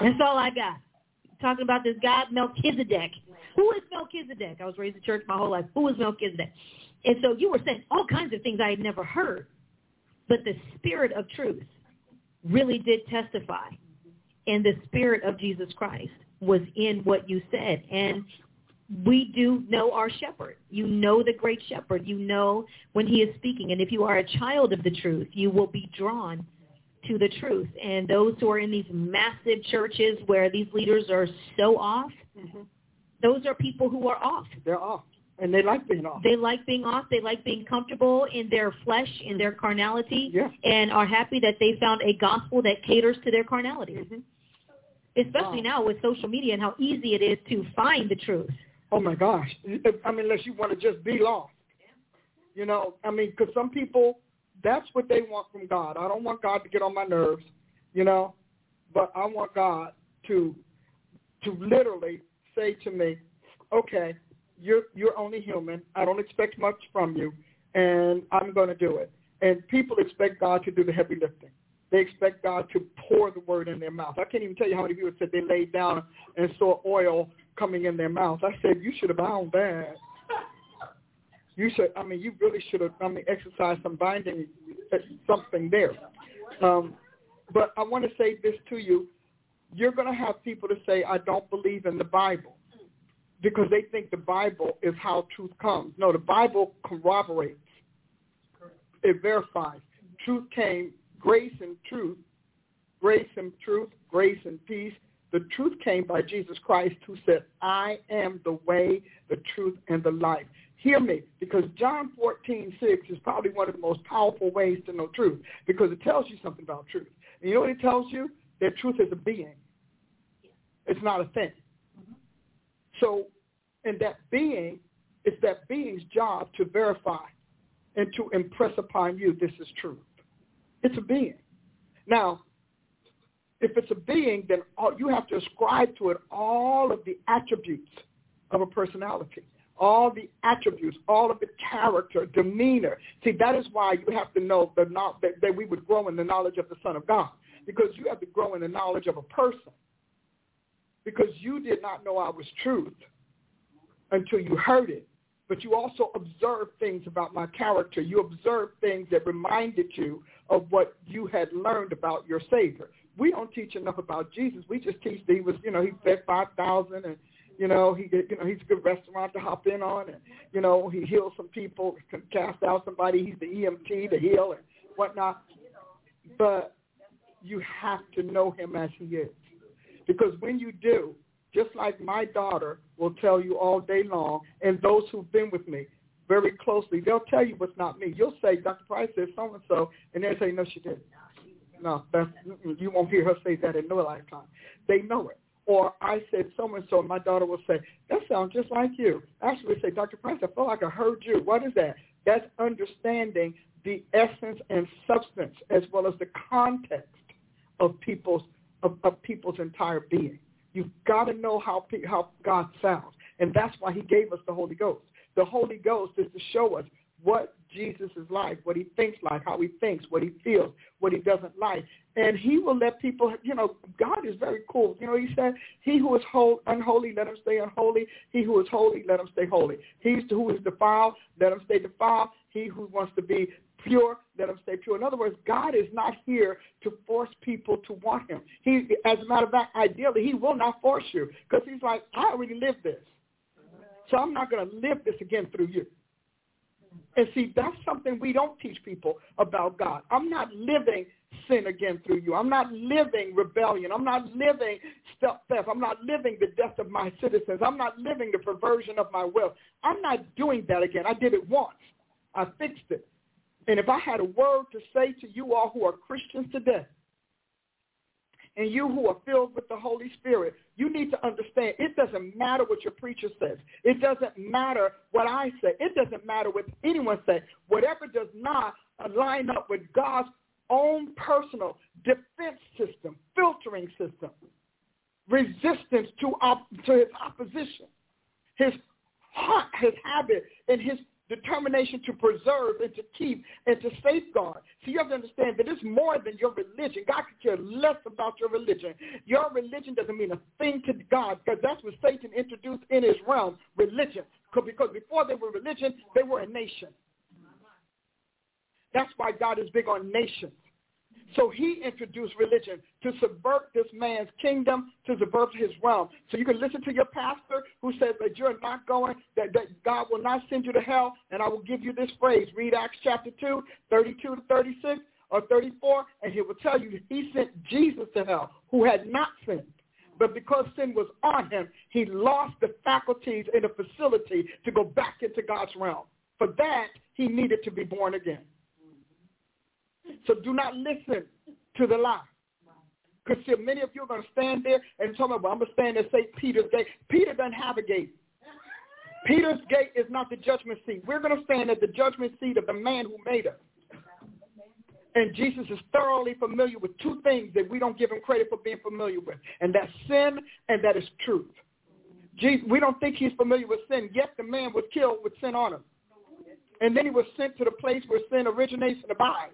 That's all I got. Talking about this guy, Melchizedek. Who is Melchizedek? I was raised in church my whole life. Who is Melchizedek? And so you were saying all kinds of things I had never heard. But the spirit of truth really did testify. And the spirit of Jesus Christ was in what you said. And we do know our shepherd. You know the great shepherd. You know when he is speaking. And if you are a child of the truth, you will be drawn to the truth. And those who are in these massive churches where these leaders are so off, mm-hmm. those are people who are off. They're off. And they like being off. They like being off. They like being comfortable in their flesh, in their carnality, yeah. and are happy that they found a gospel that caters to their carnality. Mm-hmm. Especially wow. now with social media and how easy it is to find the truth. Oh my gosh! I mean, unless you want to just be lost, you know. I mean, because some people, that's what they want from God. I don't want God to get on my nerves, you know, but I want God to, to literally say to me, okay, you're you're only human. I don't expect much from you, and I'm going to do it. And people expect God to do the heavy lifting. They expect God to pour the word in their mouth. I can't even tell you how many people said they laid down and saw oil coming in their mouth. I said, you should have bound that. You should, I mean, you really should have, I mean, exercised some binding, something there. Um, but I want to say this to you. You're going to have people to say, I don't believe in the Bible because they think the Bible is how truth comes. No, the Bible corroborates. It verifies. Truth came, grace and truth, grace and truth, grace and peace. The truth came by Jesus Christ who said, I am the way, the truth, and the life. Hear me, because John 14, 6 is probably one of the most powerful ways to know truth because it tells you something about truth. And you know what it tells you? That truth is a being. It's not a thing. Mm-hmm. So, and that being, it's that being's job to verify and to impress upon you this is truth. It's a being. Now, if it's a being, then all, you have to ascribe to it all of the attributes of a personality, all the attributes, all of the character, demeanor. See, that is why you have to know the, that, that we would grow in the knowledge of the Son of God, because you have to grow in the knowledge of a person because you did not know I was truth until you heard it. But you also observed things about my character. You observed things that reminded you of what you had learned about your Savior. We don't teach enough about Jesus. We just teach that he was, you know, he fed 5,000 and, you know, he, you know, he's a good restaurant to hop in on and, you know, he heals some people, can cast out somebody. He's the EMT to heal and whatnot. But you have to know him as he is. Because when you do, just like my daughter will tell you all day long, and those who've been with me very closely, they'll tell you what's not me. You'll say, Dr. Price said so-and-so, and they'll say, no, she didn't. No, that's, you won't hear her say that in no lifetime. They know it. Or I said so-and-so, and my daughter will say, that sounds just like you. Actually, say, Dr. Price, I feel like I heard you. What is that? That's understanding the essence and substance as well as the context of people's of, of people's entire being. You've got to know how how God sounds, and that's why He gave us the Holy Ghost. The Holy Ghost is to show us what Jesus is like, what he thinks like, how he thinks, what he feels, what he doesn't like. And he will let people, you know, God is very cool. You know, he said, he who is whole, unholy, let him stay unholy. He who is holy, let him stay holy. He who is defiled, let him stay defiled. He who wants to be pure, let him stay pure. In other words, God is not here to force people to want him. He, as a matter of fact, ideally, he will not force you because he's like, I already lived this. So I'm not going to live this again through you. And see, that's something we don't teach people about God. I'm not living sin again through you. I'm not living rebellion. I'm not living theft. I'm not living the death of my citizens. I'm not living the perversion of my will. I'm not doing that again. I did it once. I fixed it. And if I had a word to say to you all who are Christians today, and you who are filled with the Holy Spirit, you need to understand it doesn't matter what your preacher says. It doesn't matter what I say. It doesn't matter what anyone says. Whatever does not line up with God's own personal defense system, filtering system, resistance to, op- to his opposition, his heart, his habit, and his determination to preserve and to keep and to safeguard. So you have to understand that it's more than your religion. God could care less about your religion. Your religion doesn't mean a thing to God because that's what Satan introduced in his realm, religion. Because before they were religion, they were a nation. That's why God is big on nations. So he introduced religion to subvert this man's kingdom, to subvert his realm. So you can listen to your pastor who says that you're not going, that, that God will not send you to hell, and I will give you this phrase. Read Acts chapter 2, 32 to 36 or 34, and he will tell you he sent Jesus to hell, who had not sinned. But because sin was on him, he lost the faculties and the facility to go back into God's realm. For that, he needed to be born again. So do not listen to the lie. Because many of you are going to stand there and tell me, well, I'm going to stand and say Peter's gate. Peter doesn't have a gate. Peter's gate is not the judgment seat. We're going to stand at the judgment seat of the man who made us. And Jesus is thoroughly familiar with two things that we don't give him credit for being familiar with, and that's sin and that is truth. Jesus, we don't think he's familiar with sin, yet the man was killed with sin on him. And then he was sent to the place where sin originates and abides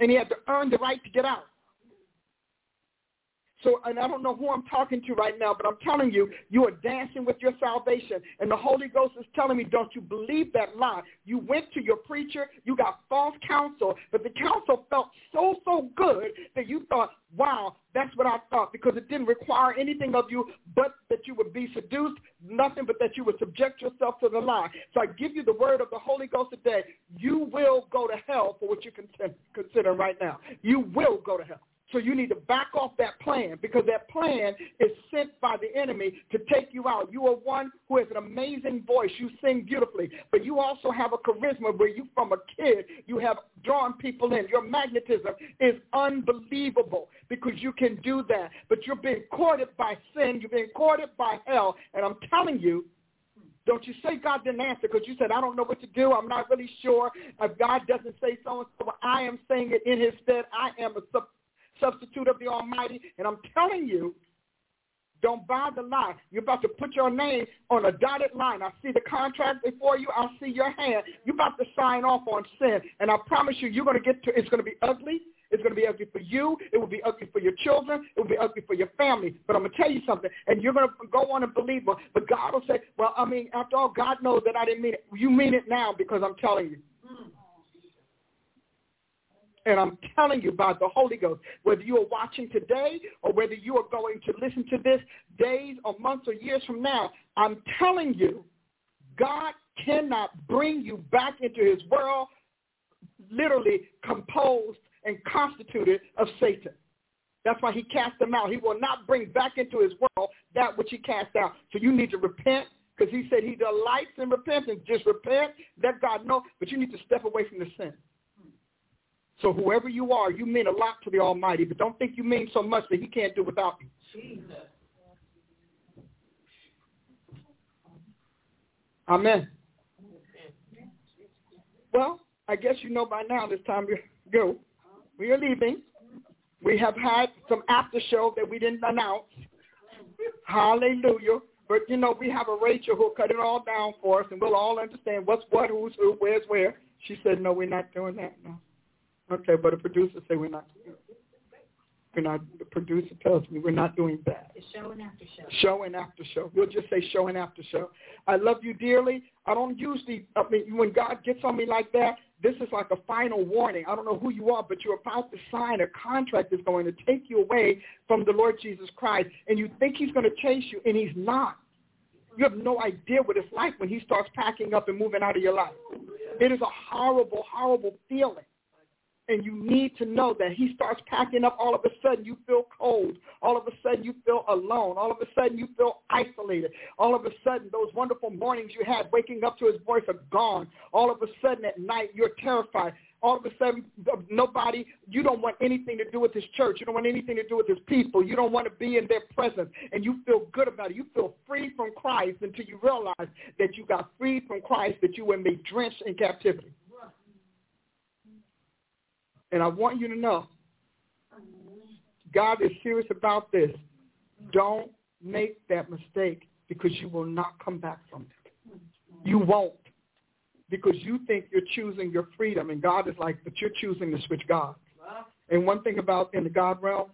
and he had to earn the right to get out. So, and I don't know who I'm talking to right now, but I'm telling you, you are dancing with your salvation. And the Holy Ghost is telling me, don't you believe that lie. You went to your preacher, you got false counsel, but the counsel felt so, so good that you thought, wow, that's what I thought, because it didn't require anything of you but that you would be seduced, nothing but that you would subject yourself to the lie. So I give you the word of the Holy Ghost today. You will go to hell for what you consider right now. You will go to hell. So you need to back off that plan because that plan is sent by the enemy to take you out. You are one who has an amazing voice. You sing beautifully, but you also have a charisma where you, from a kid, you have drawn people in. Your magnetism is unbelievable because you can do that. But you're being courted by sin. You're being courted by hell. And I'm telling you, don't you say God didn't answer because you said, I don't know what to do. I'm not really sure. If God doesn't say so and so, I am saying it in his stead. I am a substitute of the Almighty. And I'm telling you, don't buy the lie. You're about to put your name on a dotted line. I see the contract before you. I see your hand. You're about to sign off on sin. And I promise you, you're going to get to, it's going to be ugly. It's going to be ugly for you. It will be ugly for your children. It will be ugly for your family. But I'm going to tell you something, and you're going to go on and believe me. But God will say, well, I mean, after all, God knows that I didn't mean it. You mean it now because I'm telling you. And I'm telling you by the Holy Ghost, whether you are watching today or whether you are going to listen to this days or months or years from now, I'm telling you, God cannot bring you back into his world literally composed and constituted of Satan. That's why he cast them out. He will not bring back into his world that which he cast out. So you need to repent because he said he delights in repentance. Just repent, let God know, but you need to step away from the sin. So whoever you are, you mean a lot to the Almighty, but don't think you mean so much that he can't do without you. Jesus. Amen. Well, I guess you know by now this time to go. We are leaving. We have had some after show that we didn't announce. Hallelujah. But you know, we have a Rachel who'll cut it all down for us, and we'll all understand what's what, who's who, where's where. She said, "No, we're not doing that now." Okay, but the producer said we're not. We're not. The producer tells me we're not doing that. Show and after show. Show and after show. We'll just say show and after show. I love you dearly. I don't usually. I mean, when God gets on me like that, this is like a final warning. I don't know who you are, but you're about to sign a contract that's going to take you away from the Lord Jesus Christ, and you think He's going to chase you, and He's not. You have no idea what it's like when He starts packing up and moving out of your life. It is a horrible, horrible feeling and you need to know that he starts packing up, all of a sudden you feel cold. All of a sudden you feel alone. All of a sudden you feel isolated. All of a sudden those wonderful mornings you had waking up to his voice are gone. All of a sudden at night you're terrified. All of a sudden uh, nobody, you don't want anything to do with his church. You don't want anything to do with his people. You don't want to be in their presence. And you feel good about it. You feel free from Christ until you realize that you got freed from Christ, that you were made drenched in captivity. And I want you to know, God is serious about this. Don't make that mistake because you will not come back from it. You won't because you think you're choosing your freedom, and God is like, but you're choosing to switch God. And one thing about in the God realm,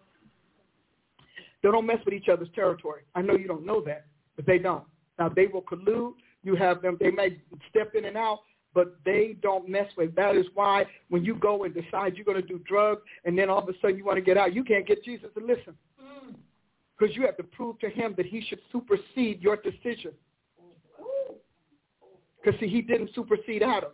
they don't mess with each other's territory. I know you don't know that, but they don't. Now they will collude. You have them. They may step in and out, but they don't mess with. That is why when you go and decide you're going to do drugs and then all of a sudden you want to get out, you can't get Jesus to listen. Because you have to prove to him that he should supersede your decision. Because, see, he didn't supersede Adam.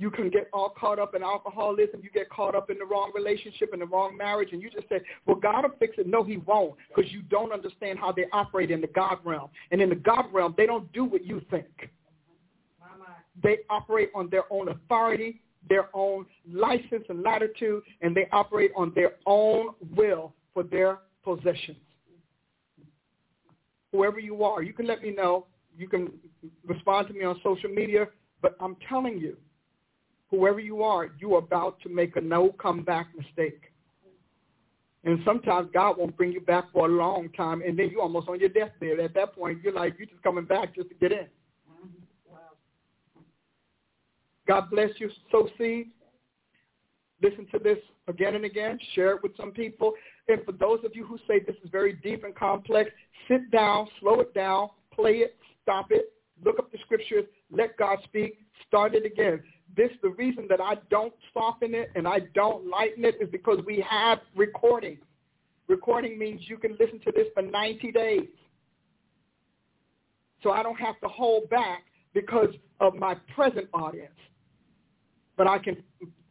You can get all caught up in alcoholism. You get caught up in the wrong relationship, in the wrong marriage, and you just say, well, God will fix it. No, he won't because you don't understand how they operate in the God realm. And in the God realm, they don't do what you think. They operate on their own authority, their own license and latitude, and they operate on their own will for their possessions. Whoever you are, you can let me know. You can respond to me on social media, but I'm telling you, whoever you are, you're about to make a no comeback mistake. And sometimes God won't bring you back for a long time, and then you're almost on your deathbed. At that point, you're like, you're just coming back just to get in. God bless you. Sow seed. Listen to this again and again. Share it with some people. And for those of you who say this is very deep and complex, sit down, slow it down, play it, stop it, look up the scriptures, let God speak, start it again this the reason that I don't soften it and I don't lighten it is because we have recording. Recording means you can listen to this for 90 days. So I don't have to hold back because of my present audience. But I can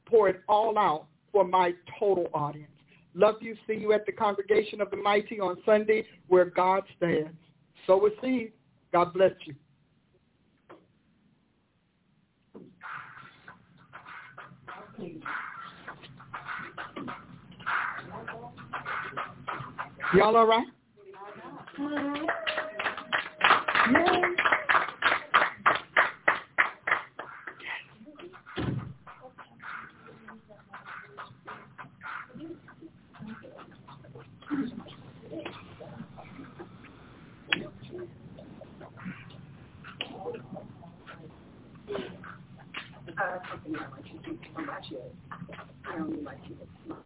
pour it all out for my total audience. Love you. See you at the Congregation of the Mighty on Sunday where God stands. So he. God bless you. Y'all all right? Yeah. uh, do so I only like to